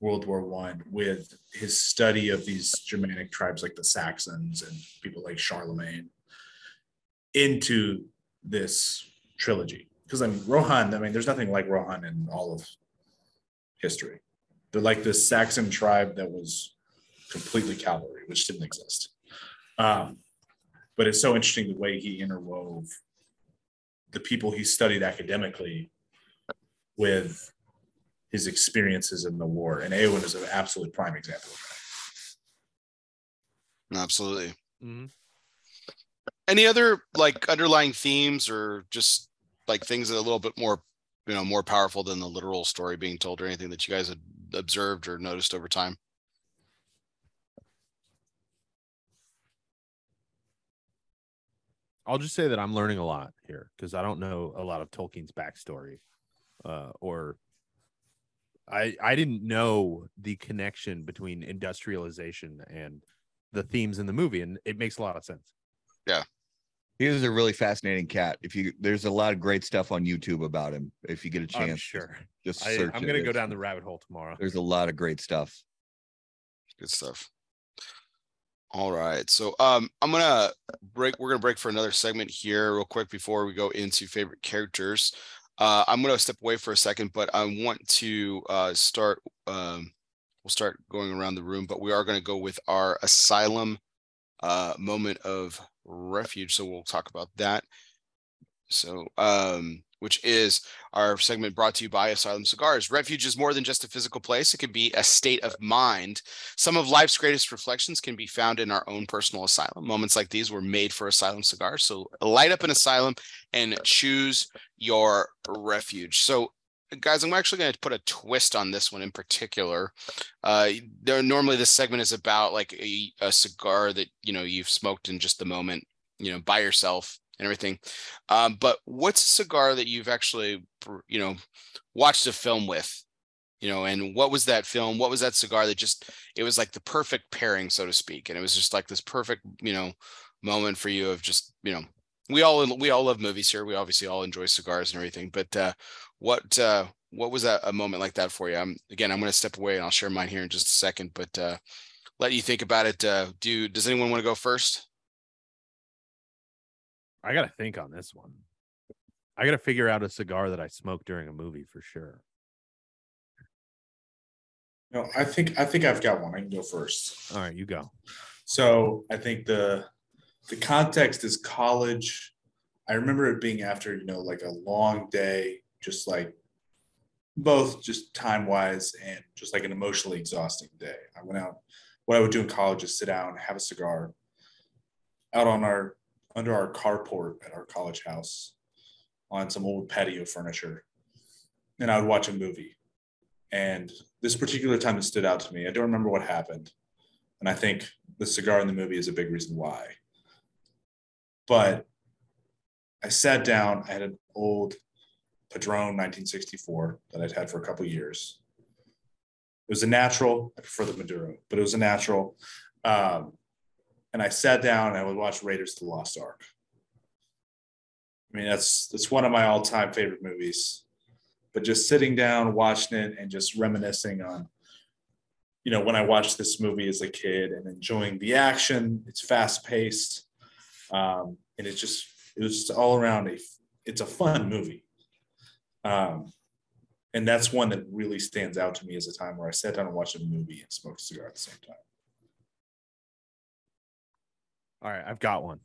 World War One with his study of these Germanic tribes like the Saxons and people like Charlemagne into this trilogy. Because I mean, Rohan, I mean, there's nothing like Rohan in all of history. They're like this Saxon tribe that was completely cavalry, which didn't exist. Um, but it's so interesting the way he interwove the people he studied academically with his experiences in the war. And Eowyn is an absolute prime example of that. Absolutely. Mm-hmm. Any other like underlying themes or just like things that are a little bit more, you know, more powerful than the literal story being told or anything that you guys had observed or noticed over time? I'll just say that I'm learning a lot here because I don't know a lot of Tolkien's backstory, uh, or I I didn't know the connection between industrialization and the themes in the movie, and it makes a lot of sense. Yeah, he is a really fascinating cat. If you there's a lot of great stuff on YouTube about him. If you get a chance, I'm sure. Just search. I, am gonna go down the rabbit hole tomorrow. There's a lot of great stuff. Good stuff. All right. So um I'm gonna break we're gonna break for another segment here real quick before we go into favorite characters. Uh I'm gonna step away for a second, but I want to uh start um we'll start going around the room, but we are gonna go with our asylum uh moment of refuge. So we'll talk about that. So um which is our segment brought to you by Asylum Cigars. Refuge is more than just a physical place, it can be a state of mind. Some of life's greatest reflections can be found in our own personal asylum. Moments like these were made for Asylum Cigars. So light up an asylum and choose your refuge. So guys i'm actually going to put a twist on this one in particular uh there normally this segment is about like a, a cigar that you know you've smoked in just the moment you know by yourself and everything. Um, but what's a cigar that you've actually, you know, watched a film with? You know, and what was that film? What was that cigar that just it was like the perfect pairing, so to speak, and it was just like this perfect, you know, moment for you of just, you know, we all we all love movies here. We obviously all enjoy cigars and everything, but uh, what uh, what was that a moment like that for you? I'm again, I'm going to step away and I'll share mine here in just a second, but uh, let you think about it. Uh, do does anyone want to go first? I got to think on this one. I got to figure out a cigar that I smoked during a movie for sure. No, I think I think I've got one. I can go first. All right, you go. So I think the the context is college. I remember it being after you know like a long day, just like both just time wise and just like an emotionally exhausting day. I went out. What I would do in college is sit down, have a cigar, out on our under our carport at our college house on some old patio furniture. And I would watch a movie. And this particular time it stood out to me. I don't remember what happened. And I think the cigar in the movie is a big reason why. But I sat down, I had an old Padron 1964 that I'd had for a couple years. It was a natural. I prefer the Maduro, but it was a natural. Um, and I sat down and I would watch Raiders of the Lost Ark. I mean, that's that's one of my all-time favorite movies. But just sitting down, watching it, and just reminiscing on, you know, when I watched this movie as a kid and enjoying the action. It's fast-paced, um, and it's just it was just all around a. It's a fun movie, um, and that's one that really stands out to me as a time where I sat down and watched a movie and smoked a cigar at the same time. All right, I've got one.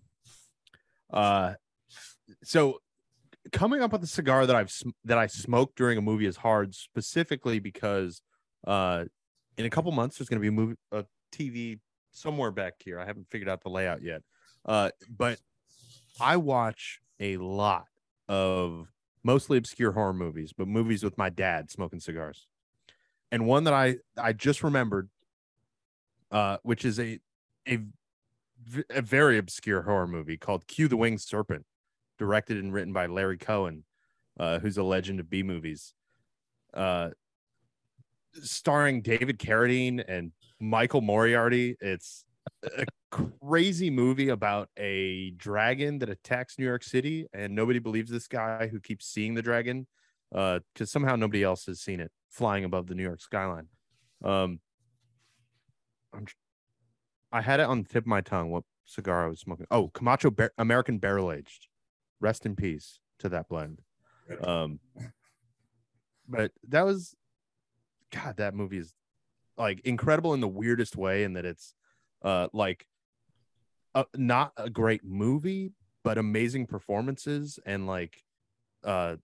Uh, so coming up with a cigar that I've that I smoked during a movie is hard, specifically because uh, in a couple months there's going to be a movie, a TV somewhere back here. I haven't figured out the layout yet, uh, but I watch a lot of mostly obscure horror movies, but movies with my dad smoking cigars. And one that I I just remembered, uh, which is a a a very obscure horror movie called Q the Winged Serpent, directed and written by Larry Cohen, uh, who's a legend of B movies. Uh, starring David Carradine and Michael Moriarty. It's a crazy movie about a dragon that attacks New York City, and nobody believes this guy who keeps seeing the dragon, uh, because somehow nobody else has seen it flying above the New York skyline. Um, I'm, I had it on the tip of my tongue. What cigar I was smoking? Oh, Camacho Bar- American Barrel Aged. Rest in peace to that blend. Um, but that was, God, that movie is like incredible in the weirdest way, in that it's, uh, like, uh, not a great movie, but amazing performances and like, uh,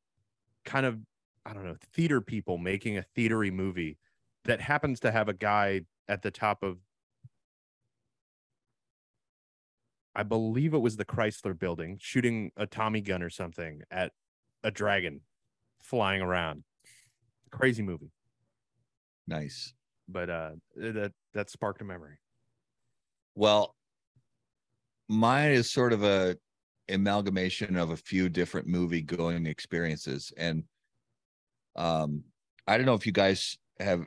kind of, I don't know, theater people making a theatery movie that happens to have a guy at the top of I believe it was the Chrysler building shooting a Tommy gun or something at a dragon flying around. Crazy movie. Nice. But uh that that sparked a memory. Well, mine is sort of a amalgamation of a few different movie going experiences. And um, I don't know if you guys have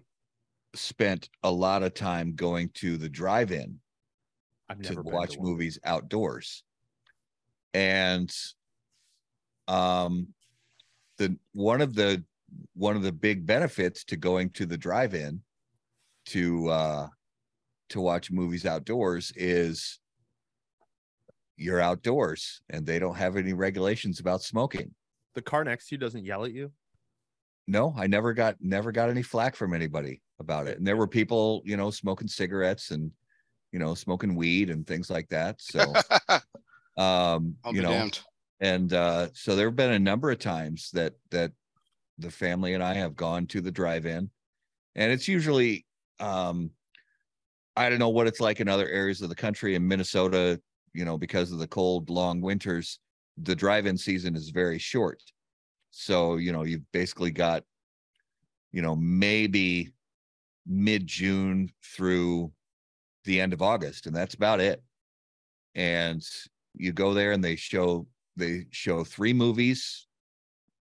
spent a lot of time going to the drive-in I've to watch to movies outdoors. And um the one of the one of the big benefits to going to the drive-in to uh to watch movies outdoors is you're outdoors and they don't have any regulations about smoking. The car next to you doesn't yell at you. No, I never got never got any flack from anybody about it. And there were people, you know, smoking cigarettes and you know, smoking weed and things like that. So um, you know, damned. and uh so there have been a number of times that that the family and I have gone to the drive-in and it's usually um I don't know what it's like in other areas of the country in Minnesota, you know, because of the cold long winters, the drive-in season is very short. So, you know, you've basically got you know, maybe mid-June through the end of August and that's about it. And you go there and they show they show three movies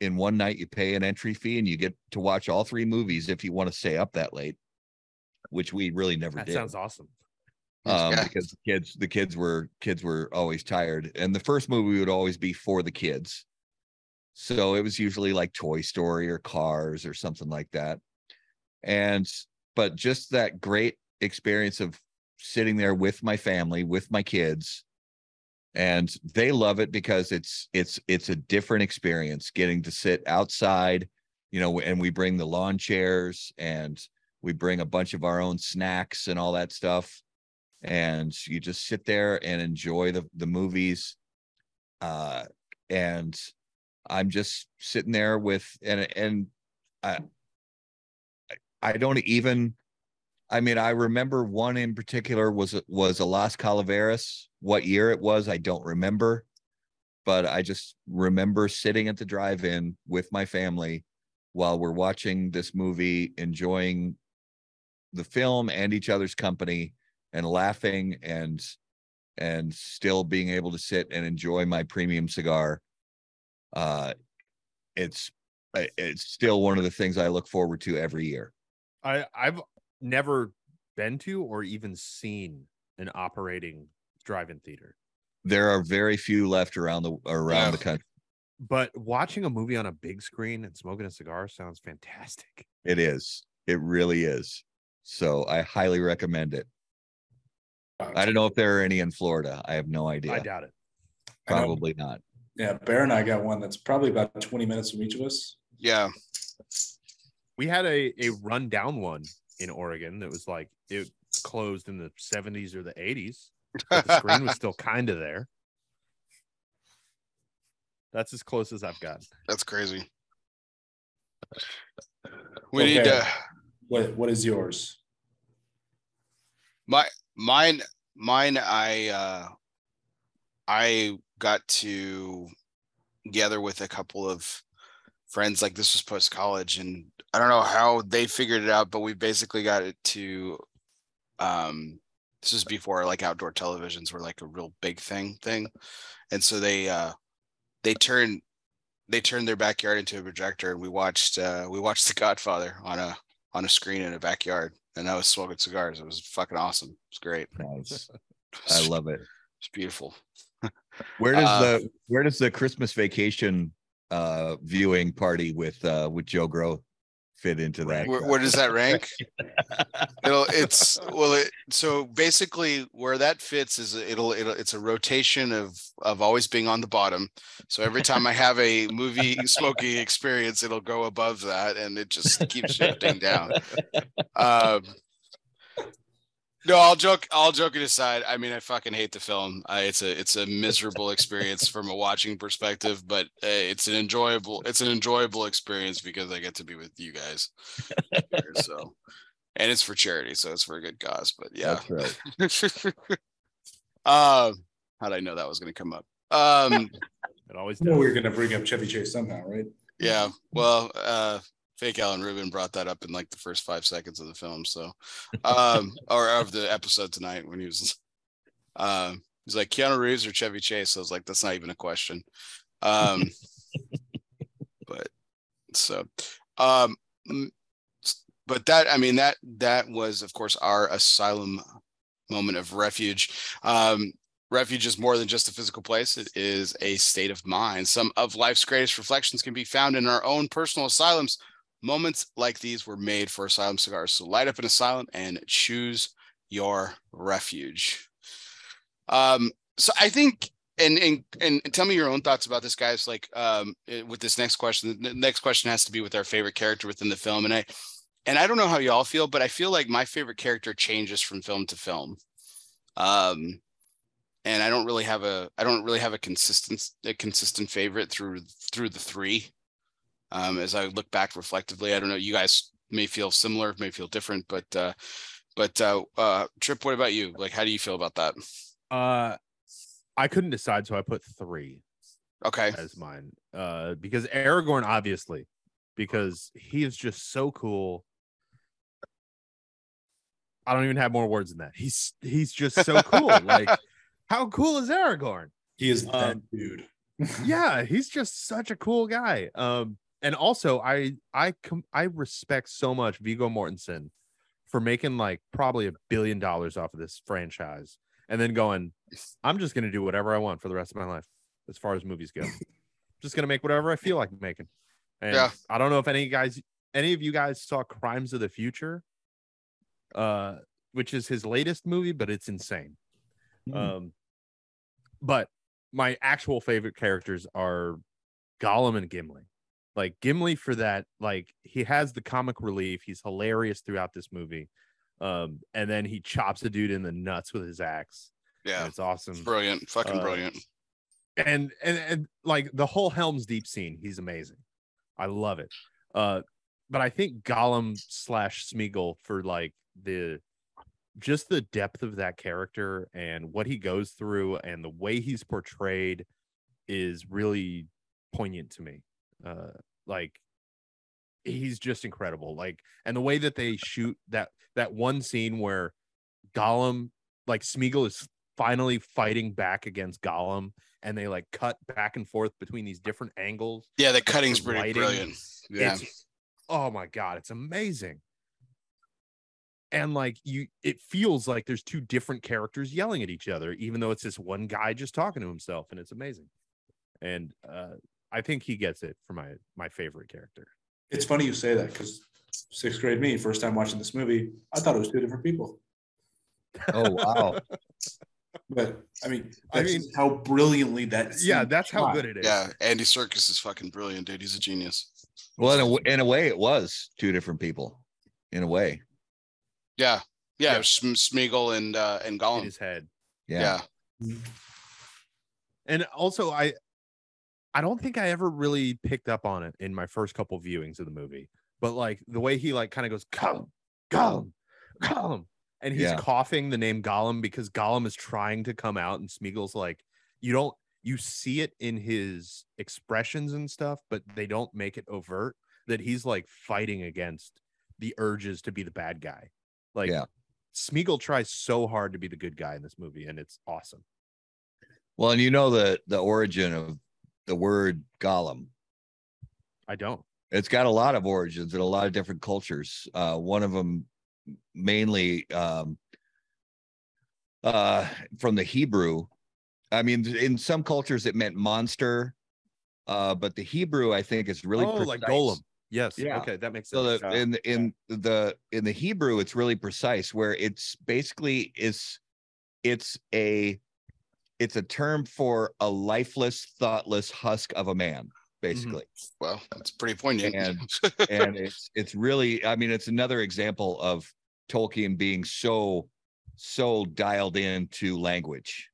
in one night you pay an entry fee and you get to watch all three movies if you want to stay up that late which we really never did. That did sounds awesome. um, Yeah. because the kids the kids were kids were always tired and the first movie would always be for the kids so it was usually like toy story or cars or something like that and but just that great experience of sitting there with my family with my kids and they love it because it's it's it's a different experience getting to sit outside you know and we bring the lawn chairs and we bring a bunch of our own snacks and all that stuff. And you just sit there and enjoy the the movies. Uh and i'm just sitting there with and and i i don't even i mean i remember one in particular was was a las calaveras. What year it was i don't remember but i just remember sitting at the drive-in with my family while we're watching this movie enjoying the film and each other's company and laughing and and still being able to sit and enjoy my premium cigar. Uh it's it's still one of the things i look forward to every year. I I've never been to or even seen an operating drive-in theater. there are very few left around the around Yeah. the country But watching a movie on a big screen and smoking a cigar sounds fantastic. it is it really is so i highly recommend it i don't know if there are any in florida i have no idea I doubt it. Probably not Yeah, Bear and I got one that's probably about 20 minutes from each of us. Yeah. We had a a rundown one in Oregon that was like it closed in the 70s or the 80s. But the screen was still kind of there. That's as close as I've got. That's crazy. We need to What What is yours? My mine mine I uh I got to gather with a couple of friends like this was post college and I don't know how they figured it out but we basically got it to um this was before like outdoor televisions were like a real big thing thing and so they uh they turned they turned their backyard into a projector and we watched uh we watched The Godfather on a on a screen in a backyard, and I was smoking cigars. It was fucking awesome. It's great. Nice. I love it. It's beautiful. Where does Uh, the where does the Christmas vacation uh viewing party with uh with Joe Grow fit into that? Where, where does that rank? It'll it's well it so basically where that fits is it'll it'll it's a rotation of of always being on the bottom. So every time I have a movie smoking experience, it'll go above that and it just keeps shifting down. Um no, all joke. All joking aside, I mean, I fucking hate the film. I, it's a it's a miserable experience from a watching perspective, but uh, it's an enjoyable it's an enjoyable experience because I get to be with you guys. here, so, and it's for charity, so it's for a good cause. But yeah, That's right. um, how did I know that was going to come up? Um, It always I know does. we were gonna bring up Chevy Chase somehow, right? yeah. Well, uh, fake Alan Rubin brought that up in like the first five seconds of the film, so um, or of the episode tonight when he was, um, he's like Keanu Reeves or Chevy Chase. I was like, that's not even a question. Um, but so, um, but that I mean that that was of course our asylum moment of refuge. Um, refuge is more than just a physical place; it is a state of mind. Some of life's greatest reflections can be found in our own personal asylums. Moments like these were made for asylum cigars. So light up an asylum and choose your refuge. Um, so I think and and and tell me your own thoughts about this guys like um eh, with this next question the next question has to be with our favorite character within the film and i and i don't know how y'all feel but i feel like my favorite character changes from film to film um and i don't really have a i don't really have a consistent a consistent favorite through through the three um as i look back reflectively i don't know you guys may feel similar may feel different but uh but uh uh trip what about you like how do you feel about that Uh, I couldn't decide, so I put three okay as mine. Uh, because Aragorn, obviously, because he is just so cool. I don't even have more words than that. He's he's just so cool. like, how cool is Aragorn? He is that Um, dude. yeah he's just such a cool guy um and also i i com- i respect so much viggo mortensen for making like probably a billion dollars off of this franchise and then going i'm just going to do whatever i want for the rest of my life as far as movies go just going to make whatever i feel like making and Yeah. i don't know if any guys any of you guys saw crimes of the future uh which is his latest movie but it's insane Hmm. um, but my actual favorite characters are Gollum and Gimli. Like Gimli for that, like he has the comic relief. He's hilarious throughout this movie. Um, and then he chops a dude in the nuts with his axe. and yeah it's awesome. brilliant fucking Uh, brilliant And and and like the whole Helm's Deep scene, he's amazing. I love it. Uh, but I think Gollum slash Smeagol for like the just the depth of that character and what he goes through and the way he's portrayed is really poignant to me. Uh, like he's just incredible. Like, and the way that they shoot that that one scene where Gollum, like Smeagol, is finally fighting back against Gollum, and they like cut back and forth between these different angles. Yeah, the cutting's pretty lighting, brilliant. Yeah. It's oh my god, it's amazing. And like you, it feels like there's two different characters yelling at each other, even though it's this one guy just talking to himself, and it's amazing. And uh, I think he gets it for my my favorite character. It's funny you say that because sixth grade me, first time watching this movie, I thought it was two different people. Oh wow. But I mean, I mean- how brilliantly that. Yeah, scene that's how good it is. Yeah, Andy Serkis is fucking brilliant, dude. He's a genius. Well, in a, w- in a way, it was two different people. In a way, Yeah, yeah, Yeah. Sm- Smeagol and uh, and in his head. yeah. Yeah. And also, I I don't think I ever really picked up on it in my first couple viewings of the movie, but like the way he like kind of goes Gollum, Gollum, Gollum, and he's Yeah. coughing the name Gollum because Gollum is trying to come out, and Smeagol's like, you don't you see it in his expressions and stuff, but they don't make it overt that he's like fighting against the urges to be the bad guy. Like Yeah. Smeagol tries so hard to be the good guy in this movie, and it's awesome. Well, and you know the the origin of the word Gollum. I don't. It's got a lot of origins in a lot of different cultures. Uh, one of them mainly um, uh, from the Hebrew. I mean, in some cultures it meant monster, uh, but the Hebrew I think is really oh, like precise. Golem. Yes. Yeah. Okay, that makes So sense. the, Yeah, in in the in the Hebrew, it's really precise. Where it's basically is it's a it's a term for a lifeless, thoughtless husk of a man, basically. Well, that's pretty poignant. And- and it's it's really, I mean, it's another example of Tolkien being so so dialed into language.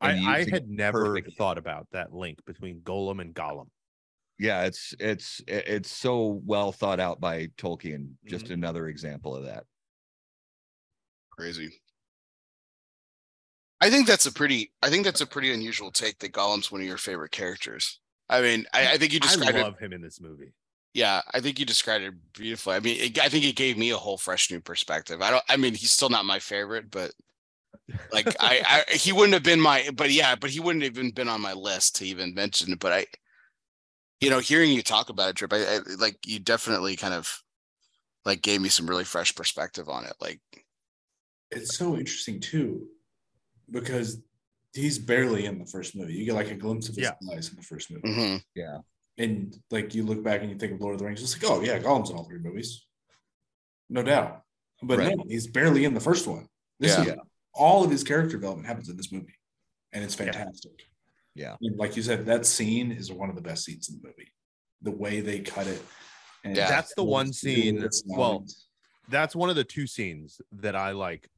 I, I had never perfectly. thought about that link between Golem and Gollum. Yeah, it's it's it's so well thought out by Tolkien. Just Mhm. another example of that. Crazy. I think that's a pretty. I think that's a pretty unusual take that Gollum's one of your favorite characters. I mean, I, I think you I described it. love him in this movie. Yeah, I think you described it beautifully. I mean, it, I think it gave me a whole fresh new perspective. I don't. I mean, he's still not my favorite, but like I, I, he wouldn't have been my. But yeah, but he wouldn't have even been on my list to even mention. It. But I, you know, hearing you talk about it, Trip, I, I like you definitely kind of like gave me some really fresh perspective on it. Like, it's so interesting too, because he's barely in the first movie. You get like a glimpse of his Yeah. eyes in the first movie, mhm. and like you look back and you think of Lord of the Rings, it's like, oh yeah, Gollum's in all three movies, no doubt. But Right. no, he's barely in the first one. This Yeah. is all of his character development happens in this movie, and it's fantastic. Yeah. And like you said, that scene is one of the best scenes in the movie. The way they cut it. And Yeah. That's the one scene- It's well, That's one of the two scenes that I like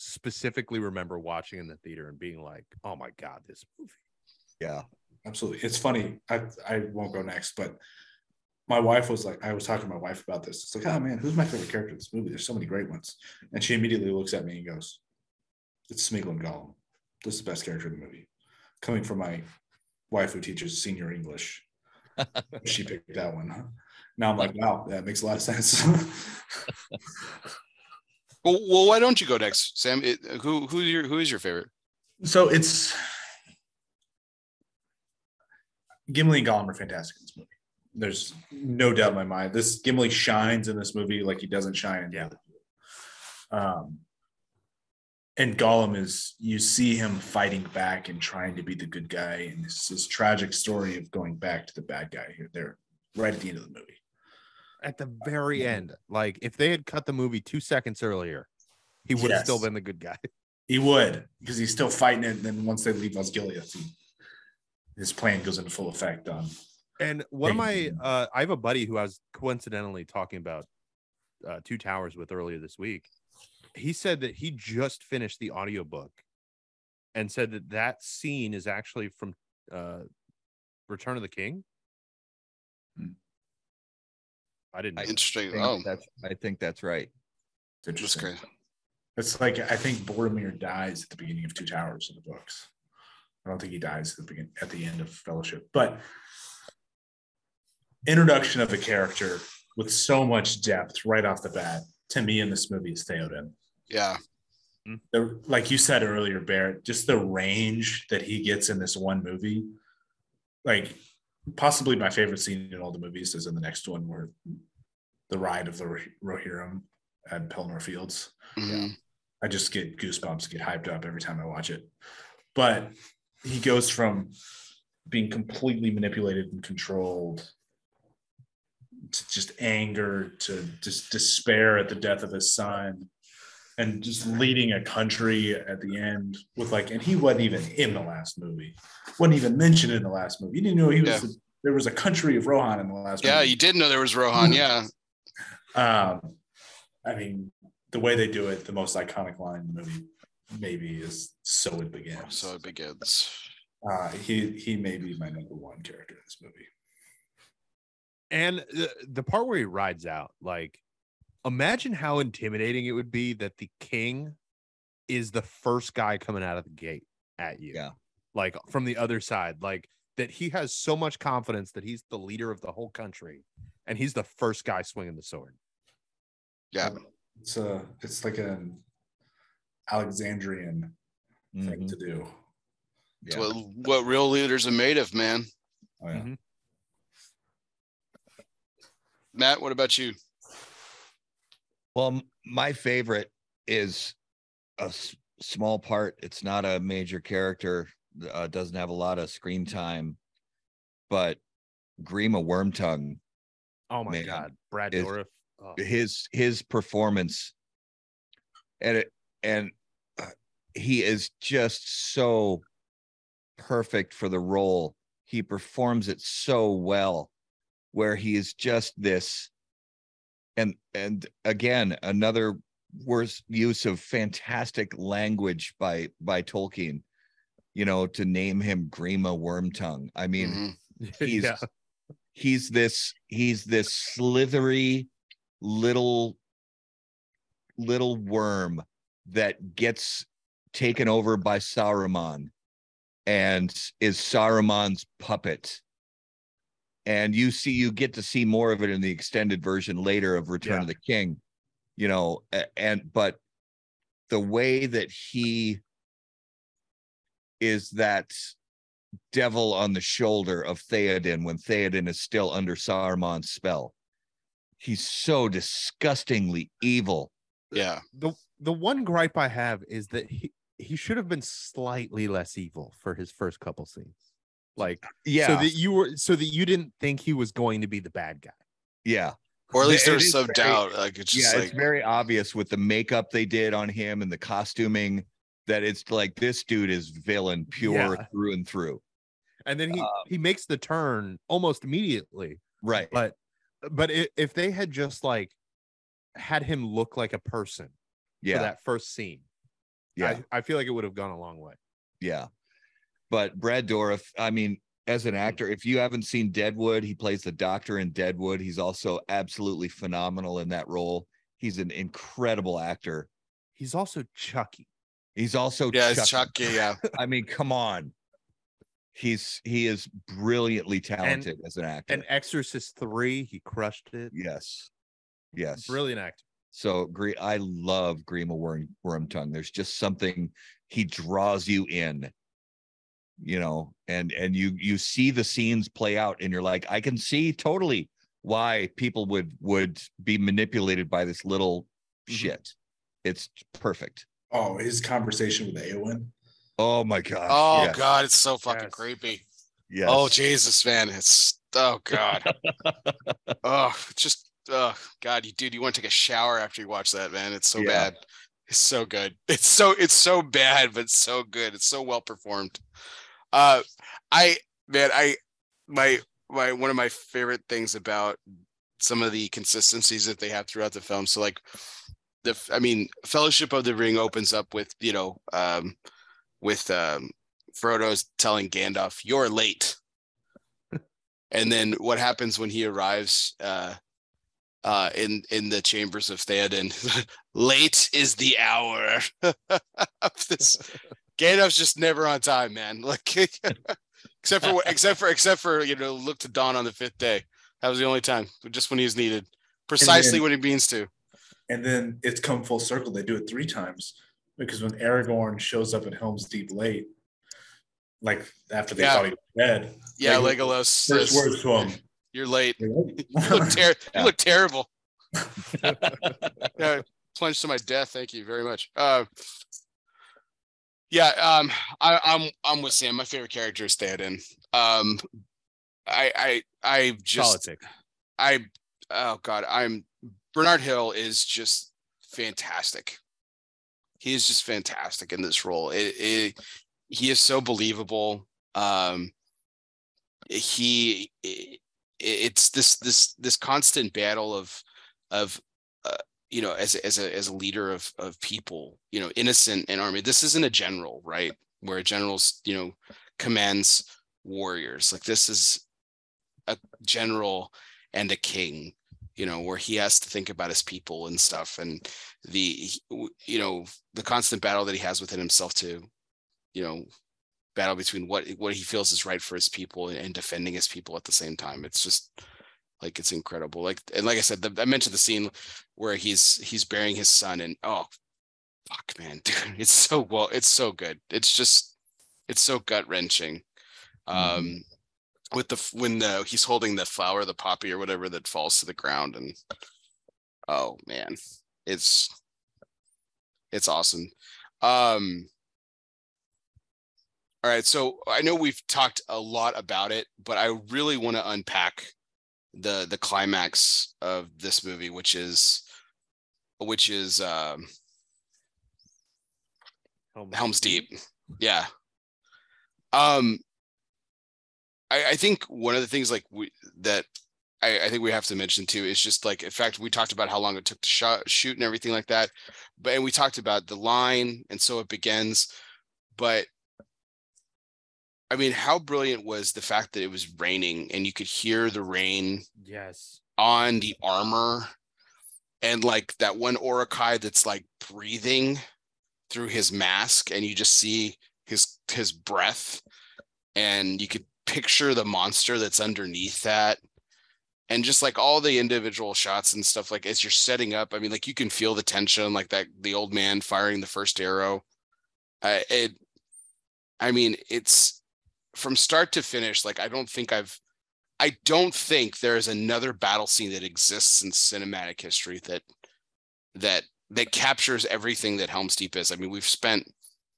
specifically remember watching in the theater and being like, "Oh my god, this movie." Yeah. absolutely. It's funny. I I won't go next, but my wife was like, I was talking to my wife about this. It's like, oh man, who's my favorite character in this movie? There's so many great ones. And she immediately looks at me and goes, It's Smeagol and Gollum. This is the best character in the movie. Coming from my wife who teaches senior English. she picked that one. Now I'm like, wow, that makes a lot of sense. well, well, why don't you go next, Sam? It, who, who's your, who is your favorite? so it's Gimli and Gollum are fantastic in this movie. There's no doubt in my mind. This Gimli shines in this movie like he doesn't shine in the other. Um, and Gollum is you see him fighting back and trying to be the good guy, and it's this tragic story of going back to the bad guy here. There, right at the end of the movie. At the very end, like if they had cut the movie two seconds earlier, he would have still been the good guy. He would because he's still fighting it. And then once they leave Osgiliath, his plan goes into full effect on And one of my, uh, I have a buddy who I was coincidentally talking about uh, Two Towers with earlier this week. He said that he just finished the audiobook and said that that scene is actually from uh, Return of the King. Hmm. I didn't. know. I Interesting. think Oh, that's I think that's right. It's interesting. It's like I think Boromir dies at the beginning of Two Towers in the books. I don't think he dies at the begin at the end of Fellowship, but introduction of a character with so much depth right off the bat to me in this movie is Theoden. Yeah. The, like you said earlier, Barrett, just the range that he gets in this one movie, like possibly my favorite scene in all the movies is in the next one where the ride of the Rohirrim at Pelennor Fields. Mhm. I just get goosebumps, get hyped up every time I watch it. But he goes from being completely manipulated and controlled to just anger to just despair at the death of his son and just leading a country at the end with like and he wasn't even in the last movie wasn't even mentioned in the last movie you didn't know he was Yeah. the- there was a country of rohan in the last Yeah, movie you didn't know there was Rohan. Yeah. um, I mean, the way they do it, the most iconic line in the movie maybe is "So it begins." So it begins. uh, he he may be my number one character in this movie. And the, the part where he rides out, like, imagine how intimidating it would be that the king is the first guy coming out of the gate at you. Yeah. Like from the other side, like that he has so much confidence that he's the leader of the whole country and he's the first guy swinging the sword. Yeah. It's a it's like an Alexandrian thing Mhm. to do. It's Yeah. what, what real leaders are made of, man. Oh, yeah. Mhm. Matt, what about you? Well, my favorite is a s- small part. It's not a major character. Uh, doesn't have a lot of screen time, but Grima Wormtongue, Oh my Man, god, Brad is- Dourif. Oh. his his performance, and it and uh, he is just so perfect for the role. He performs it so well, where he is just this, and and again another worse use of fantastic language by by Tolkien. You know, to name him Grima Wormtongue. I mean, Mhm. he's yeah. he's this he's this slithery little little worm that gets taken over by Saruman and is Saruman's puppet. And you see you get to see more of it in the extended version later of Return Yeah. of the King. You know, and but the way that he is that devil on the shoulder of Theoden when Theoden is still under Saruman's spell. He's so disgustingly evil. Yeah. the the one gripe I have is that he he should have been slightly less evil for his first couple scenes. Like Yeah. so that you were so that you didn't think he was going to be the bad guy. yeah. Or at least It there some very- doubt. Like it's just yeah, like it's very obvious with the makeup they did on him and the costuming that it's like this dude is villain pure Yeah. through and through. And then he Um, he makes the turn almost immediately. Right. But but i if they had just like had him look like a person for yeah. that first scene, yeah. I, I feel like it would have gone a long way. Yeah. But Brad Dourif, I mean, as an hmm. actor, if you haven't seen Deadwood, he plays the doctor in Deadwood. He's also absolutely phenomenal in that role. He's an incredible actor. He's also Chucky. He's also yeah, Chucky. Chucky. Yeah. I mean, come on. He's he is brilliantly talented as an actor. And Exorcist 3, he crushed it. yes. Yes. Brilliant actor. So Gre- I love Grima Worm Wormtongue. There's just something he draws you in, you know, and and you you see the scenes play out, and you're like, I can see totally why people would would be manipulated by this little Mhm. shit. It's perfect. Oh, his conversation with Eowyn. Oh my god. Oh yes, God, it's so fucking Yes. creepy. yeah Oh Jesus, man, it's oh God. oh, just oh God, you dude, you want to take a shower after you watch that, man. It's so Yeah. bad. It's so good. It's so it's so bad, but so good. It's so well performed. Uh, I man, I my my one of my favorite things about some of the consistencies that they have throughout the film. So like the I mean, Fellowship of the Ring opens up with you know um with um Frodo's telling Gandalf, "You're late." and then what happens when he arrives uh uh in in the chambers of Theoden? late is the hour. of this Gandalf's just never on time, man. Like except for except for except for you know, look to dawn on the fifth day. That was the only time, just when he was needed. Precisely then- when he means to. And then it's come full circle. They do it three times because when Aragorn shows up at Helm's Deep late, like after they Yeah. thought he was dead, Yeah, Like, Legolas. first says, words to him. You're late. You look, ter- Yeah. you look terrible. yeah, plunged to my death. Thank you very much. Uh, yeah, um, I, I'm I'm with Sam. My favorite character is Theoden. Um, I I I just. I oh god, I'm Bernard Hill is just fantastic. He is just fantastic in this role. It, it he is so believable. Um, he it, it's this this this constant battle of of you know as a, as a as a leader of of people you know innocent and army this isn't a general right? Where a general's you know commands warriors like this is a general and a king you know where he has to think about his people and stuff and the you know the constant battle that he has within himself to you know battle between what what he feels is right for his people and, and defending his people at the same time. It's just like it's incredible. Like and like i said the, i mentioned the scene where he's he's burying his son and oh fuck man dude it's so well it's so good. It's just it's so gut wrenching um with the when the he's holding the flower, the poppy or whatever that falls to the ground, and oh man, it's it's awesome. Um, all right, so I know we've talked a lot about it, but I really want to unpack the the climax of this movie, which is which is um, Helm's Deep. Yeah. Um, I, I think one of the things like we that I, I think we have to mention too is just like in fact we talked about how long it took to shot, shoot and everything like that, but and we talked about the line and so it begins, but I mean, how brilliant was the fact that it was raining and you could hear the rain Yes. on the armor and like that one Uruk-hai that's like breathing through his mask and you just see his his breath and you could picture the monster that's underneath that and just like all the individual shots and stuff like as you're setting up i mean like you can feel the tension like that the old man firing the first arrow uh, it i mean it's from start to finish like i don't think i've I don't think there is another battle scene that exists in cinematic history that that that captures everything that Helm's Deep is. I mean, we've spent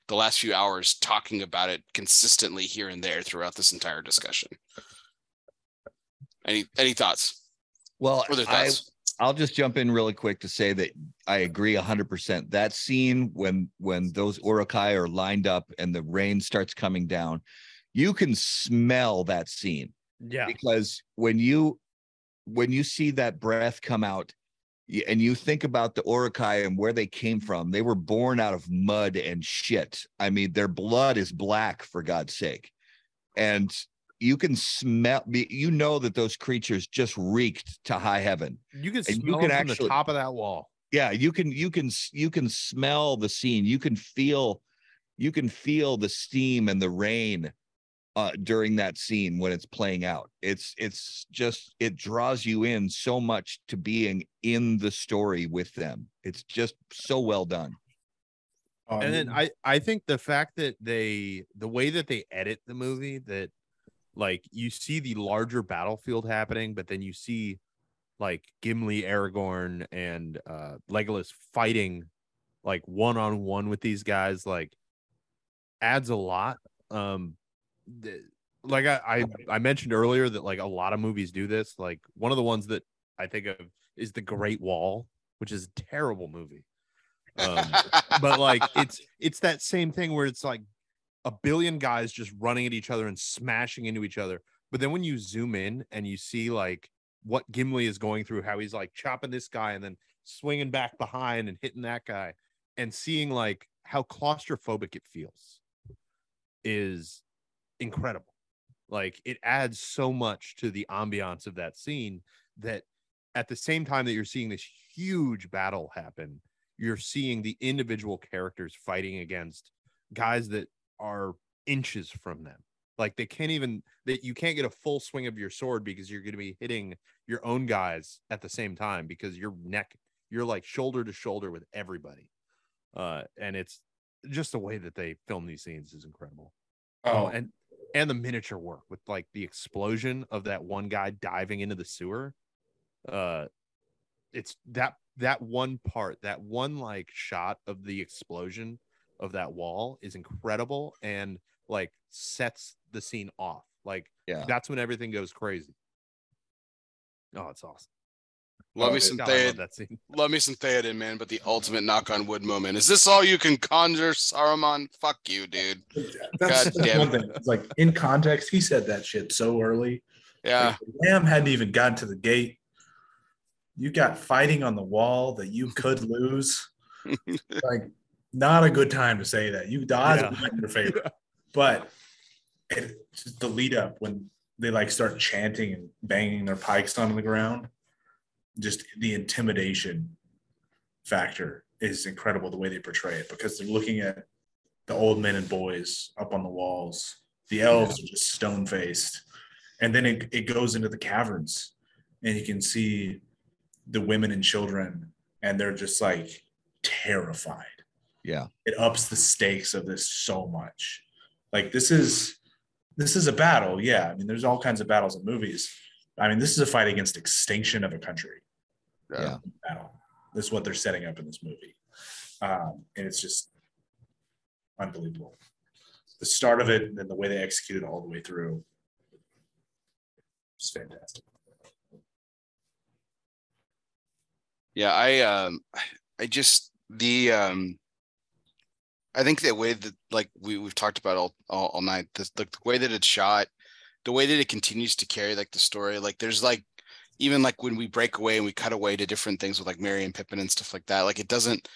the last few hours talking about it consistently here and there throughout this entire discussion. Any any thoughts? Well, Further I, I'll just jump in really quick to say that I agree 100%. That scene when when those Uruk-hai are lined up and the rain starts coming down, you can smell that scene Yeah. because when you when you see that breath come out and you think about the Uruk-hai and where they came from, they were born out of mud and shit. I mean, their blood is black for God's sake. And you can smell you know that those creatures just reeked to high heaven. You can you smell can from actually- the top of that wall. yeah you can you can you can smell the scene you can feel you can feel the steam and the rain uh during that scene when it's playing out. It's it's just it draws you in so much to being in the story with them. It's just so well done. Um, and then I I think the fact that they the way that they edit the movie that like you see the larger battlefield happening, but then you see like Gimli, Aragorn, and uh Legolas fighting like one on one with these guys, like adds a lot. Um th- like I, I I mentioned earlier that like a lot of movies do this. Like one of the ones that I think of is The Great Wall, which is a terrible movie. Um, but like it's it's that same thing where it's like a billion guys just running at each other and smashing into each other but then when you zoom in and you see like what gimli is going through how he's like chopping this guy and then swinging back behind and hitting that guy and seeing like how claustrophobic it feels is incredible like it adds so much to the ambiance of that scene that at the same time that you're seeing this huge battle happen you're seeing the individual characters fighting against guys that are inches from them. Like they can't even that you can't get a full swing of your sword because you're going to be hitting your own guys at the same time because your neck you're like shoulder to shoulder with everybody. Uh and it's just the way that they film these scenes is incredible. oh, Oh, and and the miniature work with like the explosion of that one guy diving into the sewer. Uh it's that that one part, that one like shot of the explosion of that wall is incredible and like sets the scene off. Like Yeah. that's when everything goes crazy. Oh, it's awesome. Love Oh, me some God, I love Theod, that scene. love me some Theoden, man. But the ultimate knock on wood moment is this all you can conjure, Saruman? Fuck you, dude. that's, God that's damn one it. thing. It's like in context, he said that shit so early. Yeah, Like, Lamb hadn't even gotten to the gate. You got fighting on the wall that you could lose. like, not a good time to say that. You the odds Yeah. in your favor. But it, just the lead up when they like start chanting and banging their pikes on the ground, just the intimidation factor is incredible the way they portray it because they're looking at the old men and boys up on the walls. The elves are just stone faced. And then it, it goes into the caverns and you can see the women and children and they're just like terrified. yeah It ups the stakes of this so much. Like this is this is a battle. Yeah, I mean, there's all kinds of battles in movies. I mean, this is a fight against extinction of a country. Yeah. battle. This is what they're setting up in this movie, um, and it's just unbelievable. The start of it, and then the way they execute it all the way through, it's fantastic. Yeah, I um I just the um I think the way that like we we've talked about all all, all night the, the the way that it's shot, the way that it continues to carry like the story, like there's like even like when we break away and we cut away to different things with like Merry and Pippin and stuff like that, like it doesn't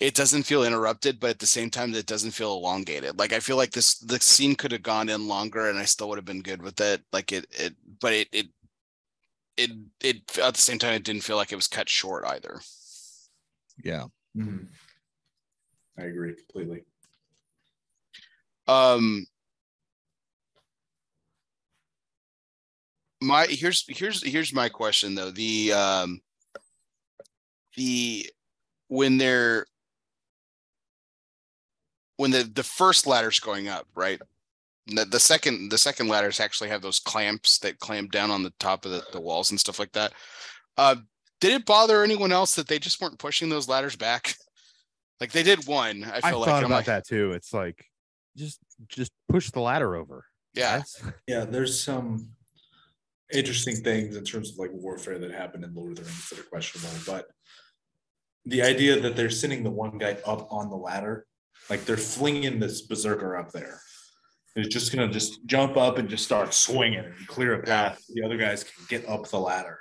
it doesn't feel interrupted, but at the same time it doesn't feel elongated. Like I feel like this the scene could have gone in longer and I still would have been good with it. Like it it but it it it it at the same time it didn't feel like it was cut short either. Yeah. Mhm. I agree completely. Um my here's here's here's my question though. The um the when they're when the the first ladder's going up, right? The, the second the second ladders actually have those clamps that clamp down on the top of the, the walls and stuff like that. Uh did it bother anyone else that they just weren't pushing those ladders back? Like they did one. I I feel thought like I'm about like, that too. It's like just just push the ladder over. yeah. guys. Yeah, there's some interesting things in terms of like warfare that happened in Lord of the Rings that are questionable, but the idea that they're sending the one guy up on the ladder, like they're flinging this berserker up there. He's just gonna just jump up and just start swinging and clear a path. The other guys can get up the ladder.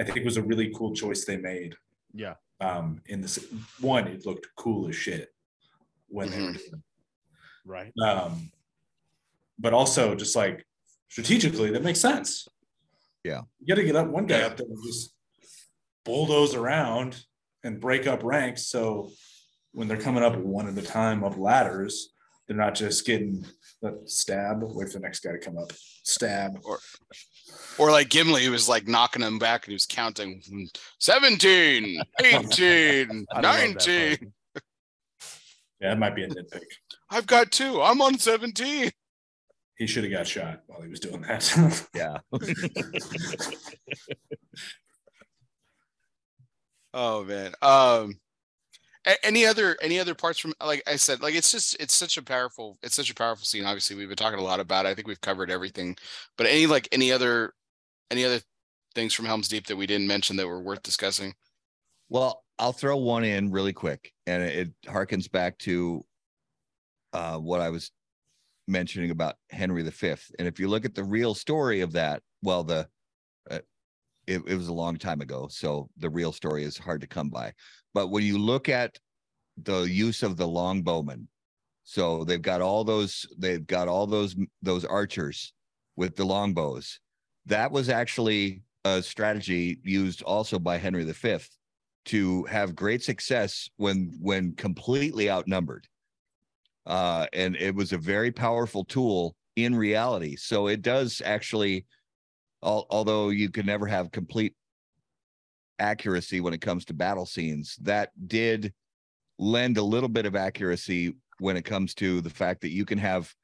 I think it was a really cool choice they made. Yeah. Um, in this one, it looked cool as shit when they were Mhm. doing it Right. um, but also just like strategically, that makes sense. Yeah. You got to get up one guy up there and just bulldoze around and break up ranks. So when they're coming up one at a time up ladders, they're not just getting uh, stab. Wait for the next guy to come up, stab. Or or like Gimli who was like knocking him back and he was counting 17, 18, I love that 19. Yeah, that might be a nitpick. I've got two. I'm on 17. He should have got shot while he was doing that. Yeah. Oh man. Um any other any other parts from like I said, like it's just it's such a powerful it's such a powerful scene. Obviously, we've been talking a lot about it. I think we've covered everything. But any like any other any other things from Helm's Deep that we didn't mention that were worth discussing? Well, I'll throw one in really quick, and it harkens back to uh, what I was mentioning about Henry V. And if you look at the real story of that, well, the uh, it, it was a long time ago, so the real story is hard to come by. But when you look at the use of the longbowmen, so they've got all those they've got all those those archers with the longbows. That was actually a strategy used also by Henry V to have great success when when completely outnumbered uh and it was a very powerful tool in reality. So it does actually al- although you can never have complete accuracy when it comes to battle scenes that did lend a little bit of accuracy when it comes to the fact that you can have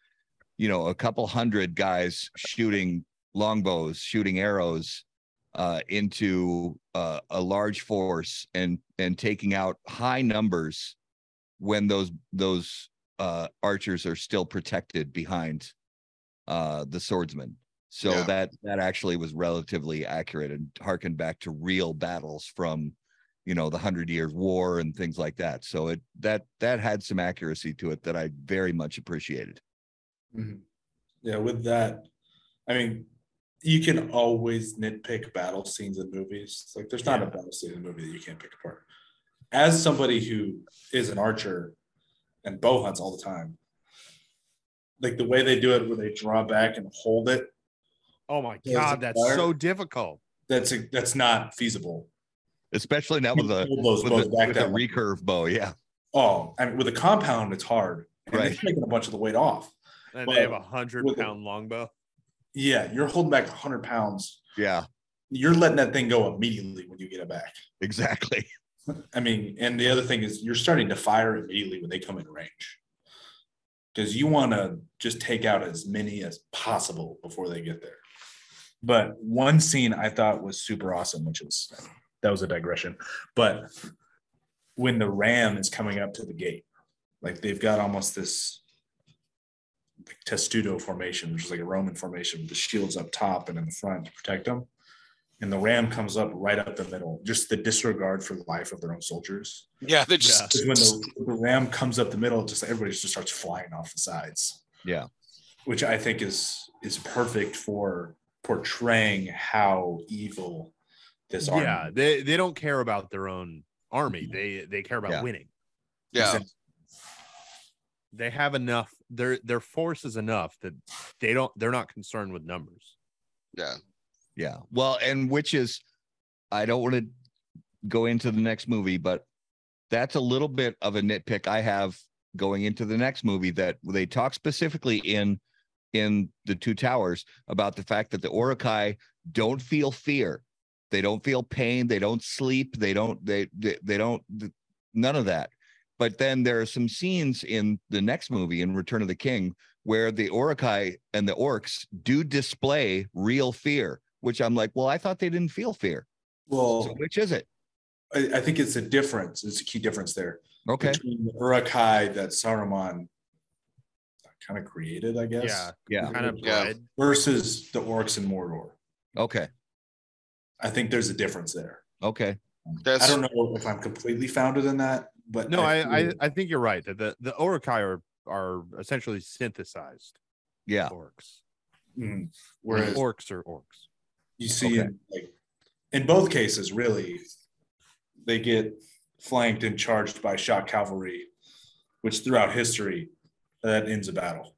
you know a couple hundred guys shooting longbows shooting arrows uh, into uh, a large force and and taking out high numbers when those those uh, archers are still protected behind uh, the swordsman. So Yeah. that that actually was relatively accurate and harkened back to real battles from you know the Hundred Years' War and things like that. So it that that had some accuracy to it that I very much appreciated. Mhm. Yeah, with that, I mean, you can always nitpick battle scenes in movies. Like, there's not a battle scene in a movie that you can't pick apart. As somebody who is an archer and bow hunts all the time, like the way they do it, where they draw back and hold it, Oh my god, that's fire. so difficult. that's a, that's not feasible. Especially now with the with, bows the, with the recurve bow, yeah. Oh, I mean, with a compound, it's hard. And Right. It's taking a bunch of the weight off. And Well, they have a hundred pound pound longbow. Yeah, you're holding back 100 pounds. Yeah, You're letting that thing go immediately when you get it back. exactly. I mean, and the other thing is you're starting to fire immediately when they come in range. because you want to just take out as many as possible before they get there. But one scene I thought was super awesome, which is that was a digression. But when the ram is coming up to the gate, like they've got almost this testudo formation, which is like a Roman formation with the shields up top and in the front to protect them. And the ram comes up right up the middle, just the disregard for the life of their own soldiers. Yeah, they Yeah. just, Because when the, the ram comes up the middle, just everybody just starts flying off the sides. Yeah. Which I think is is perfect for portraying how evil this army. Yeah, they they don't care about their own army. They they care about Yeah. winning. yeah, They have enough. Their their force is enough that they don't. They're not concerned with numbers. yeah, Yeah. Well, and which is, I don't want to go into the next movie, but that's a little bit of a nitpick I have going into the next movie that they talk specifically in in the two towers about the fact that the Uruk-hai don't feel fear. They don't feel pain. They don't sleep. They don't, they, they, they don't, none of that. But then there are some scenes in the next movie in Return of the King where the Uruk-hai and the orcs do display real fear, which I'm like, well, I thought they didn't feel fear. Well, So which is it? I, I think it's a difference. It's a key difference there Okay. between the Uruk-hai that Saruman kind of created, I guess. Yeah, Yeah. kind of Yeah. Versus the orcs in Mordor. Okay. I think there's a difference there. Okay. that's I don't know if I'm completely founded in that, but No, I, I feel- I think you're right. That the the Uruk-hai are are essentially synthesized Yeah. orcs. Mhm. whereas orcs are orcs. You see Okay. like in both cases, really, they get flanked and charged by shock cavalry, which throughout history that ends a battle.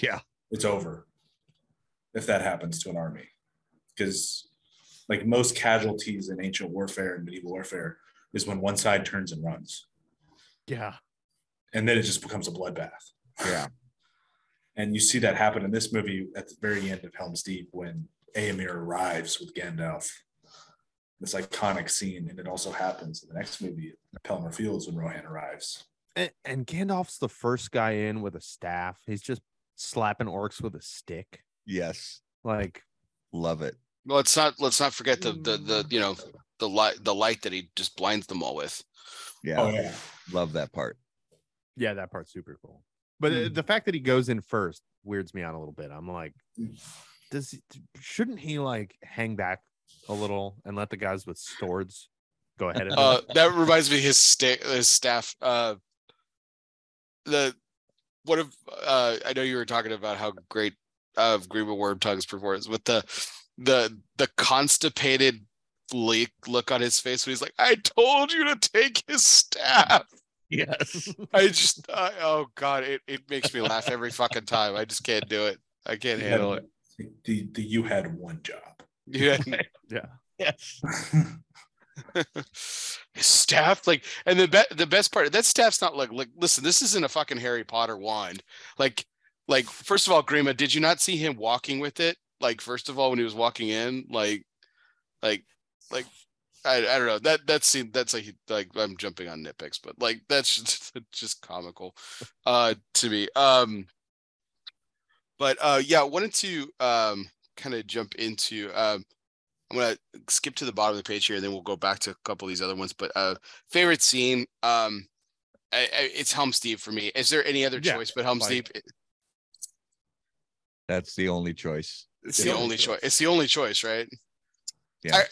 Yeah. It's over if that happens to an army, because like most casualties in ancient warfare and medieval warfare is when one side turns and runs, Yeah, and then it just becomes a bloodbath. Yeah. And you see that happen in this movie at the very end of Helm's Deep when Eomer arrives with Gandalf. This iconic scene, and it also happens in the next movie, Pelennor Fields, when Rohan arrives. and, and Gandalf's the first guy in with a staff. He's just slapping orcs with a stick. Yes. Like Love it. well, let's not let's not forget the the the you know the light the light that he just blinds them all with. Yeah. Oh yeah, Love that part. Yeah, that part's super cool. But Mm. the fact that he goes in first weirds me out a little bit. I'm like, does he, shouldn't he like hang back a little and let the guys with swords go ahead of? Uh, that reminds me of his sta- his staff. Uh, the what if uh, I know you were talking about how great uh, Greenwood Worm Tongue's performance with the the the constipated look look on his face when he's like, "I told you to take his staff." Yes. I just, I, oh god, it, it makes me laugh every fucking time. I just can't do it. I can't handle it. The, the you had one job. Yeah. yeah. yes. his staff like and the be- the best part that staff's not like like listen this isn't a fucking harry potter wand like like first of all grima did you not see him walking with it like first of all when he was walking in like like like i, I don't know that that scene that's like like i'm jumping on nitpicks but like that's just, just comical uh to me um but uh yeah i wanted to um kind of jump into um I'm gonna skip to the bottom of the page here, and then we'll go back to a couple of these other ones. But uh, favorite scene, um, I, I, it's Helm's Deep for me. Is there any other Yeah, choice but Helm's like- Deep? That's the only choice. It's the only choice. It's the only choice, right? Yeah.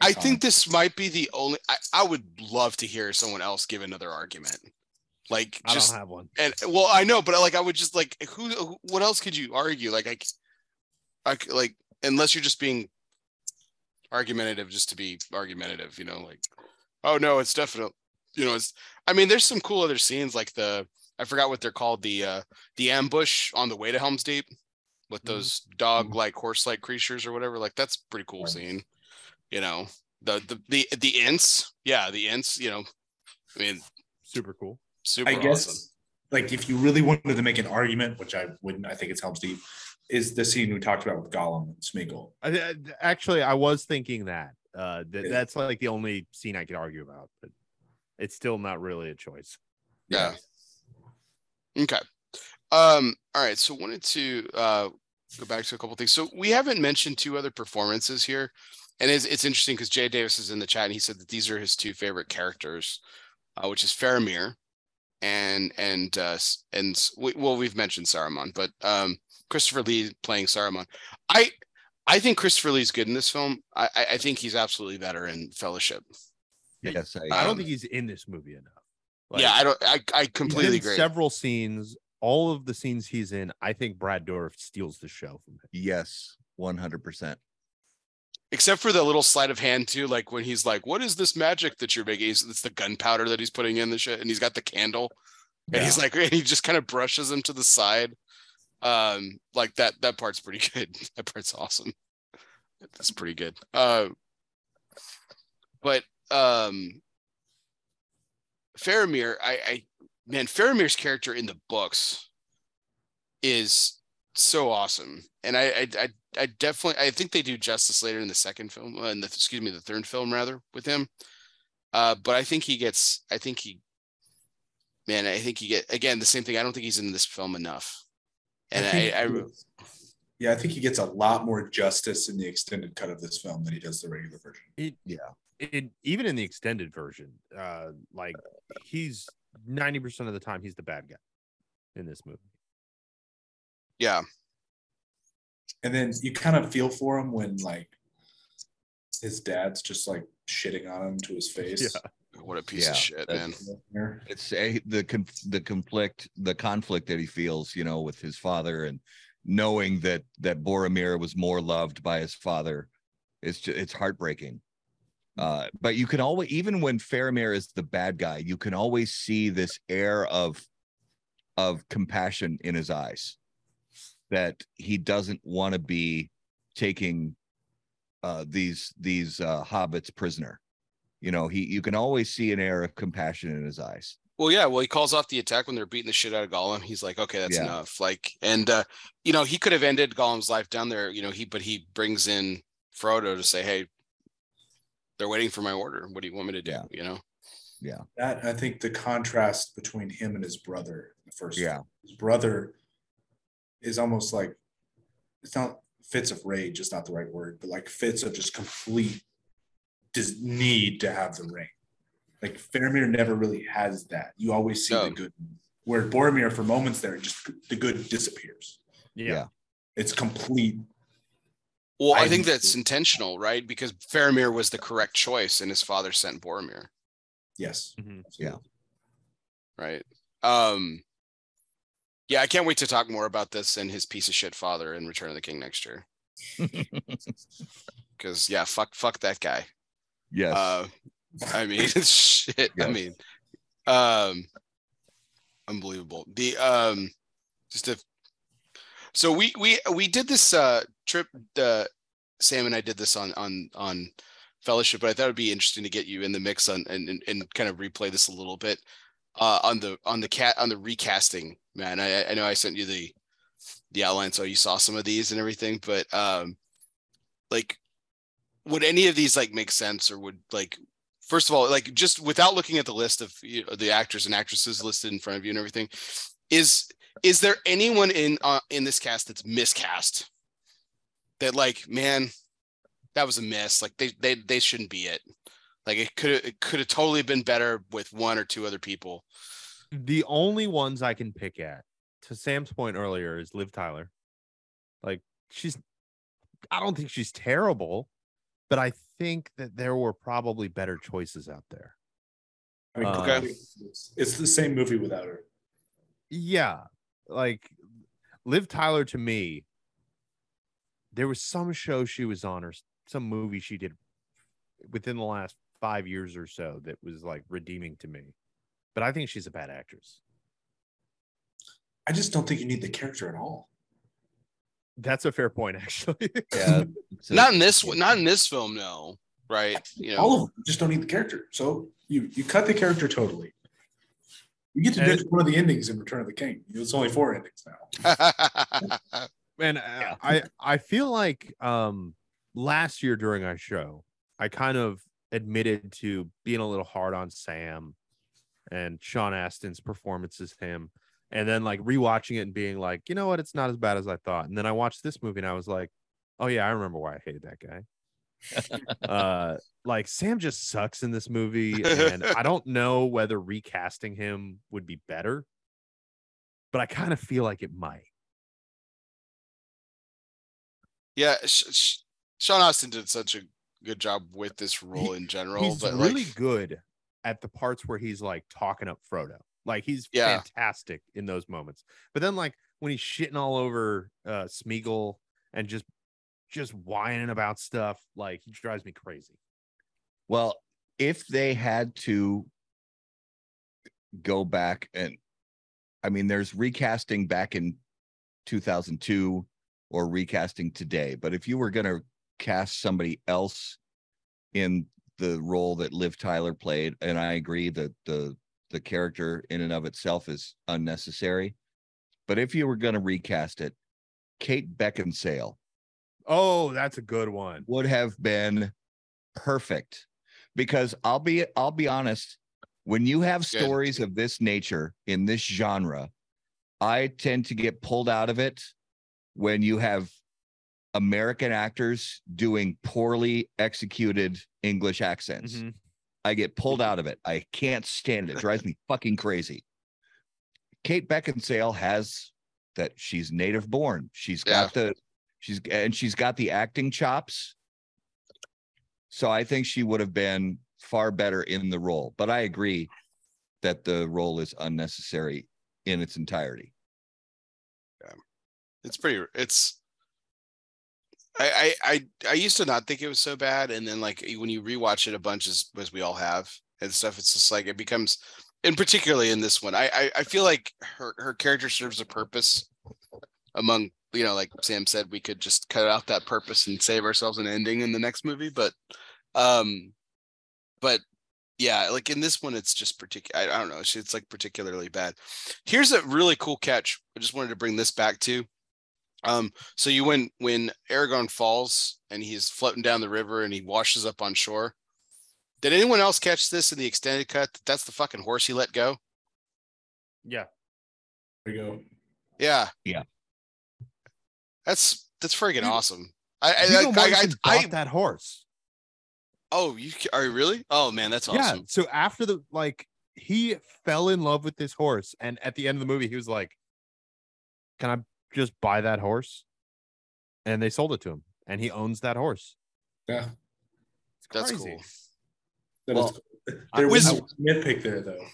I think this might be the only. I, I would love to hear someone else give another argument. Like I just don't have one. and well, I know, but like I would just like who, who what else could you argue? Like I, I like unless you're just being argumentative just to be argumentative, you know, like oh no, it's definitely you know, it's I mean, there's some cool other scenes like the I forgot what they're called, the uh the ambush on the way to Helm's Deep with Mhm. those dog like horse like creatures or whatever. Like that's pretty cool scene. You know, the the the the Ents, yeah, the Ents, you know, I mean, Super cool. Super I guess awesome. like if you really wanted to make an argument, which I wouldn't, I think it's Helm's Deep, is the scene we talked about with Gollum and Smeagol. I, I- actually, I was thinking that. Uh, that that's like the only scene I could argue about, but it's still not really a choice. Yeah. Okay. Um, all right, so wanted to uh go back to a couple things. So we haven't mentioned two other performances here. And it's, it's interesting because Jay Davis is in the chat and he said that these are his two favorite characters, uh, which is Faramir and and uh and we, well we've mentioned Saruman, but um Christopher Lee playing Saruman. I I think Christopher Lee's good in this film. I I I think he's absolutely better in Fellowship. Yes, I Um, don't think he's in this movie enough. yeah, I don't I I completely agree. Several scenes, all of the scenes he's in, I think Brad Dourif steals the show from him. yes, one hundred percent. Except for the little sleight of hand too like when he's like what is this magic that you're making? It's the gunpowder that he's putting in the shit and he's got the candle and he's like and he just kind of brushes him to the side. Um like that that part's pretty good. That part's awesome. That's pretty good. Uh but um Faramir I I man Faramir's character in the books is so awesome and I I I I definitely I think they do justice later in the second film, uh, in the excuse me, the third film rather with him. Uh, but I think he gets. I think he, man, I think he get again the same thing. I don't think he's in this film enough. And I, think I, yeah, I think he gets a lot more justice in the extended cut of this film than he does the regular version. It, Yeah. It, even in the extended version, uh, like he's ninety percent of the time he's the bad guy in this movie. Yeah, And then you kind of feel for him when like his dad's just like shitting on him to his face. Yeah. what a piece of shit, man. It's a, the conf- the conflict the conflict that he feels, you know, with his father and knowing that that Boromir was more loved by his father. It's just, it's heartbreaking. Uh, but you can always even when Faramir is the bad guy, you can always see this air of of compassion in his eyes that he doesn't want to be taking uh these these uh hobbits prisoner you know he you can always see an air of compassion in his eyes Well, yeah. Well, he calls off the attack when they're beating the shit out of Gollum. He's like, okay, that's Yeah. enough. Like, and uh, you know, he could have ended Gollum's life down there. You know, he but he brings in Frodo to say, hey, they're waiting for my order. What do you want me to do? Yeah. You know. Yeah. That I think the contrast between him and his brother in the first Yeah. his brother is almost like it's not fits of rage is not the right word, but like fits of just complete dis- need to have the ring. Like Faramir never really has that. You always see No. the good. Where Boromir, for moments there, just the good disappears. Yeah. It's complete. Well, I, I think think that's so. intentional, right? Because Faramir was the correct choice, and his father sent Boromir, Yes. Mhm. absolutely. right? Um, yeah, I can't wait to talk more about this and his piece of shit father in Return of the King next year. Because yeah, fuck, fuck that guy. yes Uh, I mean, shit. I mean, um, unbelievable. The um, just a. So we we we did this uh trip. Uh, Sam and I did this on on on Fellowship, but I thought it'd be interesting to get you in the mix on and and, and kind of replay this a little bit. Uh, on the on the cat on the recasting, man. I I know I sent you the the outline, so you saw some of these and everything, but um, like, would any of these like make sense, or would like first of all, like just without looking at the list of you know, the actors and actresses listed in front of you and everything, is is there anyone in uh, in this cast that's miscast? That like, man, that was a miss. Like they they they shouldn't be it. Like it could it could have totally been better with one or two other people. The only ones I can pick at, to Sam's point earlier, is Liv Tyler. Like she's, I don't think she's terrible, but I think that there were probably better choices out there. I mean, Okay. it's, it's the same movie without her. Yeah, like Liv Tyler to me, there was some show she was on or some movie she did within the last five years or so that was like redeeming to me. But I think she's a bad actress. I just don't think you need the character at all. That's a fair point, actually. yeah it's a- Not in this not in this film, no. Right? You know. All of them just don't need the character. So you you cut the character totally. You get to And- ditch one of the endings in Return of the King. It's only four endings now. Man, I- I I feel like um last year during our show, I kind of admitted to being a little hard on Sam and Sean Astin's performance as him. and then like rewatching it and being like, you know what, it's not as bad as I thought. And then I watched this movie and I was like, oh yeah, I remember why I hated that guy. uh, like Sam just sucks in this movie, and I don't know whether recasting him would be better, but I kind of feel like it might. Yeah, Sh- Sh- Sean Astin did such a good job with this role in general. He's but really like, good at the parts where he's like talking up Frodo. Like he's Yeah. fantastic in those moments. But then like when he's shitting all over uh Smeagol and just just whining about stuff, like he drives me crazy. Well, if they had to go back and I mean, there's recasting back in 2002 or recasting today, but if you were going to cast somebody else in the role that Liv Tyler played, and I agree that the the character in and of itself is unnecessary, but if you were going to recast it, Kate Beckinsale Oh, that's a good one. would have been perfect because I'll be I'll be honest when you have Good. stories of this nature in this genre I tend to get pulled out of it when you have American actors doing poorly executed English accents. Mhm. I get pulled out of it. I can't stand it. It drives me fucking crazy. Kate Beckinsale has that she's native born. She's got the she's and she's got the acting chops. So I think she would have been far better in the role. But I agree that the role is unnecessary in its entirety. Yeah. it's pretty it's I, I I used to not think it was so bad, and then like when you rewatch it a bunch as as we all have and stuff, it's just like it becomes, and particularly in this one, I I, I feel like her her character serves a purpose. Among you know, like Sam said, we could just cut out that purpose and save ourselves an ending in the next movie, but um, but yeah, like in this one, it's just particular. I, I don't know, it's, it's like particularly bad. Here's a really cool catch. I just wanted to bring this back to. Um, so you when when Aragorn falls and he's floating down the river and he washes up on shore. Did anyone else catch this in the extended cut? That's the fucking horse he let go. Yeah. There you go. Yeah. Yeah. That's that's friggin' Dude, awesome. I I, Viggo I, I, Mortensen I, that horse. oh you are you really? Oh man, that's awesome. Yeah. So after the like he fell in love with this horse, and at the end of the movie, he was like, Can I just buy that horse? And they sold it to him, and he owns that horse. Yeah. It's That's crazy. cool. That Well, is- I there was was- a nitpick there though,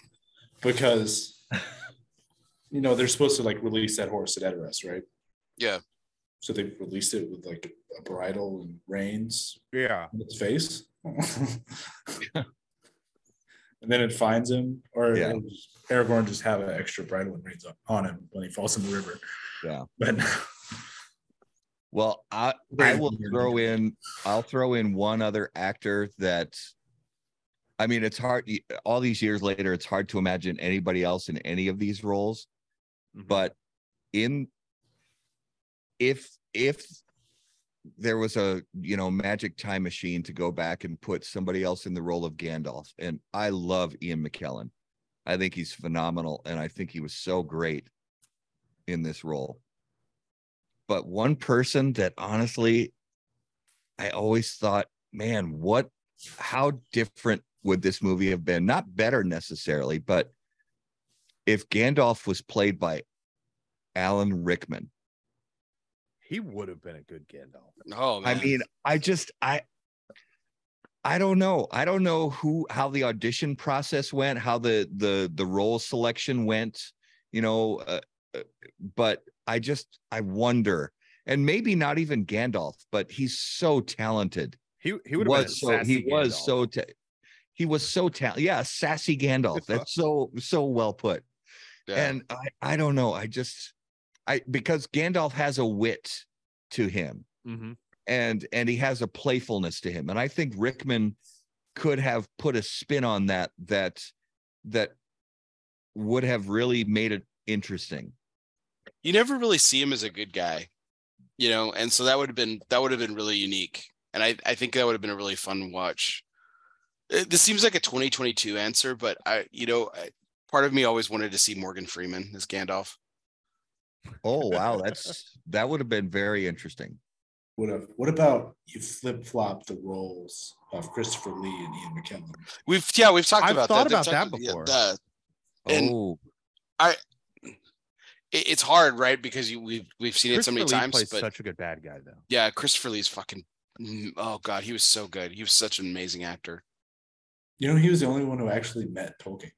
because you know they're supposed to like release that horse at Edoras, right? Yeah. So they released it with like a bridle and reins Yeah. on its face. and then it finds him, or Yeah. Aragorn just have an extra bridle and reins on, on him when he falls in the river. Yeah. But Well, I I will throw in I'll throw in one other actor that I mean it's hard all these years later it's hard to imagine anybody else in any of these roles Mhm. but in if if there was a you know magic time machine to go back and put somebody else in the role of Gandalf and I love Ian McKellen. I think he's phenomenal and I think he was so great in this role. But one person that honestly I always thought, man, what how different would this movie have been? Not better necessarily, but if Gandalf was played by Alan Rickman, he would have been a good Gandalf. Oh I mean, I just I I don't know. I don't know who how the audition process went, how the the the role selection went, you know, uh, uh, but I just I wonder. And maybe not even Gandalf, but he's so talented. He he would have been a was so he was so ta- he was so talented. Yeah, sassy Gandalf. That's so so well put. yeah. And I I don't know. I just I because Gandalf has a wit to him Mhm. And and he has a playfulness to him and i think rickman could have put a spin on that that that would have really made it interesting you never really see him as a good guy, you know, and so that would have been that would have been really unique, and I I think that would have been a really fun watch. Uh, This seems like a 2022 answer, but I you know I, Part of me always wanted to see Morgan Freeman as Gandalf. Oh wow, that's that would have been very interesting. What if, what about you flip flop the roles of Christopher Lee and Ian McKellen? We've yeah, we've talked I've about thought that. about They've that talked- before. yeah, the- And- oh, it- it's hard, right? Because you, we've we've seen it so many Lee times. plays But such a good bad guy though. yeah, Christopher Lee's fucking. mm, Oh god, he was so good. He was such an amazing actor. You know, he was the only one who actually met Tolkien.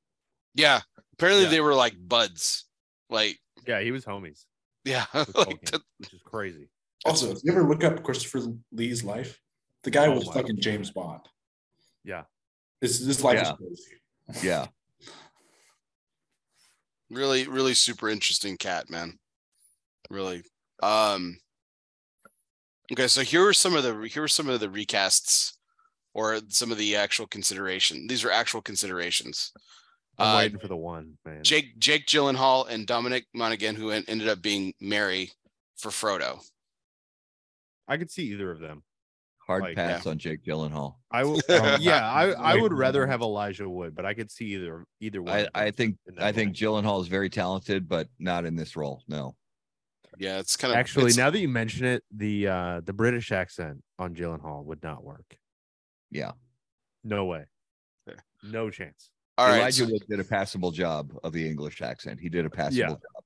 Yeah, apparently Yeah. they were like buds. Like Yeah, he was homies. yeah, like Tolkien, that- which is crazy. Also, if you ever look up Christopher Lee's life, the guy Oh was my fucking James Bond. Yeah. This this life Yeah. is crazy. yeah. really really super interesting cat man really um okay so here are some of the here are some of the recasts or some of the actual consideration these are actual considerations I'm uh waiting for the one, man. jake jake gyllenhaal and dominic monaghan who en- ended up being merry for frodo I could see either of them. Hard Like, pass on Jake Gyllenhaal. I will. Um, yeah, I, I would rather have Elijah Wood, but I could see either either one. I, I think in that I think. Gyllenhaal is very talented, but not in this role. No. yeah it's kind of Actually, now that you mention it, the uh the British accent on Gyllenhaal would not work. Yeah. No way. Yeah. No chance. all right Elijah so, Wood did a passable job of the English accent. He did a passable Yeah. job.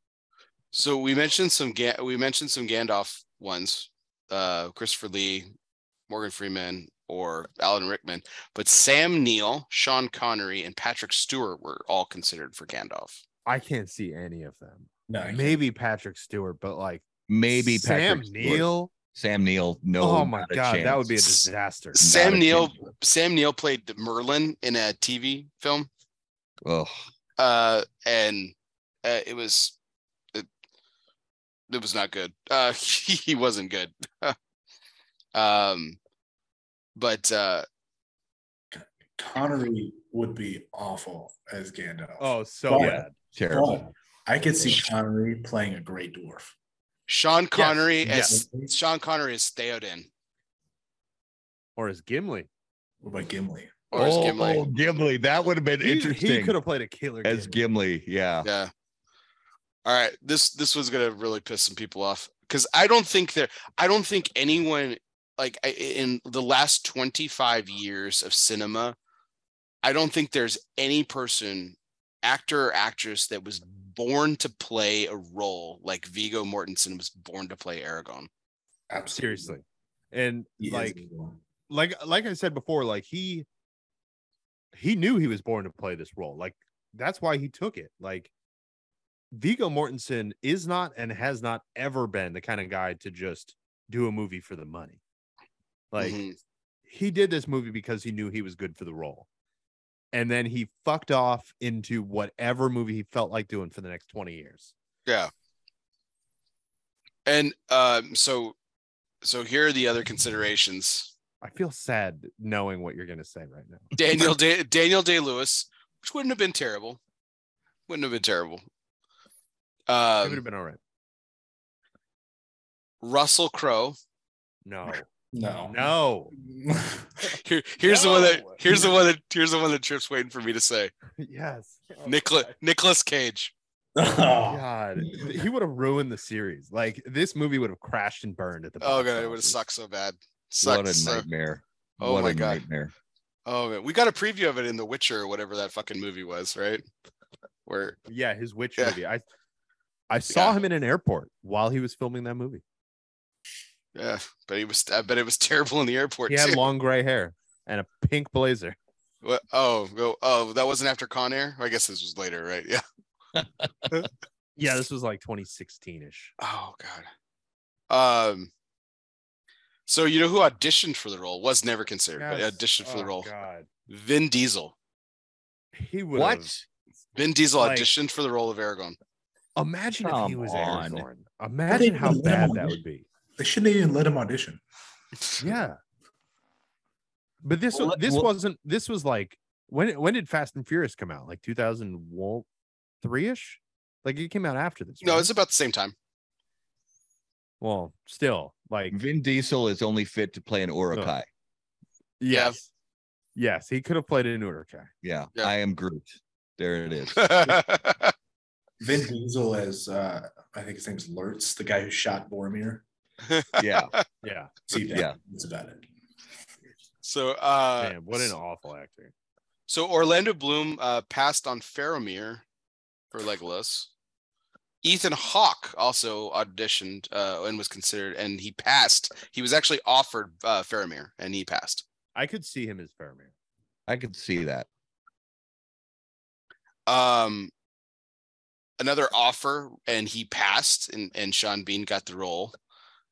so we mentioned some Ga- we mentioned some gandalf ones uh christopher lee morgan freeman or alan rickman but sam neill sean connery and patrick stewart were all considered for gandalf I can't see any of them. No, I can't. Maybe Patrick Stewart, but like Maybe Sam Patrick Stewart. Sam Neill. No. oh my not a god, that would be a disaster. Not Sam a Neill chance. Sam Neill played Merlin in a TV film, Oh, uh, and uh, it was it, it was not good. Uh, he, he wasn't good. um, but uh, Connery would be awful as Gandalf. Oh, so But- bad. Terrible. But I could see Connery playing a great dwarf. Sean Connery as yes. Sean Connery is Theoden Or as Gimli. What about Gimli? or as oh, Gimli. Gimli. That would have been He- interesting. He could have played a killer as Gimli. Gimli. Yeah. Yeah. All right. This this was gonna really piss some people off because I don't think there. I don't think anyone like in the last twenty five years of cinema. I don't think there's any person, actor or actress, that was born to play a role like Viggo Mortensen was born to play Aragorn. Absolutely. Seriously. And He like like like I said before, like he he knew he was born to play this role. Like that's why he took it. Like Viggo Mortensen is not and has not ever been the kind of guy to just do a movie for the money. Like Mhm. he did this movie because he knew he was good for the role. And then he fucked off into whatever movie he felt like doing for the next 20 years. Yeah. And um, so, so here are the other considerations. I feel sad knowing what you're going to say right now. Daniel Day, Daniel Day Lewis, which wouldn't have been terrible. Wouldn't have been terrible. It would Um, have been all right. Russell Crowe. No. No. No. Here, here's the one that here's the one that here's the one that Trip's waiting for me to say. yes. Oh, Nicholas Nicolas Cage. Oh, God, he would have ruined the series. Like this movie would have crashed and burned at the. Oh god, it would have sucked so bad. What a so- nightmare. Oh what my a God. nightmare. Oh man, we got a preview of it in The Witcher or whatever that fucking movie was, right? Where Yeah, his witch Yeah. movie. I I saw Yeah. him in an airport while he was filming that movie. yeah, but he was I bet it was terrible in the airport. He had long gray hair and a pink blazer. What? Oh, oh, oh, that wasn't after Con Air. I guess this was later, right? Yeah. Yeah, this was like 2016 ish. Oh God. Um. So you know who auditioned for the role was never considered, but auditioned for the Oh, role. God, Vin Diesel. he would. What? have- Vin Diesel Like- auditioned for the role of Aragorn. Imagine if he was on. Aragorn. Imagine how even let him bad that would be. they shouldn't even let him audition. Yeah. But this Well, this well- wasn't this was like when when did Fast and Furious come out? Like 2003 ish? Like it came out after this. No, right? it's about the same time. well, still like Vin Diesel is only fit to play an Uruk-hai. yes. Yes, he could have played an Uruk. Yeah. Yeah. I am Groot. There it is. Vin Diesel as uh, I think his name's Lurtz, the guy who shot Boromir. Yeah. Yeah. See that? Yeah. That's about it. so uh Man, what an awful actor. so Orlando Bloom uh passed on Faramir for Legolas. Ethan Hawke also auditioned uh, and was considered, and he passed. He was actually offered uh, Faramir, and he passed. I could see him as Faramir. I could see that. Um, another offer, and he passed, and, and Sean Bean got the role.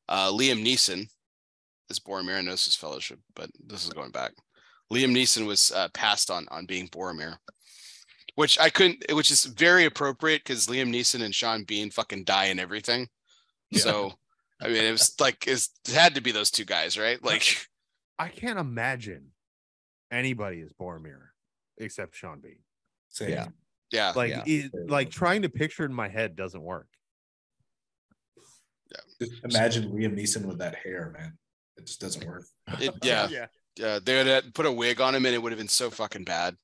Uh, Liam Neeson is Boromir. I know this is Fellowship, but this is going back. Liam Neeson was uh, passed on on being Boromir, which I couldn't, which is very appropriate because Liam Neeson and Sean Bean fucking die in everything. Yeah. So, I mean, it was like it's, it had to be those two guys, right? Like, I can't imagine anybody as Boromir except Sean Bean. Same. Yeah. Yeah, Like, Yeah. it, like trying to picture it in my head doesn't work. Yeah. Just imagine Liam Neeson with that hair, man. It just doesn't work. it, yeah. yeah. Yeah, they would have put a wig on him and it would have been so fucking bad.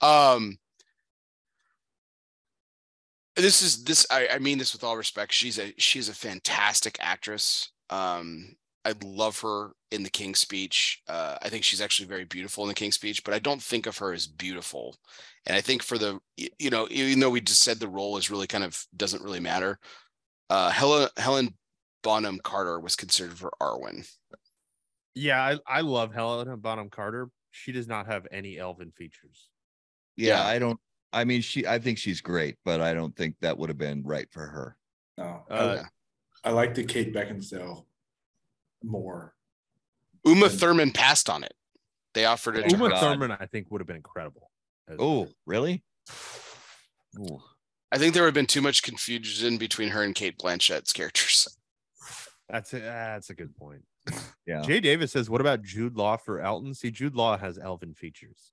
Um this is this I, I mean this with all respect. She's a she's a fantastic actress. Um I love her in the King's Speech. Uh, I think she's actually very beautiful in the King's Speech, but I don't think of her as beautiful. And I think for the you know, even though we just said the role is really kind of doesn't really matter. Uh, Helen Helen Bonham Carter was considered for Arwen. Yeah, I, I love Helena Bonham Carter. She does not have any elven features. Yeah, Yeah. I don't. I mean, she. I think she's great, but I don't think that would have been right for her. No, Uh, I, I like the Kate Beckinsale more. Uma And- Thurman passed on it. They offered it to Uma. God. Thurman, I think, would have been incredible. Oh, really? Ooh. I think there would have been too much confusion between her and Cate Blanchett's characters. that's a that's a good point. Yeah. Jay Davis says, "What about Jude Law for Elton?" See, Jude Law has elven features.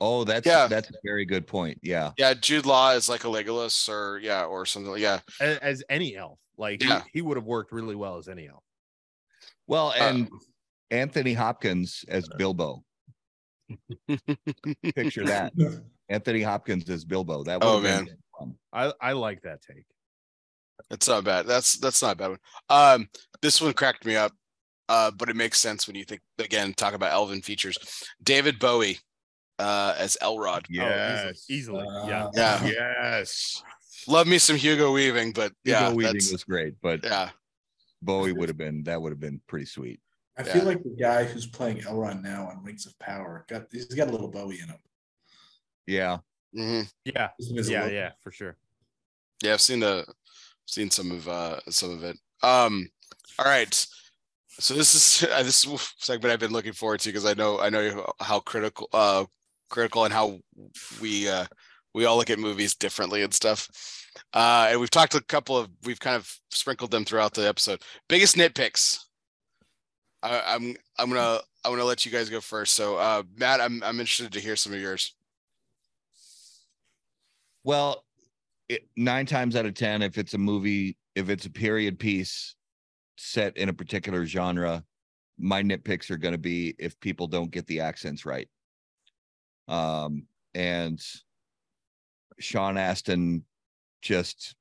Oh, that's Yeah. that's a very good point. Yeah. Yeah, Jude Law is like a Legolas or yeah, or something. Yeah. as, as any elf. Like Yeah. he, he would have worked really well as any elf. Well, and Uh, Anthony Hopkins as Bilbo. Picture that. Anthony Hopkins as Bilbo. That would Oh, man. I I like that take. That's not bad. That's that's not a bad one. Um, this one cracked me up. Uh, but it makes sense when you think again, talk about Elven features. David Bowie uh as Elrond. Oh, easily, easily. yeah. Uh, Yeah. Yes. Love me some Hugo Weaving, but yeah, Weaving that's was great, but yeah. Bowie would have been that would have been pretty sweet. I Yeah. feel like the guy who's playing Elrond now on Rings of Power got he's got a little Bowie in him. Yeah. hmm Yeah, Just yeah, look. yeah, for sure. Yeah, I've seen the seen some of uh some of it. Um all right. So this is uh, this is a segment I've been looking forward to because I know I know how critical uh critical and how we uh we all look at movies differently and stuff. Uh and we've talked a couple of we've kind of sprinkled them throughout the episode. Biggest nitpicks. I, I'm I'm gonna I'm gonna let you guys go first. So uh Matt, I'm I'm interested to hear some of yours. Well, it, nine times out of ten, if it's a movie, if it's a period piece set in a particular genre, my nitpicks are going to be if people don't get the accents right. Um, and Sean Astin just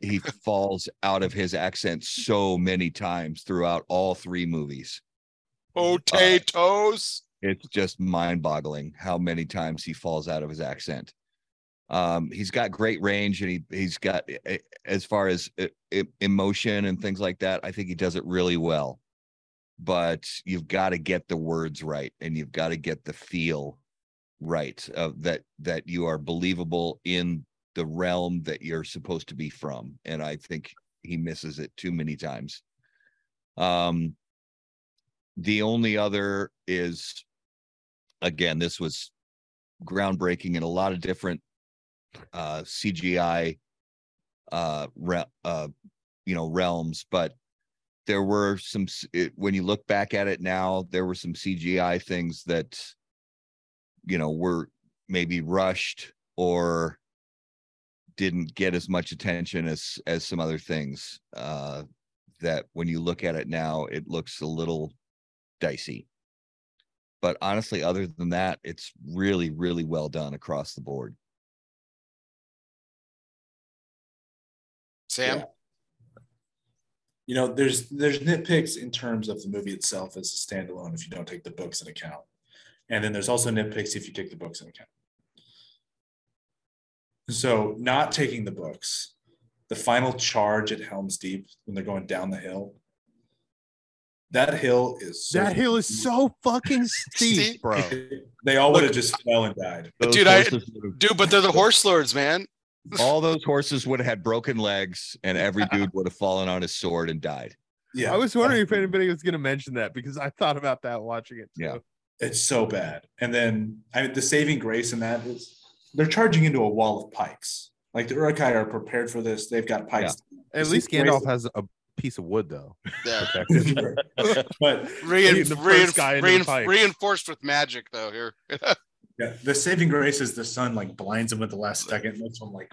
he falls out of his accent so many times throughout all three movies. Potatoes. It's just mind-boggling how many times he falls out of his accent. Um, he's got great range, and he he's got as far as emotion and things like that. I think he does it really well. But you've got to get the words right, and you've got to get the feel right of that that you are believable in the realm that you're supposed to be from. And I think he misses it too many times. Um, the only other is again this was groundbreaking in a lot of different uh cgi uh, re- uh you know realms but there were some it, when you look back at it now there were some cgi things that you know were maybe rushed or didn't get as much attention as as some other things uh that when you look at it now it looks a little dicey But honestly, other than that, it's really, really well done across the board. Sam, Yeah. You know, there's there's nitpicks in terms of the movie itself as a standalone if you don't take the books into account. And then there's also nitpicks if you take the books into account. So not taking the books, the final charge at Helm's Deep when they're going down the hill. That hill is so That hill is so fucking steep, Steep. bro. they all would have just fell and died. Those Dude, I- dude, but they're the horse lords, man. all those horses would have had broken legs, and every dude would have fallen on his sword and died. Yeah. I was wondering if anybody was going to mention that because I thought about that watching it. Too. Yeah. It's so bad. And then I mean, the saving grace in that is they're charging into a wall of pikes. Like the Uruk-hai are prepared for this. They've got pikes. At least Gandalf has a piece of wood though. Yeah. But Rein, The rein, first guy into the rein, fight. reinforced with magic, though. Here, yeah, the saving grace is the sun like blinds him at the last second. Makes him like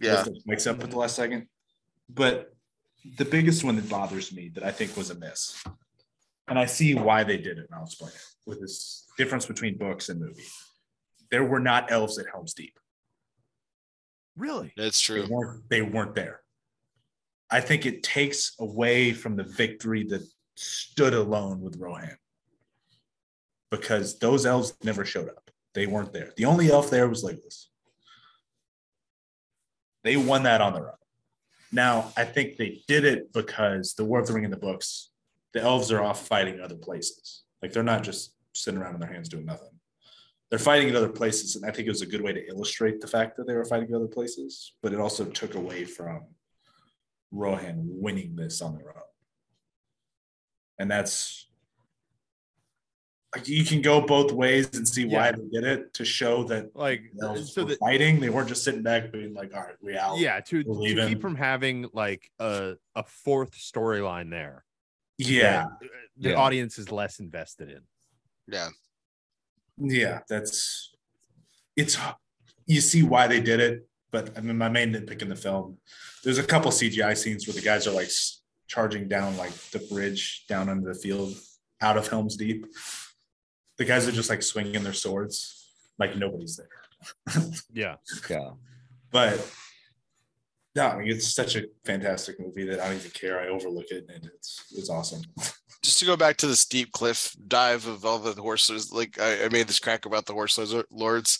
yeah, makes up at the last second. But the biggest one that bothers me that I think was a miss, and I see why they did it, and I'll explain it with this difference between books and movie. There were not elves at Helm's Deep. Really? it's They true. weren't, they weren't there. I think it takes away from the victory that stood alone with Rohan. Because those elves never showed up. They weren't there. The only elf there was Legolas. They won that on their own. Now, I think they did it because the War of the Ring in the books, the elves are off fighting other places. Like they're not just sitting around in their hands doing nothing. They're fighting in other places. And I think it was a good way to illustrate the fact that they were fighting in other places, but it also took away from Rohan winning this on their own. And that's like you can go both ways and see why Yeah. they did it to show that Like the elves so were that fighting. They weren't just sitting back being like, all right, we out. yeah to, to leaving. keep from having like a a fourth storyline there. Yeah. the Yeah. audience is less invested in. Yeah, Yeah, that's it's you see why they did it, but I mean my main nitpick in the film, there's a couple CGI scenes where the guys are like charging down like the bridge down under the field out of Helm's Deep. The guys are just like swinging their swords like nobody's there. Yeah. Yeah. But no, I mean it's such a fantastic movie that I don't even care. I overlook it and it's it's awesome. just to go back to the steep cliff dive of all the horses. Like I, I made this crack about the horse lords- lords.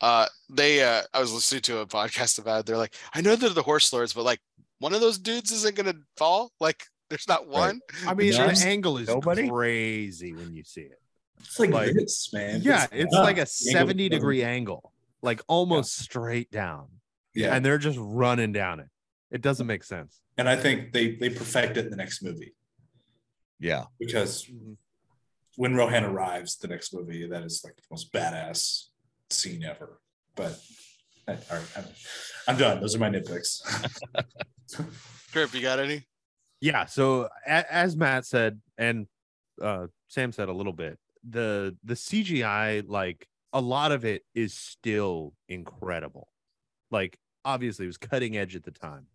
Uh, they, uh, I was listening to a podcast about. It. They're like, I know they're the horse lords, but like one of those dudes isn't gonna fall. Like there's not one. I mean, the angle is Nobody? crazy when you see it. It's like, Like- this, man. Yeah, it's not. like a angle 70 doesn't- degree angle, like almost straight down. Yeah. And they're just running down it. It doesn't make sense. and I think they they perfect it in the next movie Yeah. because when Rohan arrives, the next movie, that is like the most badass scene ever. But all right, I'm, I'm done. Those are my nitpicks. Trip, you got any? Yeah. So a- as Matt said, and uh, Sam said a little bit, the the CGI, like a lot of it is still incredible. Like obviously it was cutting edge at the time.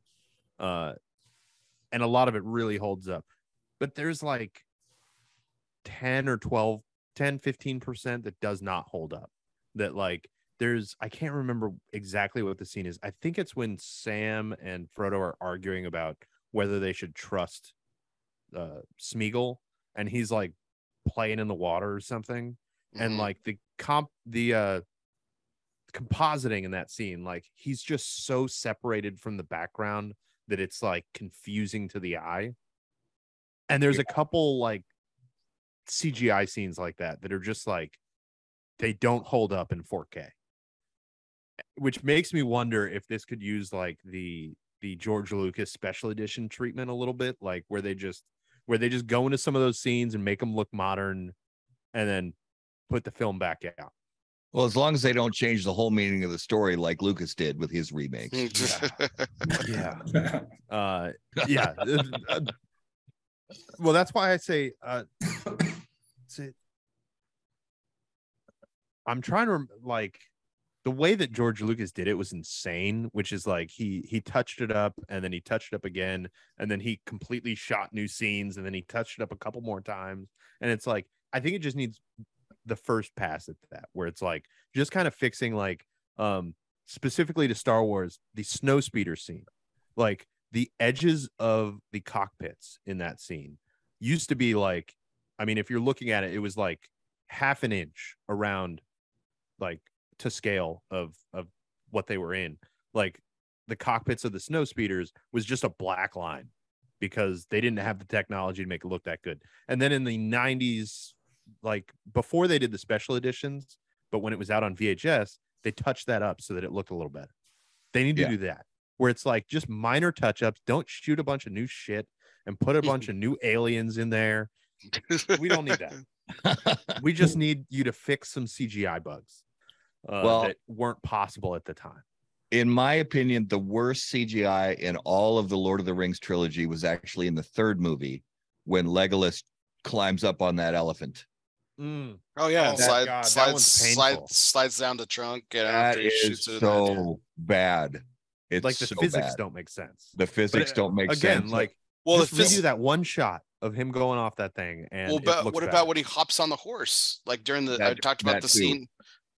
Uh and a lot of it really holds up. But there's like 10 or 12, 10, 15% that does not hold up. That like there's I can't remember exactly what the scene is. I think it's when Sam and Frodo are arguing about whether they should trust uh Smeagol and he's like playing in the water or something and Mhm. like the comp the uh compositing in that scene like he's just so separated from the background that it's like confusing to the eye. And there's a couple like cgi scenes like that that are just like they don't hold up in 4k which makes me wonder if this could use like the the george lucas special edition treatment a little bit like where they just where they just go into some of those scenes and make them look modern and then put the film back out Well, as long as they don't change the whole meaning of the story like Lucas did with his remakes. yeah. Uh yeah. Uh, uh, well that's why i say uh say, i'm trying to like the way that george lucas did it was insane which is like he he touched it up and then he touched it up again and then he completely shot new scenes and then he touched it up a couple more times. And it's like i think it just needs the first pass at that, where it's like just kind of fixing like um specifically to Star Wars, the snow speeder scene. Like the edges of the cockpits in that scene used to be like, I mean, if you're looking at it, it was like half an inch around like to scale of of what they were in. Like the cockpits of the snow speeders was just a black line because they didn't have the technology to make it look that good. And then in the 90s, like before they did the special editions, but when it was out on VHS, they touched that up so that it looked a little better. They need to Yeah. do that where it's like just minor touch ups. Don't shoot a bunch of new shit and put a bunch of new aliens in there. We don't need that. We just need you to fix some CGI bugs uh, Well- that weren't possible at the time. in my opinion, the worst CGI in all of the Lord of the Rings trilogy was actually in the third movie when Legolas climbs up on that elephant. Mm. Oh yeah, Oh, slide, God, that slides, slide, slides down the trunk and That after is shoots it in the head, yeah. so bad. It's like the so physics bad. don't make sense. The physics uh, don't make Again, sense. like Well, just the phys- redo that one shot of him going off that thing. And well, but what better. about when he hops on the horse? Like during the I talked about the too. scene,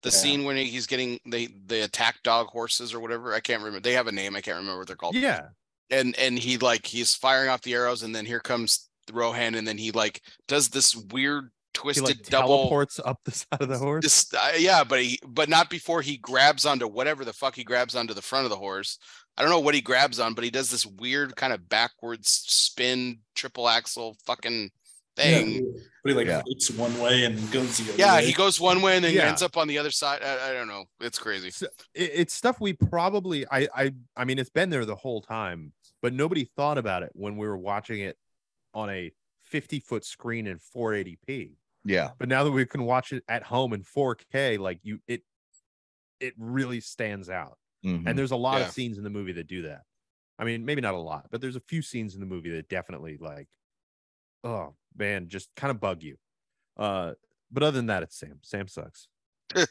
the Yeah. scene when he- he's getting they they attack dog horses or whatever. I can't remember. They have a name. I can't remember what they're called. Yeah, And and he like he's firing off the arrows, and then here comes Rohan, and then he like does this weird he twisted like double. teleports up the side of the horse. This, uh, yeah, but he but not before he grabs onto whatever the fuck he grabs onto the front of the horse. I don't know what he grabs on, but he does this weird kind of backwards spin triple axle fucking thing. Yeah, but he like Yeah. floats one way and then goes the other Yeah, way. he goes one way and then he Yeah. ends up on the other side. I, I don't know. It's crazy. So, it- it's stuff we probably I I I mean it's been there the whole time, but nobody thought about it when we were watching it on a 50 foot screen in 480p. Yeah, But now that we can watch it at home in 4K, like you it it really stands out. mhm. And there's a lot Yeah. of scenes in the movie that do that. I mean, maybe not a lot, but there's a few scenes in the movie that definitely like, oh man, just kind of bug you. Uh, but other than that, it's Sam. Sam sucks. I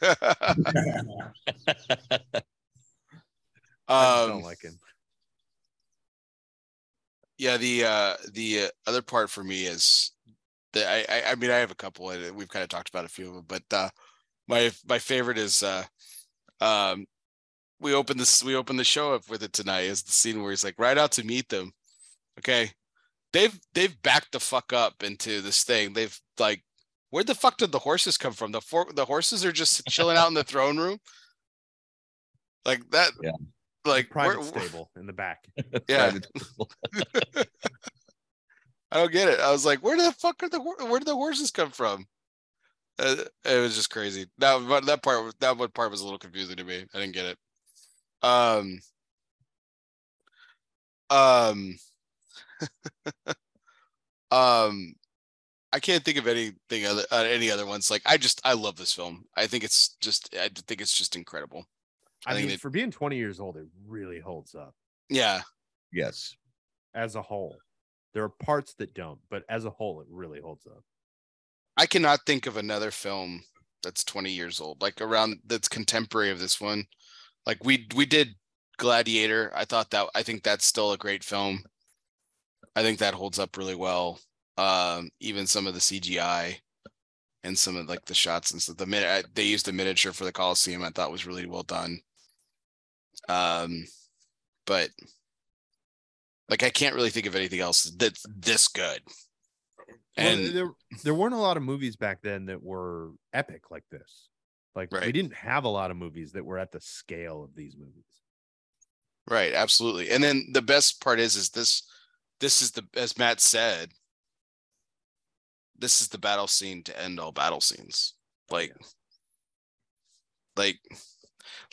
um, don't like him. yeah, the uh the uh, other part for me is that I, I I mean I have a couple and we've kind of talked about a few of them, but uh my my favorite is uh um we open this we open the show up with it tonight is the scene where he's like right out to meet them. Okay. They've they've backed the fuck up into this thing. They've like where the fuck did the horses come from? The four the horses are just chilling out in the throne room. Like that Yeah. like where- Private stable in the back. yeah. Private- I don't get it. I was like, where the fuck are the where did the horses come from? Uh, it was just crazy. That but that part was- that one part was a little confusing to me. I didn't get it. Um. Um. um. I can't think of anything other uh, any other ones. Like I just I love this film. I think it's just I think it's just incredible. I I, think mean, they- for being 20 years old, it really holds up Yeah. yes. as a whole. There are parts that don't, but as a whole, it really holds up. I cannot think of another film that's 20 years old, like around that's contemporary of this one. Like we we did Gladiator. I thought that I think that's still a great film. I think that holds up really well. Um, even some of the CGI and some of like the shots and stuff. The minute they used the miniature for the Coliseum, I thought was really well done. Um, but like I can't really think of anything else that's this good. Well, And there, there weren't a lot of movies back then that were epic like this. Like we didn't have a lot of movies that were at the scale of these movies. Right, absolutely. And then the best part is is this this is the as Matt said, this is the battle scene to end all battle scenes. Like like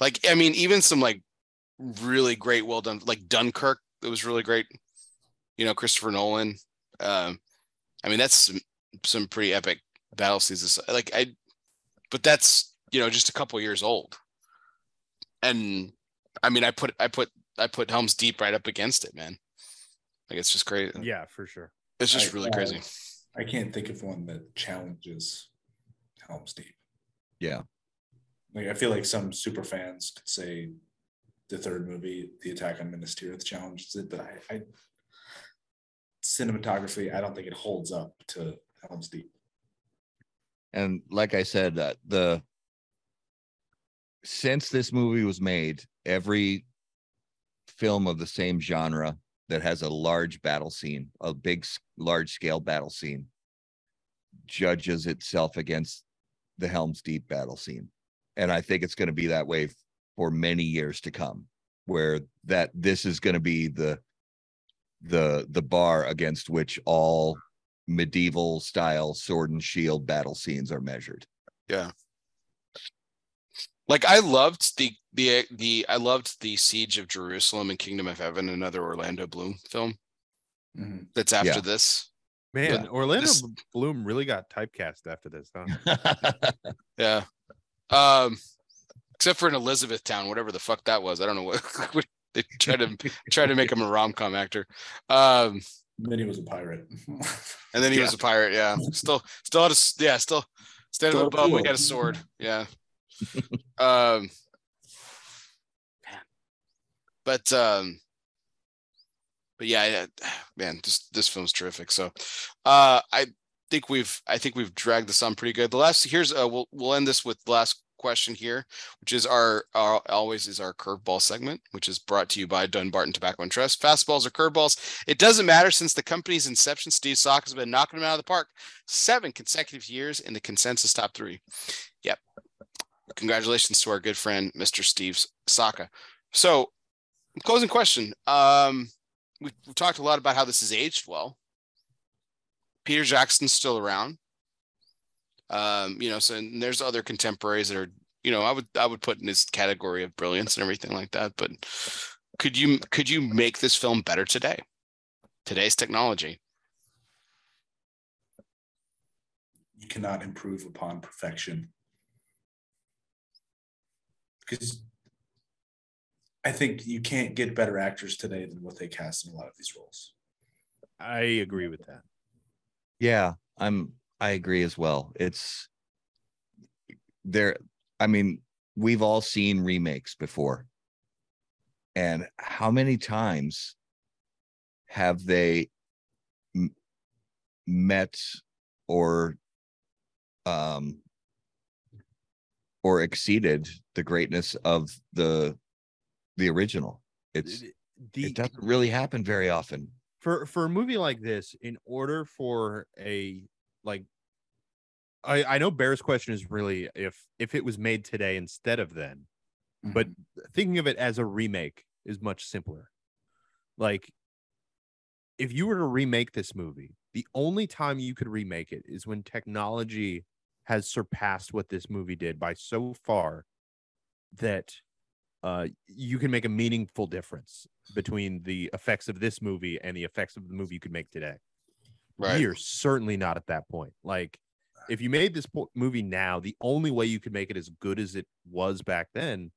like I mean even some like really great well done like Dunkirk it was really great. You know, Christopher Nolan. Um I mean that's some some pretty epic battle scenes. Like I but that's you know just a couple years old. And I mean I put I put I put Helms Deep right up against it, man. Like it's just crazy. Yeah, for sure. It's just I- really uh, crazy. I can't think of one that challenges Helm's Deep. Yeah. Like I feel like some super fans could say the third movie, The Attack on Minas Tirith, challenges it, but I, I cinematography, I don't think it holds up to Helm's Deep. and like I said, uh, the since this movie was made, every film of the same genre that has a large battle scene, a big, large scale battle scene, judges itself against the Helm's Deep battle scene, and I think it's going to be that way for many years to come, where that this is going to be the the the bar against which all medieval style sword and shield battle scenes are measured. Yeah. Like I loved the the the I loved the Siege of Jerusalem and Kingdom of Heaven, another Orlando Bloom film Mhm. that's after Yeah. this. Man, Yeah, Orlando this- Bloom really got typecast after this, huh? Yeah. Um except for in Elizabethtown, whatever the fuck that was. I don't know what, they tried to try to make him a rom-com actor. Um Then he was a pirate. and then he Yeah. was a pirate, yeah. Still still had a yeah, still standing a above, we got a sword. Yeah. um man. But um but yeah, yeah, man, this this film's terrific. So uh I think we've I think we've dragged this on pretty good. The last here's uh we'll we'll end this with the last question here, which is our, our always is our curveball segment, which is brought to you by Dunbarton Tobacco and Trust. Fastballs or curveballs, it doesn't matter since the company's inception. Steve Saka has been knocking them out of the park seven consecutive years in the consensus top three. Yep. Congratulations to our good friend, Mr. Steve Saka. So, closing question. Um, we've, we've talked a lot about how this has aged well. Peter Jackson's still around. Um, you know, so and there's other contemporaries that are, you know, I would I would put in this category of brilliance and everything like that. But could you could you make this film better today? Today's technology. you cannot improve upon perfection. Because I think you can't get better actors today than what they cast in a lot of these roles. I agree with that. Yeah, I'm I agree as well. It's there I mean, we've all seen remakes before. And how many times have they m- met or um or exceeded the greatness of the the original? It's The, it doesn't really happen very often. for for a movie like this in order for a like i i know bear's question is really if if it was made today instead of then but thinking of it as a remake is much simpler like if you were to remake this movie the only time you could remake it is when technology has surpassed what this movie did by so far that uh, you can make a meaningful difference between the effects of this movie and the effects of the movie you could make today. Right. We are certainly not at that point. Like, if you made this po- movie now, the only way you could make it as good as it was back then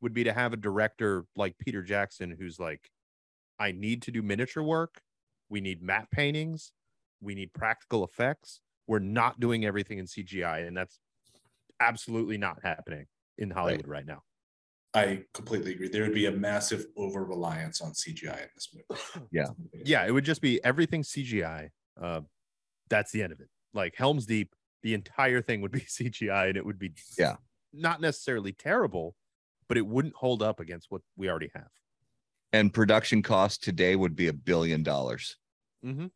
would be to have a director like Peter Jackson who's like, I need to do miniature work. We need matte paintings. We need practical effects. We're not doing everything in CGI, and that's absolutely not happening in Hollywood right now. I completely agree. There would be a massive over reliance on CGI in this movie. Yeah. yeah, it would just be everything CGI. Uh, that's the end of it. Like Helm's Deep, the entire thing would be CGI, and it would be Yeah. not necessarily terrible, but it wouldn't hold up against what we already have. And production cost today would be a billion dollars. Mhm.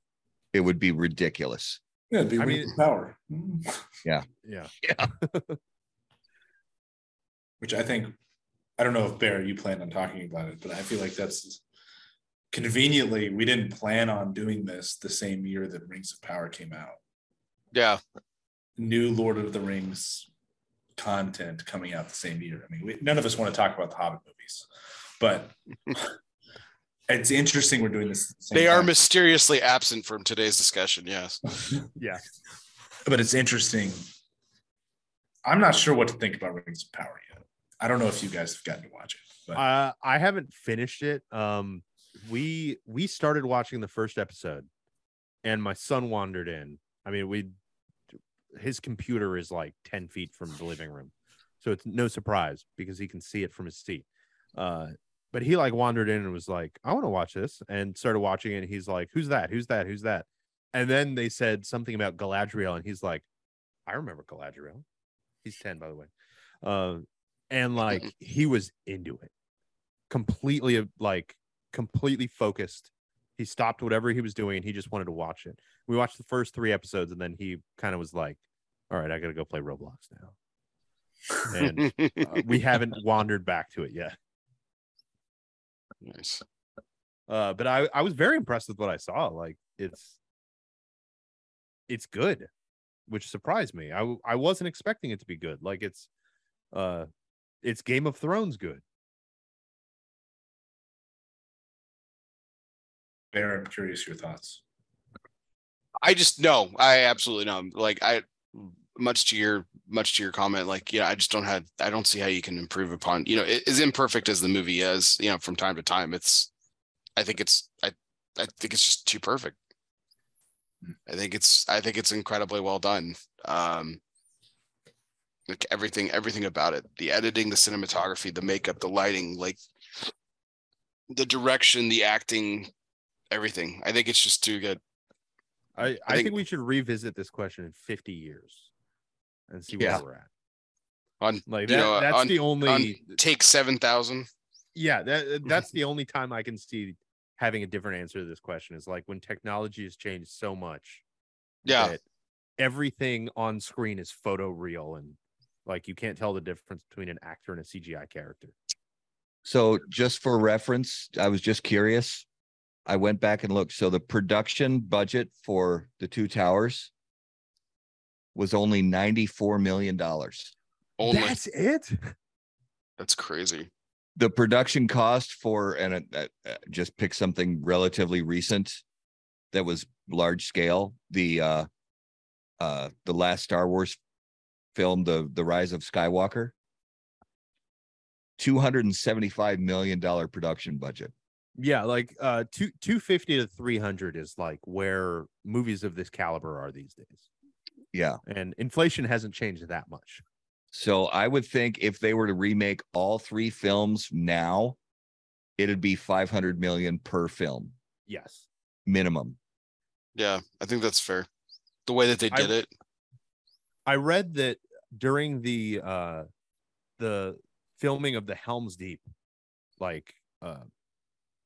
It would be ridiculous. Yeah, it'd be I I mean- power. Yeah, yeah, yeah. Which I think I don't know if Bear you plan on talking about it, but I feel like that's conveniently we didn't plan on doing this the same year that Rings of Power came out. Yeah. New Lord of the Rings content coming out the same year. I mean, we, none of us want to talk about the Hobbit movies, but it's interesting we're doing this. the same They are mysteriously absent from today's discussion. Yes. yeah. but it's interesting. I'm not sure what to think about Rings of Power yet. I don't know if you guys have gotten to watch it, but Uh, I haven't finished it. Um, we we started watching the first episode, and my son wandered in. I mean, we his computer is like ten feet from the living room, so it's no surprise because he can see it from his seat. Uh, but he like wandered in and was like, "I want to watch this," and started watching it. And he's like, "Who's that? Who's that? Who's that?" And then they said something about Galadriel, and he's like, I remember Galadriel. He's 10, by the way. Um, and like he was into it, completely uh, like completely focused. He stopped whatever he was doing. He just wanted to watch it. We watched the first three episodes, and then he kind of was like, "All right, I got to go play Roblox now." And uh, we haven't wandered back to it yet. nice. Uh, but I I was very impressed with what I saw. Like it's it's good, which surprised me. I I wasn't expecting it to be good. Like it's uh it's Game of Thrones good. Bear, I'm curious your thoughts. I just no, I absolutely know. Like I much to your much to your comment, like yeah, I just don't have I don't see how you can improve upon, you know, it, as imperfect as the movie is, you know, from time to time, it's I think it's I I think it's just too perfect. I think it's I think it's incredibly well done. Um like everything everything about it, the editing, the cinematography, the makeup, the lighting, like the direction, the acting, everything. I think it's just too good. I, I, I think, think- we should revisit this question in 50 years and see where Yeah. we're at. On Like that, know, that's on- the only on take seven thousand. yeah, that that's the only time I can see having a different answer to this question is like when technology has changed so much. Yeah. that everything on screen is photo real and like you can't tell the difference between an actor and a CGI character. So just for reference, I was just curious. I went back and looked. So the production budget for the two towers was only $94 million. Only That's it. that's crazy. The production cost for, and uh, uh, uh, just pick something relatively recent that was large scale, the uh uh the last Star Wars film, the the Rise of Skywalker. $275 million production budget. Yeah, like uh two 250 to 300 is like where movies of this caliber are these days. Yeah. And inflation hasn't changed that much. So I would think if they were to remake all three films now, it'd be 500 million per film Yes. minimum. Yeah, I think that's fair. The way that they I- did it. I read that during the uh the filming of the Helms Deep like uh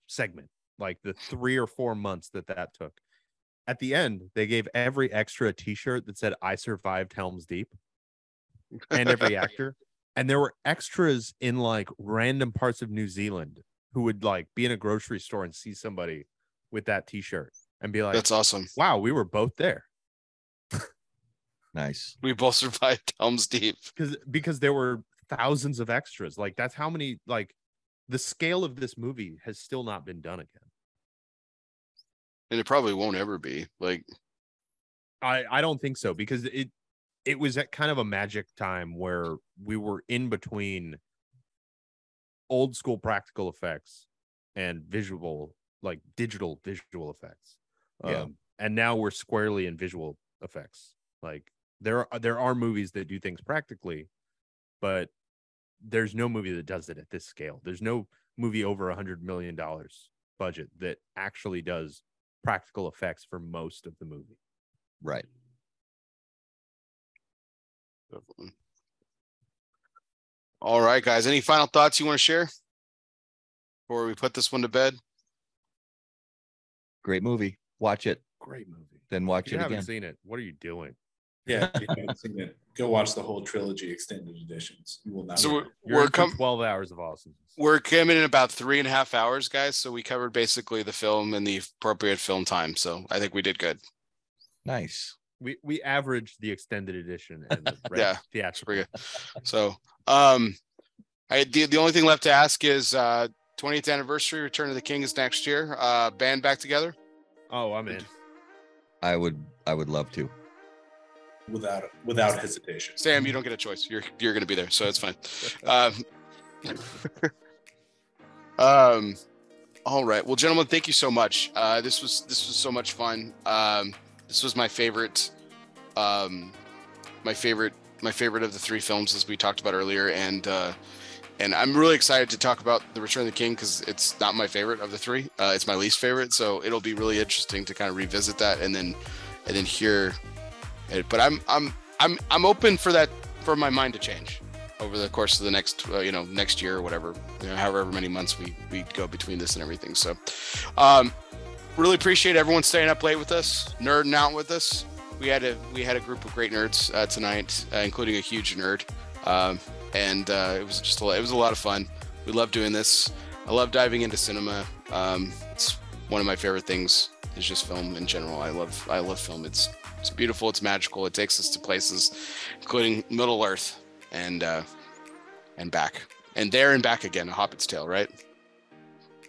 segment, like the 3 or 4 months that that took. At the end, they gave every extra a t-shirt that said I survived Helms Deep and every actor. And there were extras in like random parts of New Zealand who would like be in a grocery store and see somebody with that t-shirt and be like, That's awesome. "Wow, we were both there." Nice. We both survived Helm's Deep. because because there were thousands of extras like that's how many like the scale of this movie has still not been done again And it probably won't ever be. Like i i don't think so because it it was at kind of a magic time where we were in between old school practical effects and visual like digital visual effects Yeah. um, and now we're squarely in visual effects like there are there are movies that do things practically but there's no movie that does it at this scale there's no movie over a hundred million dollars budget that actually does practical effects for most of the movie Right. all right, guys. Any final thoughts you want to share? Before we put this one to bed? Great movie. Watch it, great movie then watch if you it haven't again. seen it what are you doing Yeah, if you haven't seen it, go watch the whole trilogy extended editions. You will not. So we're, regret we're com- 12 hours of awesomeness we're coming in about three and a half hours, guys. So we covered basically the film and the appropriate film time. So I think we did good. Nice. we we averaged the extended edition and the red Yeah, theatrical. pretty So um I the, the only thing left to ask is uh 20th anniversary Return of the King is next year. Uh band back together. Oh, I'm in. I would I would love to. Without without hesitation. Sam, you don't get a choice. You're you're gonna be there, so it's fine. Um, um all right. Well, gentlemen, thank you so much. Uh this was this was so much fun. Um this was my favorite um my favorite my favorite of the three films as we talked about earlier and uh and I'm really excited to talk about The Return of the King because it's not my favorite of the three. Uh, it's my least favorite, so it'll be really interesting to kind of revisit that and then and then hear it. But I'm I'm I'm I'm open for that for my mind to change over the course of the next uh, you know next year or whatever you know however many months we we go between this and everything. So um really appreciate everyone staying up late with us nerding out with us. We had a we had a group of great nerds uh, tonight uh, including a huge nerd. Um and uh it was just a, it was a lot of fun. We love doing this. I love diving into cinema. Um it's one of my favorite things is just film in general. I love i love film. It's it's beautiful it's magical it takes us to places including middle earth and uh and back. And there and back again a hobbit's tale right?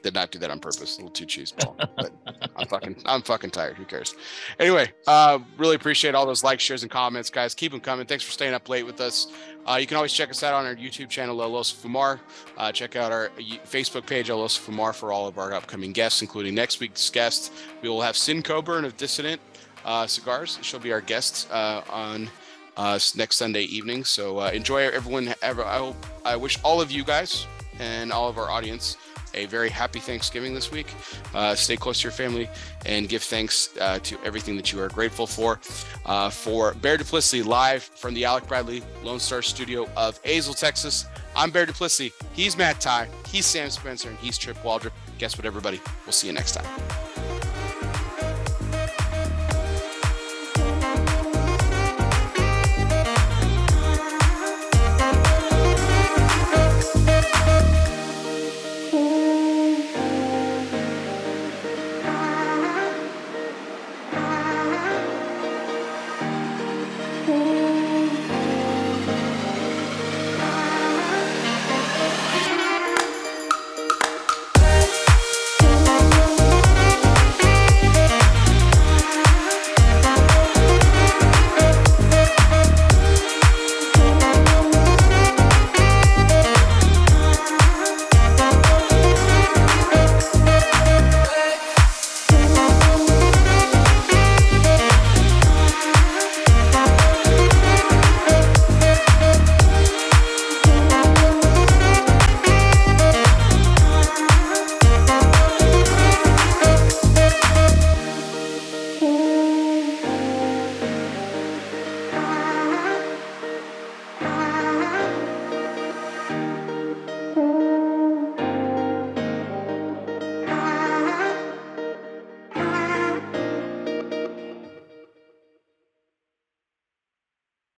Did not do that on purpose a little too cheese ball but i'm fucking i'm fucking tired who cares? Anyway uh really appreciate all those likes shares and comments guys. Keep them coming thanks for staying up late with us. Uh, you can always check us out on our youtube channel Los Fumar. Uh, check out our facebook page Los Fumar for all of our upcoming guests including next week's guest. We will have sin coburn of dissident uh, cigars she'll be our guest uh, on uh, next Sunday evening. So uh, enjoy everyone. Ever, I hope I wish all of you guys and all of our audience a very happy Thanksgiving this week. Uh, stay close to your family and give thanks uh, to everything that you are grateful for. Uh, for Bear Duplessis live from the Alec Bradley Lone Star Studio of Azle, Texas. I'm Bear Duplessis. He's Matt Ty. He's Sam Spencer, and he's Trip Waldrop. Guess what, everybody? We'll see you next time.